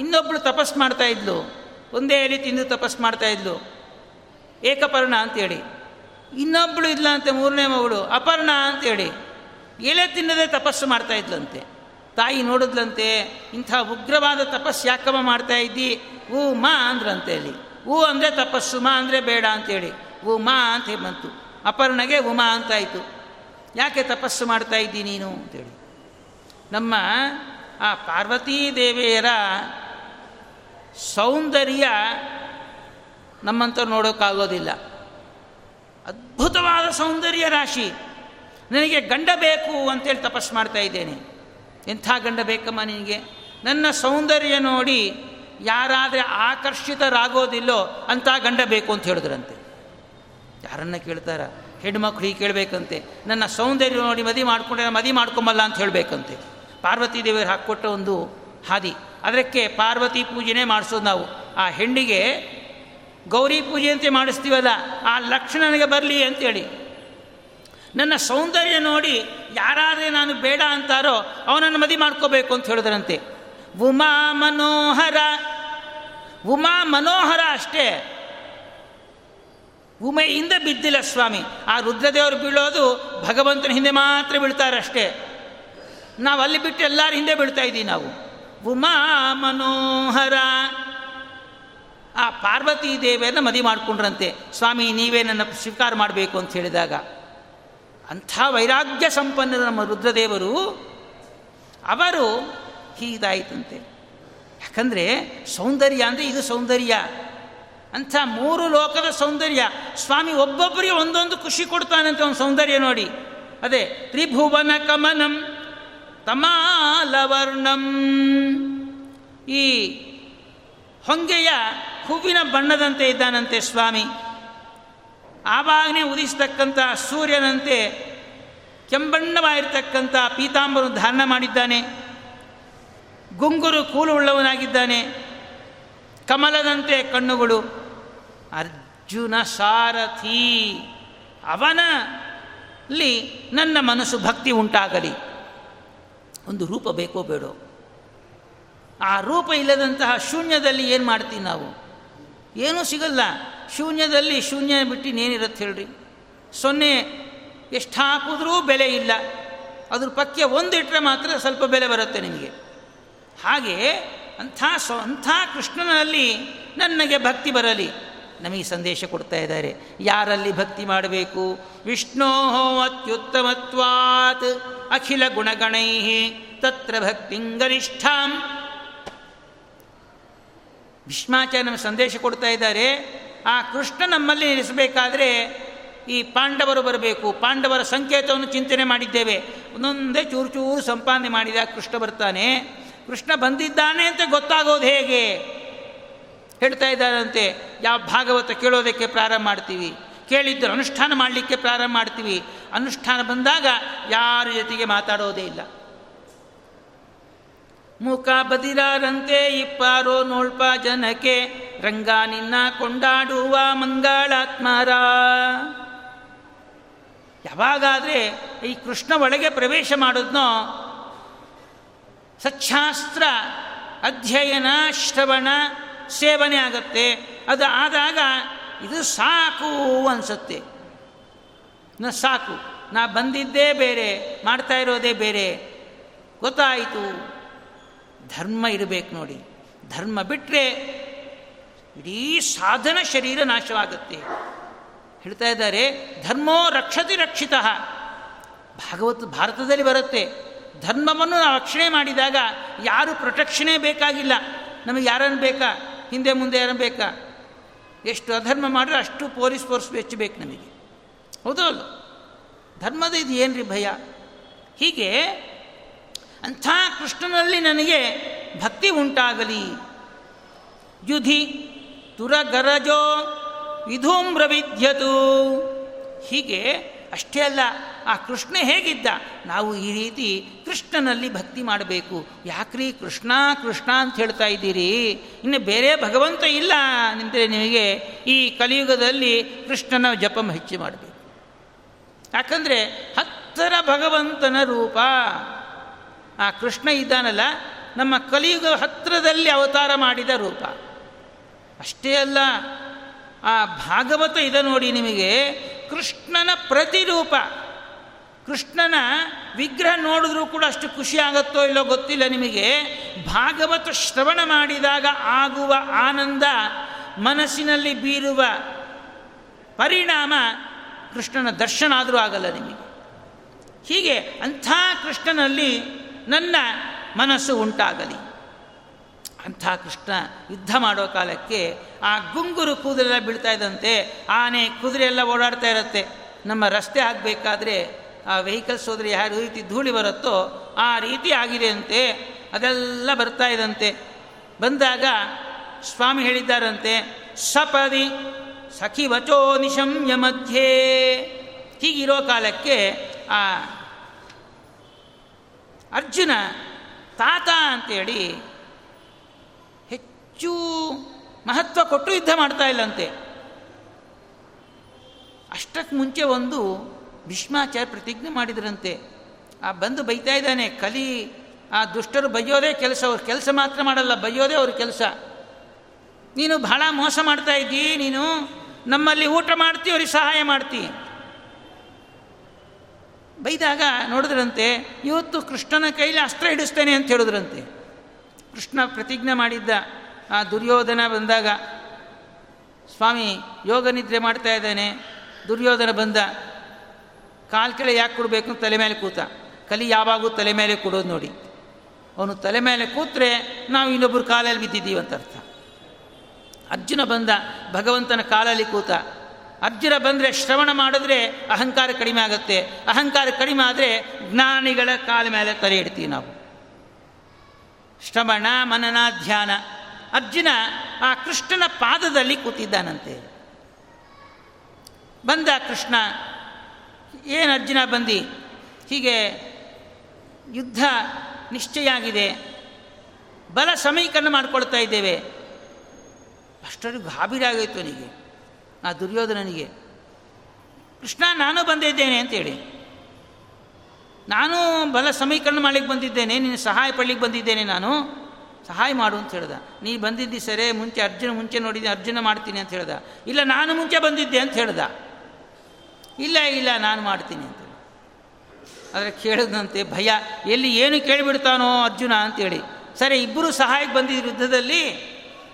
ಇನ್ನೊಬ್ಬಳು ತಪಸ್ಸು ಮಾಡ್ತಾ ಇದ್ಲು. ಒಂದೇ ಎಲೆ ತಿಂದು ತಪಸ್ಸು ಮಾಡ್ತಾ ಇದ್ಲು. ಏಕಪರ್ಣ ಅಂತೇಳಿ. ಇನ್ನೊಬ್ಬಳು ಇದ್ಲಂತೆ ಮೂರನೇ ಮಗಳು, ಅಪರ್ಣ ಅಂತೇಳಿ. ಎಲೆ ತಿನ್ನದೇ ತಪಸ್ಸು ಮಾಡ್ತಾ ತಾಯಿ ನೋಡಿದ್ಲಂತೆ ಇಂಥ ಉಗ್ರವಾದ ತಪಸ್ಸು ಯಾಕಮ್ಮ ಮಾಡ್ತಾ ಇದ್ದಿ? ಊ ಮಾ ಅಂದ್ರಂತೆ ಅಲ್ಲಿ. ಊ ಅಂದರೆ ತಪಸ್ಸು, ಮಾ ಅಂದರೆ ಬೇಡ ಅಂತೇಳಿ. ಊ ಮಾ ಅಂತ ಬಂತು. ಅಪರ್ಣಗೆ ಉಮಾ ಅಂತಾಯಿತು. ಯಾಕೆ ತಪಸ್ಸು ಮಾಡ್ತಾ ಇದ್ದಿ ನೀನು ಅಂತೇಳಿ. ನಮ್ಮ ಆ ಪಾರ್ವತೀ ದೇವಿಯರ ಸೌಂದರ್ಯ ನಮ್ಮಂಥವ್ರು ನೋಡೋಕ್ಕಾಗೋದಿಲ್ಲ ಅದ್ಭುತವಾದ ಸೌಂದರ್ಯ ರಾಶಿ. ನನಗೆ ಗಂಡ ಬೇಕು ಅಂತೇಳಿ ತಪಸ್ಸು ಮಾಡ್ತಾ ಇದ್ದೇನೆ. ಎಂಥ ಗಂಡ ಬೇಕಮ್ಮ ನಿನಗೆ? ನನ್ನ ಸೌಂದರ್ಯ ನೋಡಿ ಯಾರಾದರೆ ಆಕರ್ಷಿತರಾಗೋದಿಲ್ಲೋ ಅಂಥ ಗಂಡ ಬೇಕು ಅಂತ ಹೇಳಿದ್ರಂತೆ. ಯಾರನ್ನ ಕೇಳ್ತಾರ? ಹೆಣ್ಮಕ್ಳು ಹೀಗೆ ಕೇಳಬೇಕಂತೆ. ನನ್ನ ಸೌಂದರ್ಯ ನೋಡಿ ಮದಿ ಮಾಡ್ಕೊಂಡ್ರೆ ಮದಿ ಮಾಡ್ಕೊಂಬಲ್ಲ ಅಂತ ಹೇಳಬೇಕಂತೆ. ಪಾರ್ವತಿ ದೇವಿಯರು ಹಾಕ್ಕೊಟ್ಟ ಒಂದು ಹಾದಿ. ಅದಕ್ಕೆ ಪಾರ್ವತಿ ಪೂಜೆನೇ ಮಾಡಿಸೋದು ನಾವು. ಆ ಹೆಣ್ಣಿಗೆ ಗೌರಿ ಪೂಜೆ ಅಂತ ಮಾಡಿಸ್ತೀವಲ್ಲ, ಆ ಲಕ್ಷಣ ನನಗೆ ಬರಲಿ ಅಂತೇಳಿ. ನನ್ನ ಸೌಂದರ್ಯ ನೋಡಿ ಯಾರಾದರೆ ನಾನು ಬೇಡ ಅಂತಾರೋ ಅವನನ್ನು ಮದಿ ಮಾಡ್ಕೋಬೇಕು ಅಂತ ಹೇಳಿದ್ರಂತೆ. ಉಮಾ ಮನೋಹರ ಉಮಾ ಮನೋಹರ ಅಷ್ಟೇ. ಉಮೆಯಿಂದ ಬಿದ್ದಿಲ್ಲ ಸ್ವಾಮಿ. ಆ ರುದ್ರದೇವರು ಬೀಳೋದು ಭಗವಂತನ ಹಿಂದೆ ಮಾತ್ರ ಬೀಳ್ತಾರಷ್ಟೇ ನಾವು ಅಲ್ಲಿ ಬಿಟ್ಟು ಎಲ್ಲರ ಹಿಂದೆ ಬೀಳ್ತಾ ಇದ್ದೀವಿ ನಾವು. ಉಮಾ ಮನೋಹರ. ಆ ಪಾರ್ವತಿ ದೇವಿಯನ್ನು ಮದಿ ಮಾಡಿಕೊಂಡ್ರಂತೆ. ಸ್ವಾಮಿ, ನೀವೇ ನನ್ನ ಸ್ವೀಕಾರ ಮಾಡಬೇಕು ಅಂತ ಹೇಳಿದಾಗ. ಅಂಥ ವೈರಾಗ್ಯ ಸಂಪನ್ನರು ನಮ್ಮ ರುದ್ರದೇವರು, ಅವರು ಹೀಗಾಯಿತಂತೆ ಯಾಕಂದರೆ ಸೌಂದರ್ಯ ಅಂದರೆ ಇದು ಸೌಂದರ್ಯ. ಅಂಥ ಮೂರು ಲೋಕದ ಸೌಂದರ್ಯ. ಸ್ವಾಮಿ ಒಬ್ಬೊಬ್ಬರಿಗೆ ಒಂದೊಂದು ಖುಷಿ ಕೊಡ್ತಾನಂತೆ ಒಂದು ಸೌಂದರ್ಯ ನೋಡಿ. ಅದೇ, ತ್ರಿಭುವನ ಕಮನಂ ತಮಾಲವರ್ಣಂ. ಈ ಹೊಂಗೆಯ ಹೂವಿನ ಬಣ್ಣದಂತೆ ಇದ್ದಾನಂತೆ ಸ್ವಾಮಿ. ಆವಾಗನೇ ಉದಿಸ್ತಕ್ಕಂಥ ಸೂರ್ಯನಂತೆ ಕೆಂಬಣ್ಣವಾಗಿರ್ತಕ್ಕಂಥ ಪೀತಾಂಬರು ಧಾರಣ ಮಾಡಿದ್ದಾನೆ. ಗುಂಗುರು ಕೂಲುಳ್ಳವನಾಗಿದ್ದಾನೆ ಕಮಲದಂತೆ ಕಣ್ಣುಗಳು. ಅರ್ಜುನ, ಸಾರಥಿ, ಅವನಲ್ಲಿ ನನ್ನ ಮನಸ್ಸು ಭಕ್ತಿ ಉಂಟಾಗಲಿ. ಒಂದು ರೂಪ ಬೇಕೋ ಬೇಡೋ. ಆ ರೂಪ ಇಲ್ಲದಂತಹ ಶೂನ್ಯದಲ್ಲಿ ಏನು ಮಾಡ್ತೀವಿ ನಾವು? ಏನೂ ಸಿಗಲ್ಲ. ಶೂನ್ಯದಲ್ಲಿ ಶೂನ್ಯ ಬಿಟ್ಟು ಇನ್ನೇನಿರುತ್ತೆ ಹೇಳ್ರಿ? ಸೊನ್ನೆ ಎಷ್ಟು ಹಾಕಿದ್ರೂ ಬೆಲೆ ಇಲ್ಲ. ಅದ್ರ ಪಕ್ಕೆ ಒಂದು ಇಟ್ಟರೆ ಮಾತ್ರ ಸ್ವಲ್ಪ ಬೆಲೆ ಬರುತ್ತೆ ನಿಮಗೆ. ಹಾಗೆ ಅಂಥ ಸೊ, ಅಂಥ ಕೃಷ್ಣನಲ್ಲಿ ನನಗೆ ಭಕ್ತಿ ಬರಲಿ. ನಮಗೆ ಸಂದೇಶ ಕೊಡ್ತಾ ಇದ್ದಾರೆ. ಯಾರಲ್ಲಿ ಭಕ್ತಿ ಮಾಡಬೇಕು? ವಿಷ್ಣೋ ಅತ್ಯುತ್ತಮತ್ವಾತ್ ಅಖಿಲ ಗುಣಗಣೈ ತತ್ರ ಭಕ್ತಿಂಗರಿಷ್ಠಾಂ ಭೀಷ್ಮಾಚಾರ್ಯ ನಮಗೆ ಸಂದೇಶ ಕೊಡ್ತಾ ಇದ್ದಾರೆ. ಆ ಕೃಷ್ಣ ನಮ್ಮಲ್ಲಿ ಇರಿಸಬೇಕಾದ್ರೆ ಈ ಪಾಂಡವರು ಬರಬೇಕು. ಪಾಂಡವರ ಸಂಕೇತವನ್ನು ಚಿಂತನೆ ಮಾಡಿದ್ದೇವೆ. ಒಂದೊಂದೇ ಚೂರು ಚೂರು ಸಂಪಾದನೆ ಮಾಡಿದಾಗ ಕೃಷ್ಣ ಬರ್ತಾನೆ. ಕೃಷ್ಣ ಬಂದಿದ್ದಾನೆ ಅಂತ ಗೊತ್ತಾಗೋದು ಹೇಗೆ? ಹೇಳ್ತಾ ಇದ್ದಾರಂತೆ. ಯಾವ ಭಾಗವತ ಕೇಳೋದಕ್ಕೆ ಪ್ರಾರಂಭ ಮಾಡ್ತೀವಿ. ಕೇಳಿದ್ದರು ಅನುಷ್ಠಾನ ಮಾಡಲಿಕ್ಕೆ ಪ್ರಾರಂಭ ಮಾಡ್ತೀವಿ. ಅನುಷ್ಠಾನ ಬಂದಾಗ ಯಾರ ಜೊತೆಗೆ ಮಾತಾಡೋದೇ ಇಲ್ಲ. ಮೂಕ ಬದಿರಾರಂತೆ ಇಪ್ಪಾರೋ ನೋಳ್ಪ ಜನಕ್ಕೆ, ರಂಗ ನಿನ್ನ ಕೊಂಡಾಡುವ ಮಂಗಳಾತ್ಮರ. ಯಾವಾಗಾದರೆ ಈ ಕೃಷ್ಣ ಒಳಗೆ ಪ್ರವೇಶ ಮಾಡಿದ್ನೋ, ಸಚ್ಛಾಸ್ತ್ರ ಅಧ್ಯಯನ, ಶ್ರವಣ, ಸೇವನೆ ಆಗತ್ತೆ. ಅದು ಆದಾಗ ಇದು ಸಾಕು ಅನಿಸುತ್ತೆ. ನ ಸಾಕು. ನಾ ಬಂದಿದ್ದೇ ಬೇರೆ, ಮಾಡ್ತಾ ಇರೋದೇ ಬೇರೆ. ಗೊತ್ತಾಯಿತು. ಧರ್ಮ ಇರಬೇಕು ನೋಡಿ. ಧರ್ಮ ಬಿಟ್ಟರೆ ಇಡೀ ಸಾಧನ ಶರೀರ ನಾಶವಾಗುತ್ತೆ. ಹೇಳ್ತಾ ಇದ್ದಾರೆ, ಧರ್ಮೋ ರಕ್ಷತಿ ರಕ್ಷಿತ. ಭಾಗವತ್ ಭಾರತದಲ್ಲಿ ಬರುತ್ತೆ. ಧರ್ಮವನ್ನು ನಾವು ರಕ್ಷಣೆ ಮಾಡಿದಾಗ ಯಾರು ಪ್ರೊಟೆಕ್ಷನೇ ಬೇಕಾಗಿಲ್ಲ. ನಮಗೆ ಯಾರನ್ನು ಬೇಕಾ? ಹಿಂದೆ ಮುಂದೆ ಯಾರನ್ನು ಬೇಕಾ? ಎಷ್ಟು ಅಧರ್ಮ ಮಾಡಿದ್ರೆ ಅಷ್ಟು ಪೊಲೀಸ್ ಫೋರ್ಸ್ ಬೇಕು ನಮಗೆ. ಹೌದು ಧರ್ಮದ ಇದು ಏನ್ರಿ ಭಯ? ಹೀಗೆ ಅಂಥ ಕೃಷ್ಣನಲ್ಲಿ ನನಗೆ ಭಕ್ತಿ ಉಂಟಾಗಲಿ. ಯುಧಿ ತುರಗರಜೋ ವಿಧೂಮ್ರ ವಿಧ್ಯತು ಹೀಗೆ ಅಷ್ಟೇ ಅಲ್ಲ, ಆ ಕೃಷ್ಣ ಹೇಗಿದ್ದ? ನಾವು ಈ ರೀತಿ ಕೃಷ್ಣನಲ್ಲಿ ಭಕ್ತಿ ಮಾಡಬೇಕು. ಯಾಕ್ರಿ ಕೃಷ್ಣ ಕೃಷ್ಣ ಅಂತ ಹೇಳ್ತಾ ಇದ್ದೀರಿ? ಇನ್ನು ಬೇರೆ ಭಗವಂತ ಇಲ್ಲ ನಿಂತರೆ ನಿಮಗೆ ಈ ಕಲಿಯುಗದಲ್ಲಿ ಕೃಷ್ಣನ ಜಪ ಹೆಚ್ಚು ಮಾಡಬೇಕು. ಯಾಕಂದರೆ ಹತ್ತರ ಭಗವಂತನ ರೂಪ. ಆ ಕೃಷ್ಣ ಇದ್ದಾನಲ್ಲ, ನಮ್ಮ ಕಲಿಯುಗ ಹತ್ತಿರದಲ್ಲಿ ಅವತಾರ ಮಾಡಿದ ರೂಪ. ಅಷ್ಟೇ ಅಲ್ಲ, ಆ ಭಾಗವತ ಇದೆ ನೋಡಿ ನಿಮಗೆ, ಕೃಷ್ಣನ ಪ್ರತಿರೂಪ. ಕೃಷ್ಣನ ವಿಗ್ರಹ ನೋಡಿದ್ರೂ ಕೂಡ ಅಷ್ಟು ಖುಷಿ ಆಗುತ್ತೋ ಇಲ್ಲೋ ಗೊತ್ತಿಲ್ಲ ನಿಮಗೆ. ಭಾಗವತ ಶ್ರವಣ ಮಾಡಿದಾಗ ಆಗುವ ಆನಂದ, ಮನಸ್ಸಿನಲ್ಲಿ ಬೀರುವ ಪರಿಣಾಮ ಕೃಷ್ಣನ ದರ್ಶನ ಆದರೂ ಆಗಲ್ಲ ನಿಮಗೆ. ಹೀಗೆ ಅಂಥ ಕೃಷ್ಣನಲ್ಲಿ ನನ್ನ ಮನಸ್ಸು ಉಂಟಾಗಲಿ. ಅಂಥ ಕೃಷ್ಣ ಯುದ್ಧ ಮಾಡೋ ಕಾಲಕ್ಕೆ ಆ ಗುಂಗುರು ಕೂದಲೆಲ್ಲ ಬೀಳ್ತಾ ಇದ್ದಂತೆ, ಆನೆ ಕುದುರೆ ಎಲ್ಲ ಓಡಾಡ್ತಾ ಇರುತ್ತೆ. ನಮ್ಮ ರಸ್ತೆ ಆಗಬೇಕಾದ್ರೆ ಆ ವೆಹಿಕಲ್ಸ್ ಹೋದರೆ ಯಾವ ರೀತಿ ಧೂಳಿ ಬರುತ್ತೋ ಆ ರೀತಿ ಆಗಿದೆ ಅಂತೆ, ಅದೆಲ್ಲ ಬರ್ತಾ ಇದಂತೆ ಬಂದಾಗ ಸ್ವಾಮಿ ಹೇಳಿದ್ದಾರಂತೆ, ಸಪದಿ ಸಖಿ ವಚೋ ನಿಶಮ್ಯ ಮಧ್ಯೆ. ಹೀಗಿರೋ ಕಾಲಕ್ಕೆ ಆ ಅರ್ಜುನ, ತಾತ ಅಂತೇಳಿ ಹೆಚ್ಚು ಮಹತ್ವ ಕೊಟ್ಟು ಯುದ್ಧ ಮಾಡ್ತಾ ಇಲ್ಲಂತೆ. ಅಷ್ಟಕ್ಕೆ ಮುಂಚೆ ಒಂದು ಭೀಷ್ಮಾಚಾರ್ಯ ಪ್ರತಿಜ್ಞೆ ಮಾಡಿದ್ರಂತೆ. ಆ ಬಂದು ಬೈತಾ ಇದ್ದಾನೆ, ಕಲಿ, ಆ ದುಷ್ಟರು ಬೈಯೋದೇ ಕೆಲಸ, ಅವ್ರ ಕೆಲಸ ಮಾತ್ರ ಮಾಡಲ್ಲ ಬೈಯೋದೇ ಅವ್ರ ಕೆಲಸ. ನೀನು ಬಹಳ ಮೋಸ ಮಾಡ್ತಾ ಇದ್ದೀ, ನೀನು ನಮ್ಮಲ್ಲಿ ಊಟ ಮಾಡ್ತೀವಿ ಅವ್ರಿಗೆ ಸಹಾಯ ಮಾಡ್ತೀ. ಬೈದಾಗ ನೋಡಿದ್ರಂತೆ, ಇವತ್ತು ಕೃಷ್ಣನ ಕೈಲಿ ಅಸ್ತ್ರ ಹಿಡಿಸ್ತೇನೆ ಅಂತ ಹೇಳಿದ್ರಂತೆ. ಕೃಷ್ಣ ಪ್ರತಿಜ್ಞೆ ಮಾಡಿದ್ದ ಆ ದುರ್ಯೋಧನ ಬಂದಾಗ, ಸ್ವಾಮಿ, ಯೋಗ ನಿದ್ರೆ ಮಾಡ್ತಾ ಇದ್ದಾನೆ. ದುರ್ಯೋಧನ ಬಂದ, ಕಾಲ್ ಕೆಳ ಯಾಕೆ ಕೊಡಬೇಕು? ತಲೆ ಮೇಲೆ ಕೂತ, ಕಲಿ ಯಾವಾಗೂ ತಲೆ ಮೇಲೆ ಕೊಡೋದು ನೋಡಿ. ಅವನು ತಲೆ ಮೇಲೆ ಕೂತ್ರೆ ನಾವು ಇನ್ನೊಬ್ಬರು ಕಾಲಲ್ಲಿ ಬಿದ್ದಿದ್ದೀವಿ ಅಂತ ಅರ್ಥ. ಅರ್ಜುನ ಬಂದ, ಭಗವಂತನ ಕಾಲಲ್ಲಿ ಕೂತ ಅರ್ಜುನ ಬಂದರೆ ಶ್ರವಣ ಮಾಡಿದ್ರೆ ಅಹಂಕಾರ ಕಡಿಮೆ ಆಗುತ್ತೆ. ಅಹಂಕಾರ ಕಡಿಮೆ ಆದರೆ ಜ್ಞಾನಿಗಳ ಕಾಲ ಮೇಲೆ ತಲೆ ಇಡ್ತೀವಿ ನಾವು. ಶ್ರವಣ, ಮನನ, ಧ್ಯಾನ. ಅರ್ಜುನ ಆ ಕೃಷ್ಣನ ಪಾದದಲ್ಲಿ ಕೂತಿದ್ದಾನಂತೆ. ಬಂದ ಕೃಷ್ಣ, ಏನು ಅರ್ಜುನ ಬಂದು? ಹೀಗೆ ಯುದ್ಧ ನಿಶ್ಚಯ ಆಗಿದೆ ಬಲ ಸಮೀಕರಣ ಮಾಡ್ಕೊಳ್ತಾ ಇದ್ದೇವೆ. ಅಷ್ಟೊಂದು ಗಾಬರಿ ಆಗೋಯ್ತು ಅವನಿಗೆ. ಆ ದುರ್ಯೋಧನನಿಗೆ, ಕೃಷ್ಣ, ನಾನು ಬಂದಿದ್ದೇನೆ ಅಂತೇಳಿ. ನಾನು ಬಲ ಸಮೀಕರಣ ಮಾಡಲಿಕ್ಕೆ ಬಂದಿದ್ದೇನೆ, ನಿನ್ನ ಸಹಾಯ ಪಡ್ಲಿಕ್ಕೆ ಬಂದಿದ್ದೇನೆ ನಾನು. ಸಹಾಯ ಮಾಡು ಅಂತ ಹೇಳ್ದ. ನೀ ಬಂದಿದ್ದಿ ಸರಿ, ಮುಂಚೆ ಅರ್ಜುನ ಮುಂಚೆ ನೋಡಿದ್ದೆ, ಅರ್ಜುನ ಮಾಡ್ತೀನಿ ಅಂತ ಹೇಳ್ದ. ಇಲ್ಲ, ನಾನು ಮುಂಚೆ ಬಂದಿದ್ದೆ ಅಂತ ಹೇಳ್ದ. ಇಲ್ಲ ಇಲ್ಲ, ನಾನು ಮಾಡ್ತೀನಿ ಅಂತ ಆದರೆ ಕೇಳಿದಂತೆ ಭಯ, ಎಲ್ಲಿ ಏನು ಕೇಳಿಬಿಡ್ತಾನೋ ಅರ್ಜುನ ಅಂತೇಳಿ. ಸರಿ, ಇಬ್ಬರು ಸಹಾಯಕ್ಕೆ ಬಂದಿದ್ದ ಯುದ್ಧದಲ್ಲಿ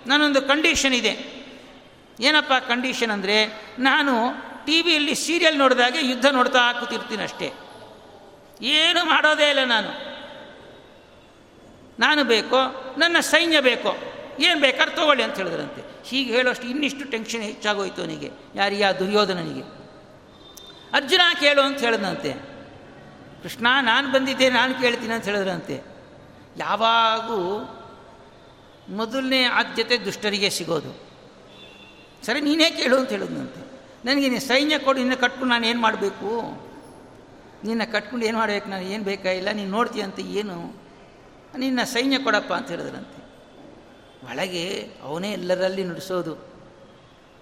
ನಾನೊಂದು ಕಂಡೀಷನ್ ಇದೆ. ಏನಪ್ಪ ಕಂಡೀಷನ್ ಅಂದರೆ, ನಾನು ಟಿ ವಿಯಲ್ಲಿ ಸೀರಿಯಲ್ ನೋಡಿದಾಗೆ ಯುದ್ಧ ನೋಡ್ತಾ ಕೂತಿರ್ತೀನಿ ಅಷ್ಟೇ. ಏನು ಮಾಡೋದೇ ಇಲ್ಲ ನಾನು. ನಾನು ಬೇಕೋ, ನನ್ನ ಸೈನ್ಯ ಬೇಕೋ, ಏನು ಬೇಕಾದ್ರೆ ತಗೊಳ್ಳಿ ಅಂತ ಹೇಳಿದ್ರಂತೆ. ಹೀಗೆ ಹೇಳೋಷ್ಟು ಇನ್ನಿಷ್ಟು ಟೆನ್ಷನ್ ಹೆಚ್ಚಾಗೋಯ್ತು ಅವನಿಗೆ ಯಾರಿಗೆ ಆ ದುರ್ಯೋಧನನಿಗೆ. ಅರ್ಜುನ ಕೇಳು ಅಂತ ಹೇಳಿದಂತೆ ಕೃಷ್ಣ, ನಾನು ಬಂದಿದ್ದೆ, ನಾನು ಕೇಳ್ತೀನಿ ಅಂತ ಹೇಳಿದ್ರಂತೆ. ಯಾವಾಗೂ ಮೊದಲನೇ ಆದ್ಯತೆ ದುಷ್ಟರಿಗೆ ಸಿಗೋದು. ಸರಿ, ನೀನೇ ಕೇಳು ಅಂತ ಹೇಳಿದ್ನಂತೆ. ನನಗೆ ನೀನು ಸೈನ್ಯ ಕೊಡು, ನಿನ್ನ ಕಟ್ಕೊಂಡು ನಾನು ಏನು ಮಾಡಬೇಕು? ನಿನ್ನ ಕಟ್ಕೊಂಡು ಏನು ಮಾಡಬೇಕು? ನಾನು ಏನು ಬೇಕಾಗಿಲ್ಲ ನೀನು ನೋಡ್ತೀಯ ಅಂತ ಏನು? ನಿನ್ನ ಸೈನ್ಯ ಕೊಡಪ್ಪ ಅಂತ ಹೇಳಿದ್ರಂತೆ. ಒಳಗೆ ಅವನೇ ಎಲ್ಲರಲ್ಲಿ ನುಡಿಸೋದು.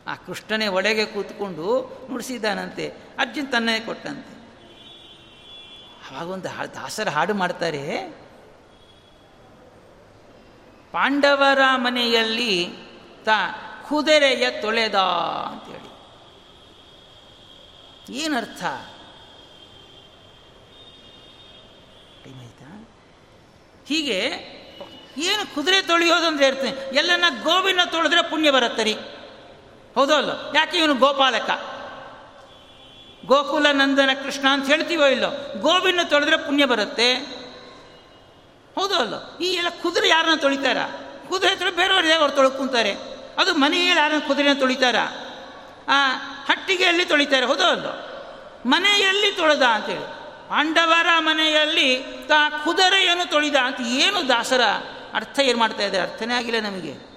ಆ ಕೃಷ್ಣನೇ ಒಳಗೆ ಕೂತ್ಕೊಂಡು ನುಡಿಸಿದ್ದಾನಂತೆ. ಅರ್ಜುನ್ ತನ್ನೇ ಕೊಟ್ಟಂತೆ. ಆವಾಗೊಂದು ದಾಸರ ಹಾಡು ಮಾಡ್ತಾರೆ. ಪಾಂಡವರ ಮನೆಯಲ್ಲಿ ತ ಕುದುರೆಯ ತೊಳೆದ ಅಂತೇಳಿ. ಏನರ್ಥ? ಹೀಗೆ ಏನು ಕುದುರೆ ತೊಳೆಯೋದು ಅಂತ ಹೇಳ್ತೀನಿ. ಎಲ್ಲನ ಗೋವಿನ ತೊಳೆದ್ರೆ ಪುಣ್ಯ ಬರುತ್ತೆ ರೀ. ಹೌದೋ ಅಲ್ಲೋ? ಯಾಕೆ ಇವನು ಗೋಪಾಲಕ? ಗೋಕುಲ ನಂದನ ಕೃಷ್ಣ ಅಂತ ಹೇಳ್ತೀವೋ ಇಲ್ಲೋ? ಗೋವಿನ ತೊಳೆದ್ರೆ ಪುಣ್ಯ ಬರುತ್ತೆ. ಹೌದೋ ಈ ಎಲ್ಲ ಕುದುರೆ ಯಾರನ್ನ ತೊಳಿತಾರ? ಕುದುರೆ ತೊಳೆ ಬೇರೆಯವ್ರು ಅವ್ರು ತೊಳ್ಕೊಂತಾರೆ. ಅದು ಮನೆಯಲ್ಲಿ ಯಾರನ್ನು ಕುದುರೆನ ತೊಳಿತಾರ? ಆ ಹಟ್ಟಿಗೆಯಲ್ಲಿ ತೊಳಿತಾರೆ? ಹೌದೋ ಅಲ್ಲೋ ಮನೆಯಲ್ಲಿ ತೊಳೆದ ಅಂತೇಳಿ ಪಾಂಡವರ ಮನೆಯಲ್ಲಿ ತಾ ಕುದುರೆಯನ್ನು ತೊಳಿದ ಅಂತ ಏನು ದಾಸರ ಅರ್ಥ ಏನು ಮಾಡ್ತಾ ಇದೆ? ಅರ್ಥನೇ ಆಗಿಲ್ಲ ನಮಗೆ.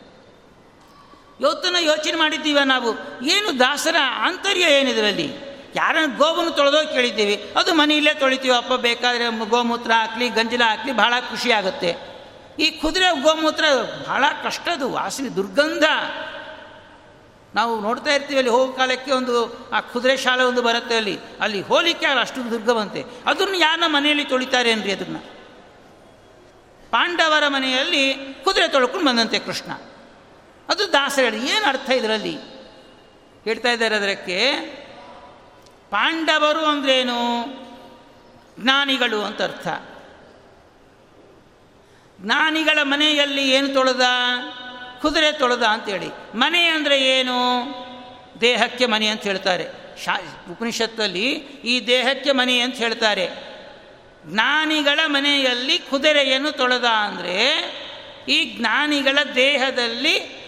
ಇವತ್ತನ್ನು ಯೋಚನೆ ಮಾಡಿದ್ದೀವ ನಾವು. ಏನು ದಾಸರ ಆಂತರ್ಯ ಏನಿದರಲ್ಲಿ ಯಾರನ್ನು ಗೋವನ್ನು ತೊಳೆದೋ ಕೇಳಿದ್ದೀವಿ. ಅದು ಮನೆಯಲ್ಲೇ ತೊಳಿತೀವಿ. ಅಪ್ಪ ಬೇಕಾದರೆ ಗೋಮೂತ್ರ ಹಾಕಲಿ, ಗಂಜಲ ಹಾಕಲಿ, ಬಹಳ ಖುಷಿ ಆಗುತ್ತೆ. ಈ ಕುದುರೆ ಗೋಮೂತ್ರ ಬಹಳ ಕಷ್ಟದು ವಾಸನೆ, ದುರ್ಗಂಧ. ನಾವು ನೋಡ್ತಾ ಇರ್ತೀವಿ ಅಲ್ಲಿ ಹೋಗೋ ಕಾಲಕ್ಕೆ ಒಂದು, ಆ ಕುದುರೆ ಶಾಲೆ ಒಂದು ಬರುತ್ತೆ ಅಲ್ಲಿ. ಅಲ್ಲಿ ಹೋಲಿಕೆ ಅಷ್ಟು ದುರ್ಗವಂತೆ. ಅದನ್ನು ಯಾರನ್ನ ಮನೆಯಲ್ಲಿ ತೊಳಿತಾರೆ ಅನ್ರಿ ಅದನ್ನು? ಪಾಂಡವರ ಮನೆಯಲ್ಲಿ ಕುದುರೆ ತೊಳ್ಕೊಂಡು ಬಂದಂತೆ ಕೃಷ್ಣ. ಅದು ದಾಸರ ಏನು ಅರ್ಥ ಇದರಲ್ಲಿ? ಹೇಳ್ತಾ ಇದ್ದಾರೆ ಅದಕ್ಕೆ, ಪಾಂಡವರು ಅಂದ್ರೇನು? ಜ್ಞಾನಿಗಳು ಅಂತ ಅರ್ಥ. ಜ್ಞಾನಿಗಳ ಮನೆಯಲ್ಲಿ ಏನು ತೊಳೆದ? ಕುದುರೆ ತೊಳೆದ ಅಂತೇಳಿ ಮನೆ ಅಂದರೆ ಏನು? ದೇಹಕ್ಕೆ ಮನೆ ಅಂತ ಹೇಳ್ತಾರೆ. ಶಾ, ಉಪನಿಷತ್ತಲ್ಲಿ ಈ ದೇಹಕ್ಕೆ ಮನೆ ಅಂತ ಹೇಳ್ತಾರೆ. ಜ್ಞಾನಿಗಳ ಮನೆಯಲ್ಲಿ ಕುದುರೆಯನ್ನು ತೊಳೆದ ಅಂದರೆ ಈ ಜ್ಞಾನಿಗಳ ದೇಹದಲ್ಲಿ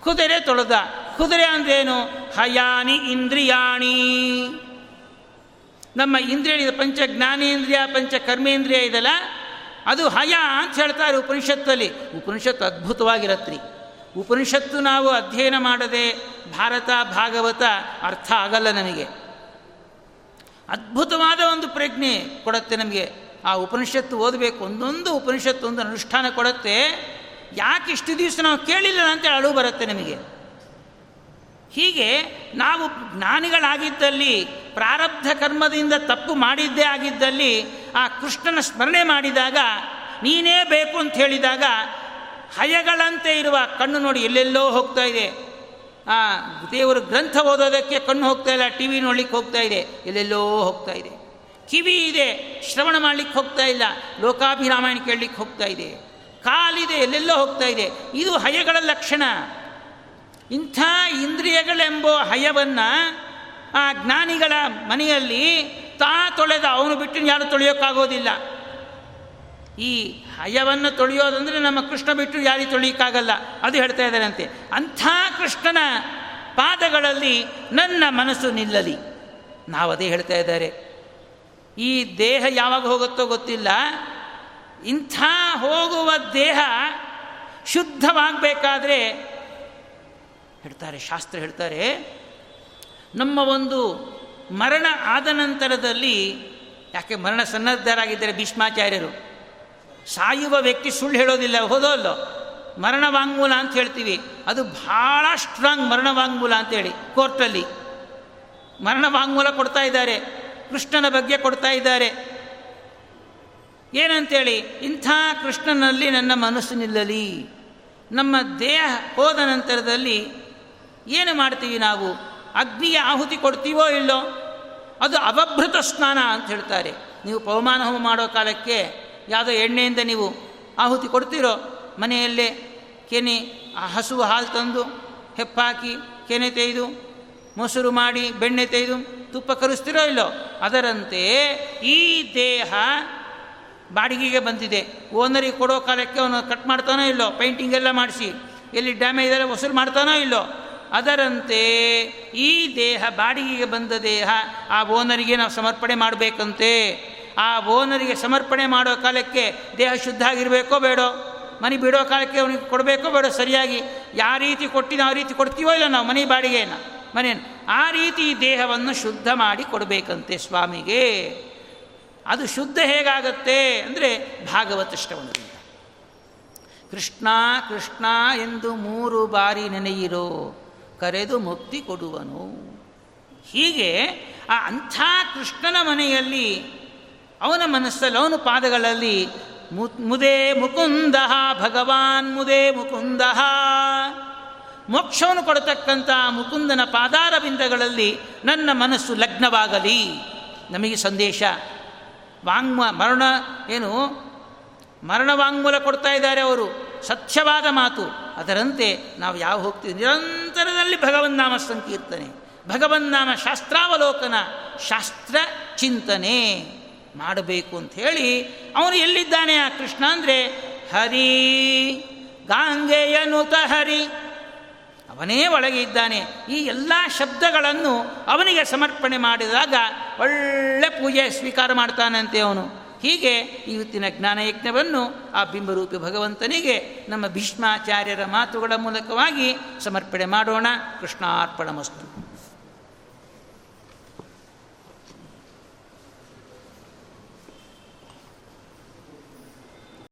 ಕುದುರೆ ತೊಳೆದ. ಕುದುರೆ ಅಂದ್ರೇನು ಹಯಾನಿ ಇಂದ್ರಿಯಾಣಿ. ನಮ್ಮ ಇಂದ್ರಿಯ ಪಂಚ ಜ್ಞಾನೇಂದ್ರಿಯ ಪಂಚ ಕರ್ಮೇಂದ್ರಿಯ ಇದಲ್ಲ ಅದು ಹಯ ಅಂತ ಹೇಳ್ತಾರೆ ಉಪನಿಷತ್ತಲ್ಲಿ. ಉಪನಿಷತ್ತು ಅದ್ಭುತವಾಗಿರತ್ರಿ. ಉಪನಿಷತ್ತು ನಾವು ಅಧ್ಯಯನ ಮಾಡದೆ ಭಾರತ, ಭಾಗವತ ಅರ್ಥ ಆಗಲ್ಲ ನಮಗೆ. ಅದ್ಭುತವಾದ ಒಂದು ಪ್ರಜ್ಞೆ ಕೊಡುತ್ತೆ ನಮಗೆ. ಆ ಉಪನಿಷತ್ತು ಓದಬೇಕು, ಒಂದೊಂದು ಉಪನಿಷತ್ತು, ಒಂದು ಅನುಷ್ಠಾನ ಕೊಡುತ್ತೆ. ಯಾಕೆ ಇಷ್ಟು ದಿವಸ ನಾವು ಕೇಳಿಲ್ಲ ಅಂತೇಳಿ ಅಳು ಬರುತ್ತೆ ನಮಗೆ. ಹೀಗೆ ನಾವು ಜ್ಞಾನಿಗಳಾಗಿದ್ದಲ್ಲಿ ಪ್ರಾರಬ್ಧ ಕರ್ಮದಿಂದ ತಪ್ಪು ಮಾಡಿದ್ದೇ ಆಗಿದ್ದಲ್ಲಿ ಆ ಕೃಷ್ಣನ ಸ್ಮರಣೆ ಮಾಡಿದಾಗ, ನೀನೇ ಬೇಕು ಅಂತ ಹೇಳಿದಾಗ, ಹಯಗಳಂತೆ ಇರುವ ಕಣ್ಣು ನೋಡಿ ಎಲ್ಲೆಲ್ಲೋ ಹೋಗ್ತಾ ಇದೆ. ಆ ದೇವರು ಗ್ರಂಥ ಓದೋದಕ್ಕೆ ಕಣ್ಣು ಹೋಗ್ತಾ ಇಲ್ಲ ಟಿ ವಿ ನೋಡ್ಲಿಕ್ಕೆ ಹೋಗ್ತಾ ಇದೆ, ಎಲ್ಲೆಲ್ಲೋ ಹೋಗ್ತಾ ಇದೆ. ಕಿವಿ ಇದೆ, ಶ್ರವಣ ಮಾಡಲಿಕ್ಕೆ ಹೋಗ್ತಾ ಇಲ್ಲ, ಲೋಕಾಭಿರಾಮಾಯಣ ಕೇಳಲಿಕ್ಕೆ ಹೋಗ್ತಾ ಇದೆ. ಕಾಲಿದೆ, ಎಲ್ಲೆಲ್ಲೋ ಹೋಗ್ತಾ ಇದೆ. ಇದು ಹಯಗಳ ಲಕ್ಷಣ. ಇಂಥ ಇಂದ್ರಿಯಗಳೆಂಬ ಹಯವನ್ನು ಆ ಜ್ಞಾನಿಗಳ ಮನೆಯಲ್ಲಿ ತಾ ತೊಳೆದ ಅವನು ಬಿಟ್ಟು ಯಾರು ತೊಳೆಯೋಕ್ಕಾಗೋದಿಲ್ಲ. ಈ ಹಯವನ್ನು ತೊಳೆಯೋದಂದರೆ ನಮ್ಮ ಕೃಷ್ಣ ಬಿಟ್ಟು ಯಾರಿಗೆ ತೊಳೆಯೋಕ್ಕಾಗಲ್ಲ. ಅದು ಹೇಳ್ತಾ ಇದ್ದಾರಂತೆ. ಅಂಥ ಕೃಷ್ಣನ ಪಾದಗಳಲ್ಲಿ ನನ್ನ ಮನಸ್ಸು ನಿಲ್ಲಲಿ. ನಾವು ಅದೇ ಹೇಳ್ತಾ ಇದ್ದಾರೆ. ಈ ದೇಹ ಯಾವಾಗ ಹೋಗುತ್ತೋ ಗೊತ್ತಿಲ್ಲ. ಇಂಥ ಹೋಗುವ ದೇಹ ಶುದ್ಧವಾಗಬೇಕಾದ್ರೆ, ಹೇಳ್ತಾರೆ, ಶಾಸ್ತ್ರ ಹೇಳ್ತಾರೆ ನಮ್ಮ ಒಂದು ಮರಣ ಆದ ನಂತರದಲ್ಲಿ, ಯಾಕೆ ಮರಣ ಸನ್ನದ್ಧರಾಗಿದ್ದಾರೆ ಭೀಷ್ಮಾಚಾರ್ಯರು, ಸಾಯುವ ವ್ಯಕ್ತಿ ಸುಳ್ಳು ಹೇಳೋದಿಲ್ಲ ಹೋದಲ್ಲೋ ಮರಣ ವಾಂಗ್ಮೂಲ ಅಂತ ಹೇಳ್ತೀವಿ. ಅದು ಭಾಳ ಸ್ಟ್ರಾಂಗ್ ಮರಣ ವಾಂಗ್ಮೂಲ ಅಂತೇಳಿ ಕೋರ್ಟಲ್ಲಿ. ಮರಣ ವಾಂಗ್ಮೂಲ ಕೊಡ್ತಾ ಇದ್ದಾರೆ, ಕೃಷ್ಣನ ಬಗ್ಗೆ ಕೊಡ್ತಾ ಇದ್ದಾರೆ. ಏನಂತೇಳಿ, ಇಂಥ ಕೃಷ್ಣನಲ್ಲಿ ನನ್ನ ಮನಸ್ಸು ನಿಲ್ಲಲಿ. ನಮ್ಮ ದೇಹ ಹೋದ ನಂತರದಲ್ಲಿ ಏನು ಮಾಡ್ತೀವಿ ನಾವು? ಅಗ್ನಿಗೆ ಆಹುತಿ ಕೊಡ್ತೀವೋ ಇಲ್ಲೋ? ಅದು ಅವಭೃತ ಸ್ನಾನ ಅಂತ ಹೇಳ್ತಾರೆ. ನೀವು ಪವಮಾನ ಹೋಮ ಮಾಡೋ ಕಾಲಕ್ಕೆ ಯಾವುದೋ ಎಣ್ಣೆಯಿಂದ ನೀವು ಆಹುತಿ ಕೊಡ್ತೀರೋ? ಮನೆಯಲ್ಲೇ ಕೆನೆ ಹಸು ಹಾಲು ತಂದು ಹೆಪ್ಪಾಕಿ ಕೆನೆ ತೆಗೆದು ಮೊಸರು ಮಾಡಿ ಬೆಣ್ಣೆ ತೆಗೆದು ತುಪ್ಪ ಕರೆಸ್ತಿರೋ ಇಲ್ಲೋ? ಅದರಂತೆ ಈ ದೇಹ ಬಾಡಿಗೆಗೆ ಬಂದಿದೆ. ಓನರಿಗೆ ಕೊಡೋ ಕಾಲಕ್ಕೆ ಅವನು ಕಟ್ ಮಾಡ್ತಾನೋ ಇಲ್ಲೋ? ಪೇಂಟಿಂಗ್ ಎಲ್ಲ ಮಾಡಿಸಿ. ಎಲ್ಲಿ ಡ್ಯಾಮೇಜ್ ಎಲ್ಲ ವಸೂಲು ಮಾಡ್ತಾನೋ ಇಲ್ಲೋ? ಅದರಂತೆ ಈ ದೇಹ ಬಾಡಿಗೆಗೆ ಬಂದ ದೇಹ ಆ ಓನರಿಗೆ ನಾವು ಸಮರ್ಪಣೆ ಮಾಡಬೇಕಂತೆ. ಆ ಓನರಿಗೆ ಸಮರ್ಪಣೆ ಮಾಡೋ ಕಾಲಕ್ಕೆ ದೇಹ ಶುದ್ಧ ಆಗಿರಬೇಕೋ ಬೇಡೋ? ಮನೆ ಬಿಡೋ ಕಾಲಕ್ಕೆ ಅವನಿಗೆ ಕೊಡಬೇಕೋ ಬೇಡೋ ಸರಿಯಾಗಿ? ಯಾವ ರೀತಿ ಕೊಟ್ಟಿದ್ದು ಆ ರೀತಿ ಕೊಡ್ತೀವೋ ಇಲ್ಲ ನಾವು ಮನೆ ಬಾಡಿಗೆಯನ್ನು ಮನೆಯನ್ನು ಆ ರೀತಿ ದೇಹವನ್ನು ಶುದ್ಧ ಮಾಡಿ ಕೊಡಬೇಕಂತೆ ಸ್ವಾಮಿಗೆ. ಅದು ಶುದ್ಧ ಹೇಗಾಗತ್ತೆ ಅಂದರೆ ಭಾಗವತ ಶ್ರವಣದಿಂದ. ಕೃಷ್ಣ ಕೃಷ್ಣ ಎಂದು ಮೂರು ಬಾರಿ ನೆನೆಯಿರೋ ಕರೆದು ಮುಕ್ತಿ ಕೊಡುವನು. ಹೀಗೆ ಆ ಅಂಥ ಕೃಷ್ಣನ ಮನೆಯಲ್ಲಿ ಅವನ ಮನಸ್ಸಲ್ಲಿ ಅವನ ಪಾದಗಳಲ್ಲಿ ಮುದೇ ಮುಕುಂದ ಭಗವಾನ್ ಮುದೇ ಮುಕುಂದ ಮೋಕ್ಷವನ್ನು ಕೊಡತಕ್ಕಂಥ ಮುಕುಂದನ ಪಾದಾರ ಬಿಂದಗಳಲ್ಲಿ ನನ್ನ ಮನಸ್ಸು ಲಗ್ನವಾಗಲಿ. ನಮಗೆ ಸಂದೇಶ. ವಾಂಗ್ಮ, ಮರಣ, ಏನು? ಮರಣ ವಾಂಗ್ಮೂಲ ಕೊಡ್ತಾ ಇದ್ದಾರೆ ಅವರು. ಸತ್ಯವಾದ ಮಾತು. ಅದರಂತೆ ನಾವು ಯಾವ ಹೋಗ್ತೀವಿ? ನಿರಂತರದಲ್ಲಿ ಭಗವನ್ನಾಮ ಸಂಕೀರ್ತನೆ. ಭಗವನ್ನಾಮ ಶಾಸ್ತ್ರಾವಲೋಕನ ಶಾಸ್ತ್ರ ಚಿಂತನೆ ಮಾಡಬೇಕು ಅಂತ ಹೇಳಿ ಅವನು ಎಲ್ಲಿದ್ದಾನೆ ಆ ಕೃಷ್ಣ ಅಂದರೆ ಹರಿ ಗಾಂಗೆಯನುತ ಹರಿ. ಅವನೇ ಒಳಗೆ ಇದ್ದಾನೆ. ಈ ಎಲ್ಲ ಶಬ್ದಗಳನ್ನು ಅವನಿಗೆ ಸಮರ್ಪಣೆ ಮಾಡಿದಾಗ ಒಳ್ಳೆ ಪೂಜೆ ಸ್ವೀಕಾರ ಮಾಡ್ತಾನಂತೆ ಅವನು. ಹೀಗೆ ಇವತ್ತಿನ ಜ್ಞಾನಯಜ್ಞವನ್ನು ಆ ಬಿಂಬರೂಪಿ ಭಗವಂತನಿಗೆ ನಮ್ಮ ಭೀಷ್ಮಾಚಾರ್ಯರ ಮಾತುಗಳ ಮೂಲಕವಾಗಿ ಸಮರ್ಪಣೆ ಮಾಡೋಣ. ಕೃಷ್ಣಾರ್ಪಣ ಮಸ್ತು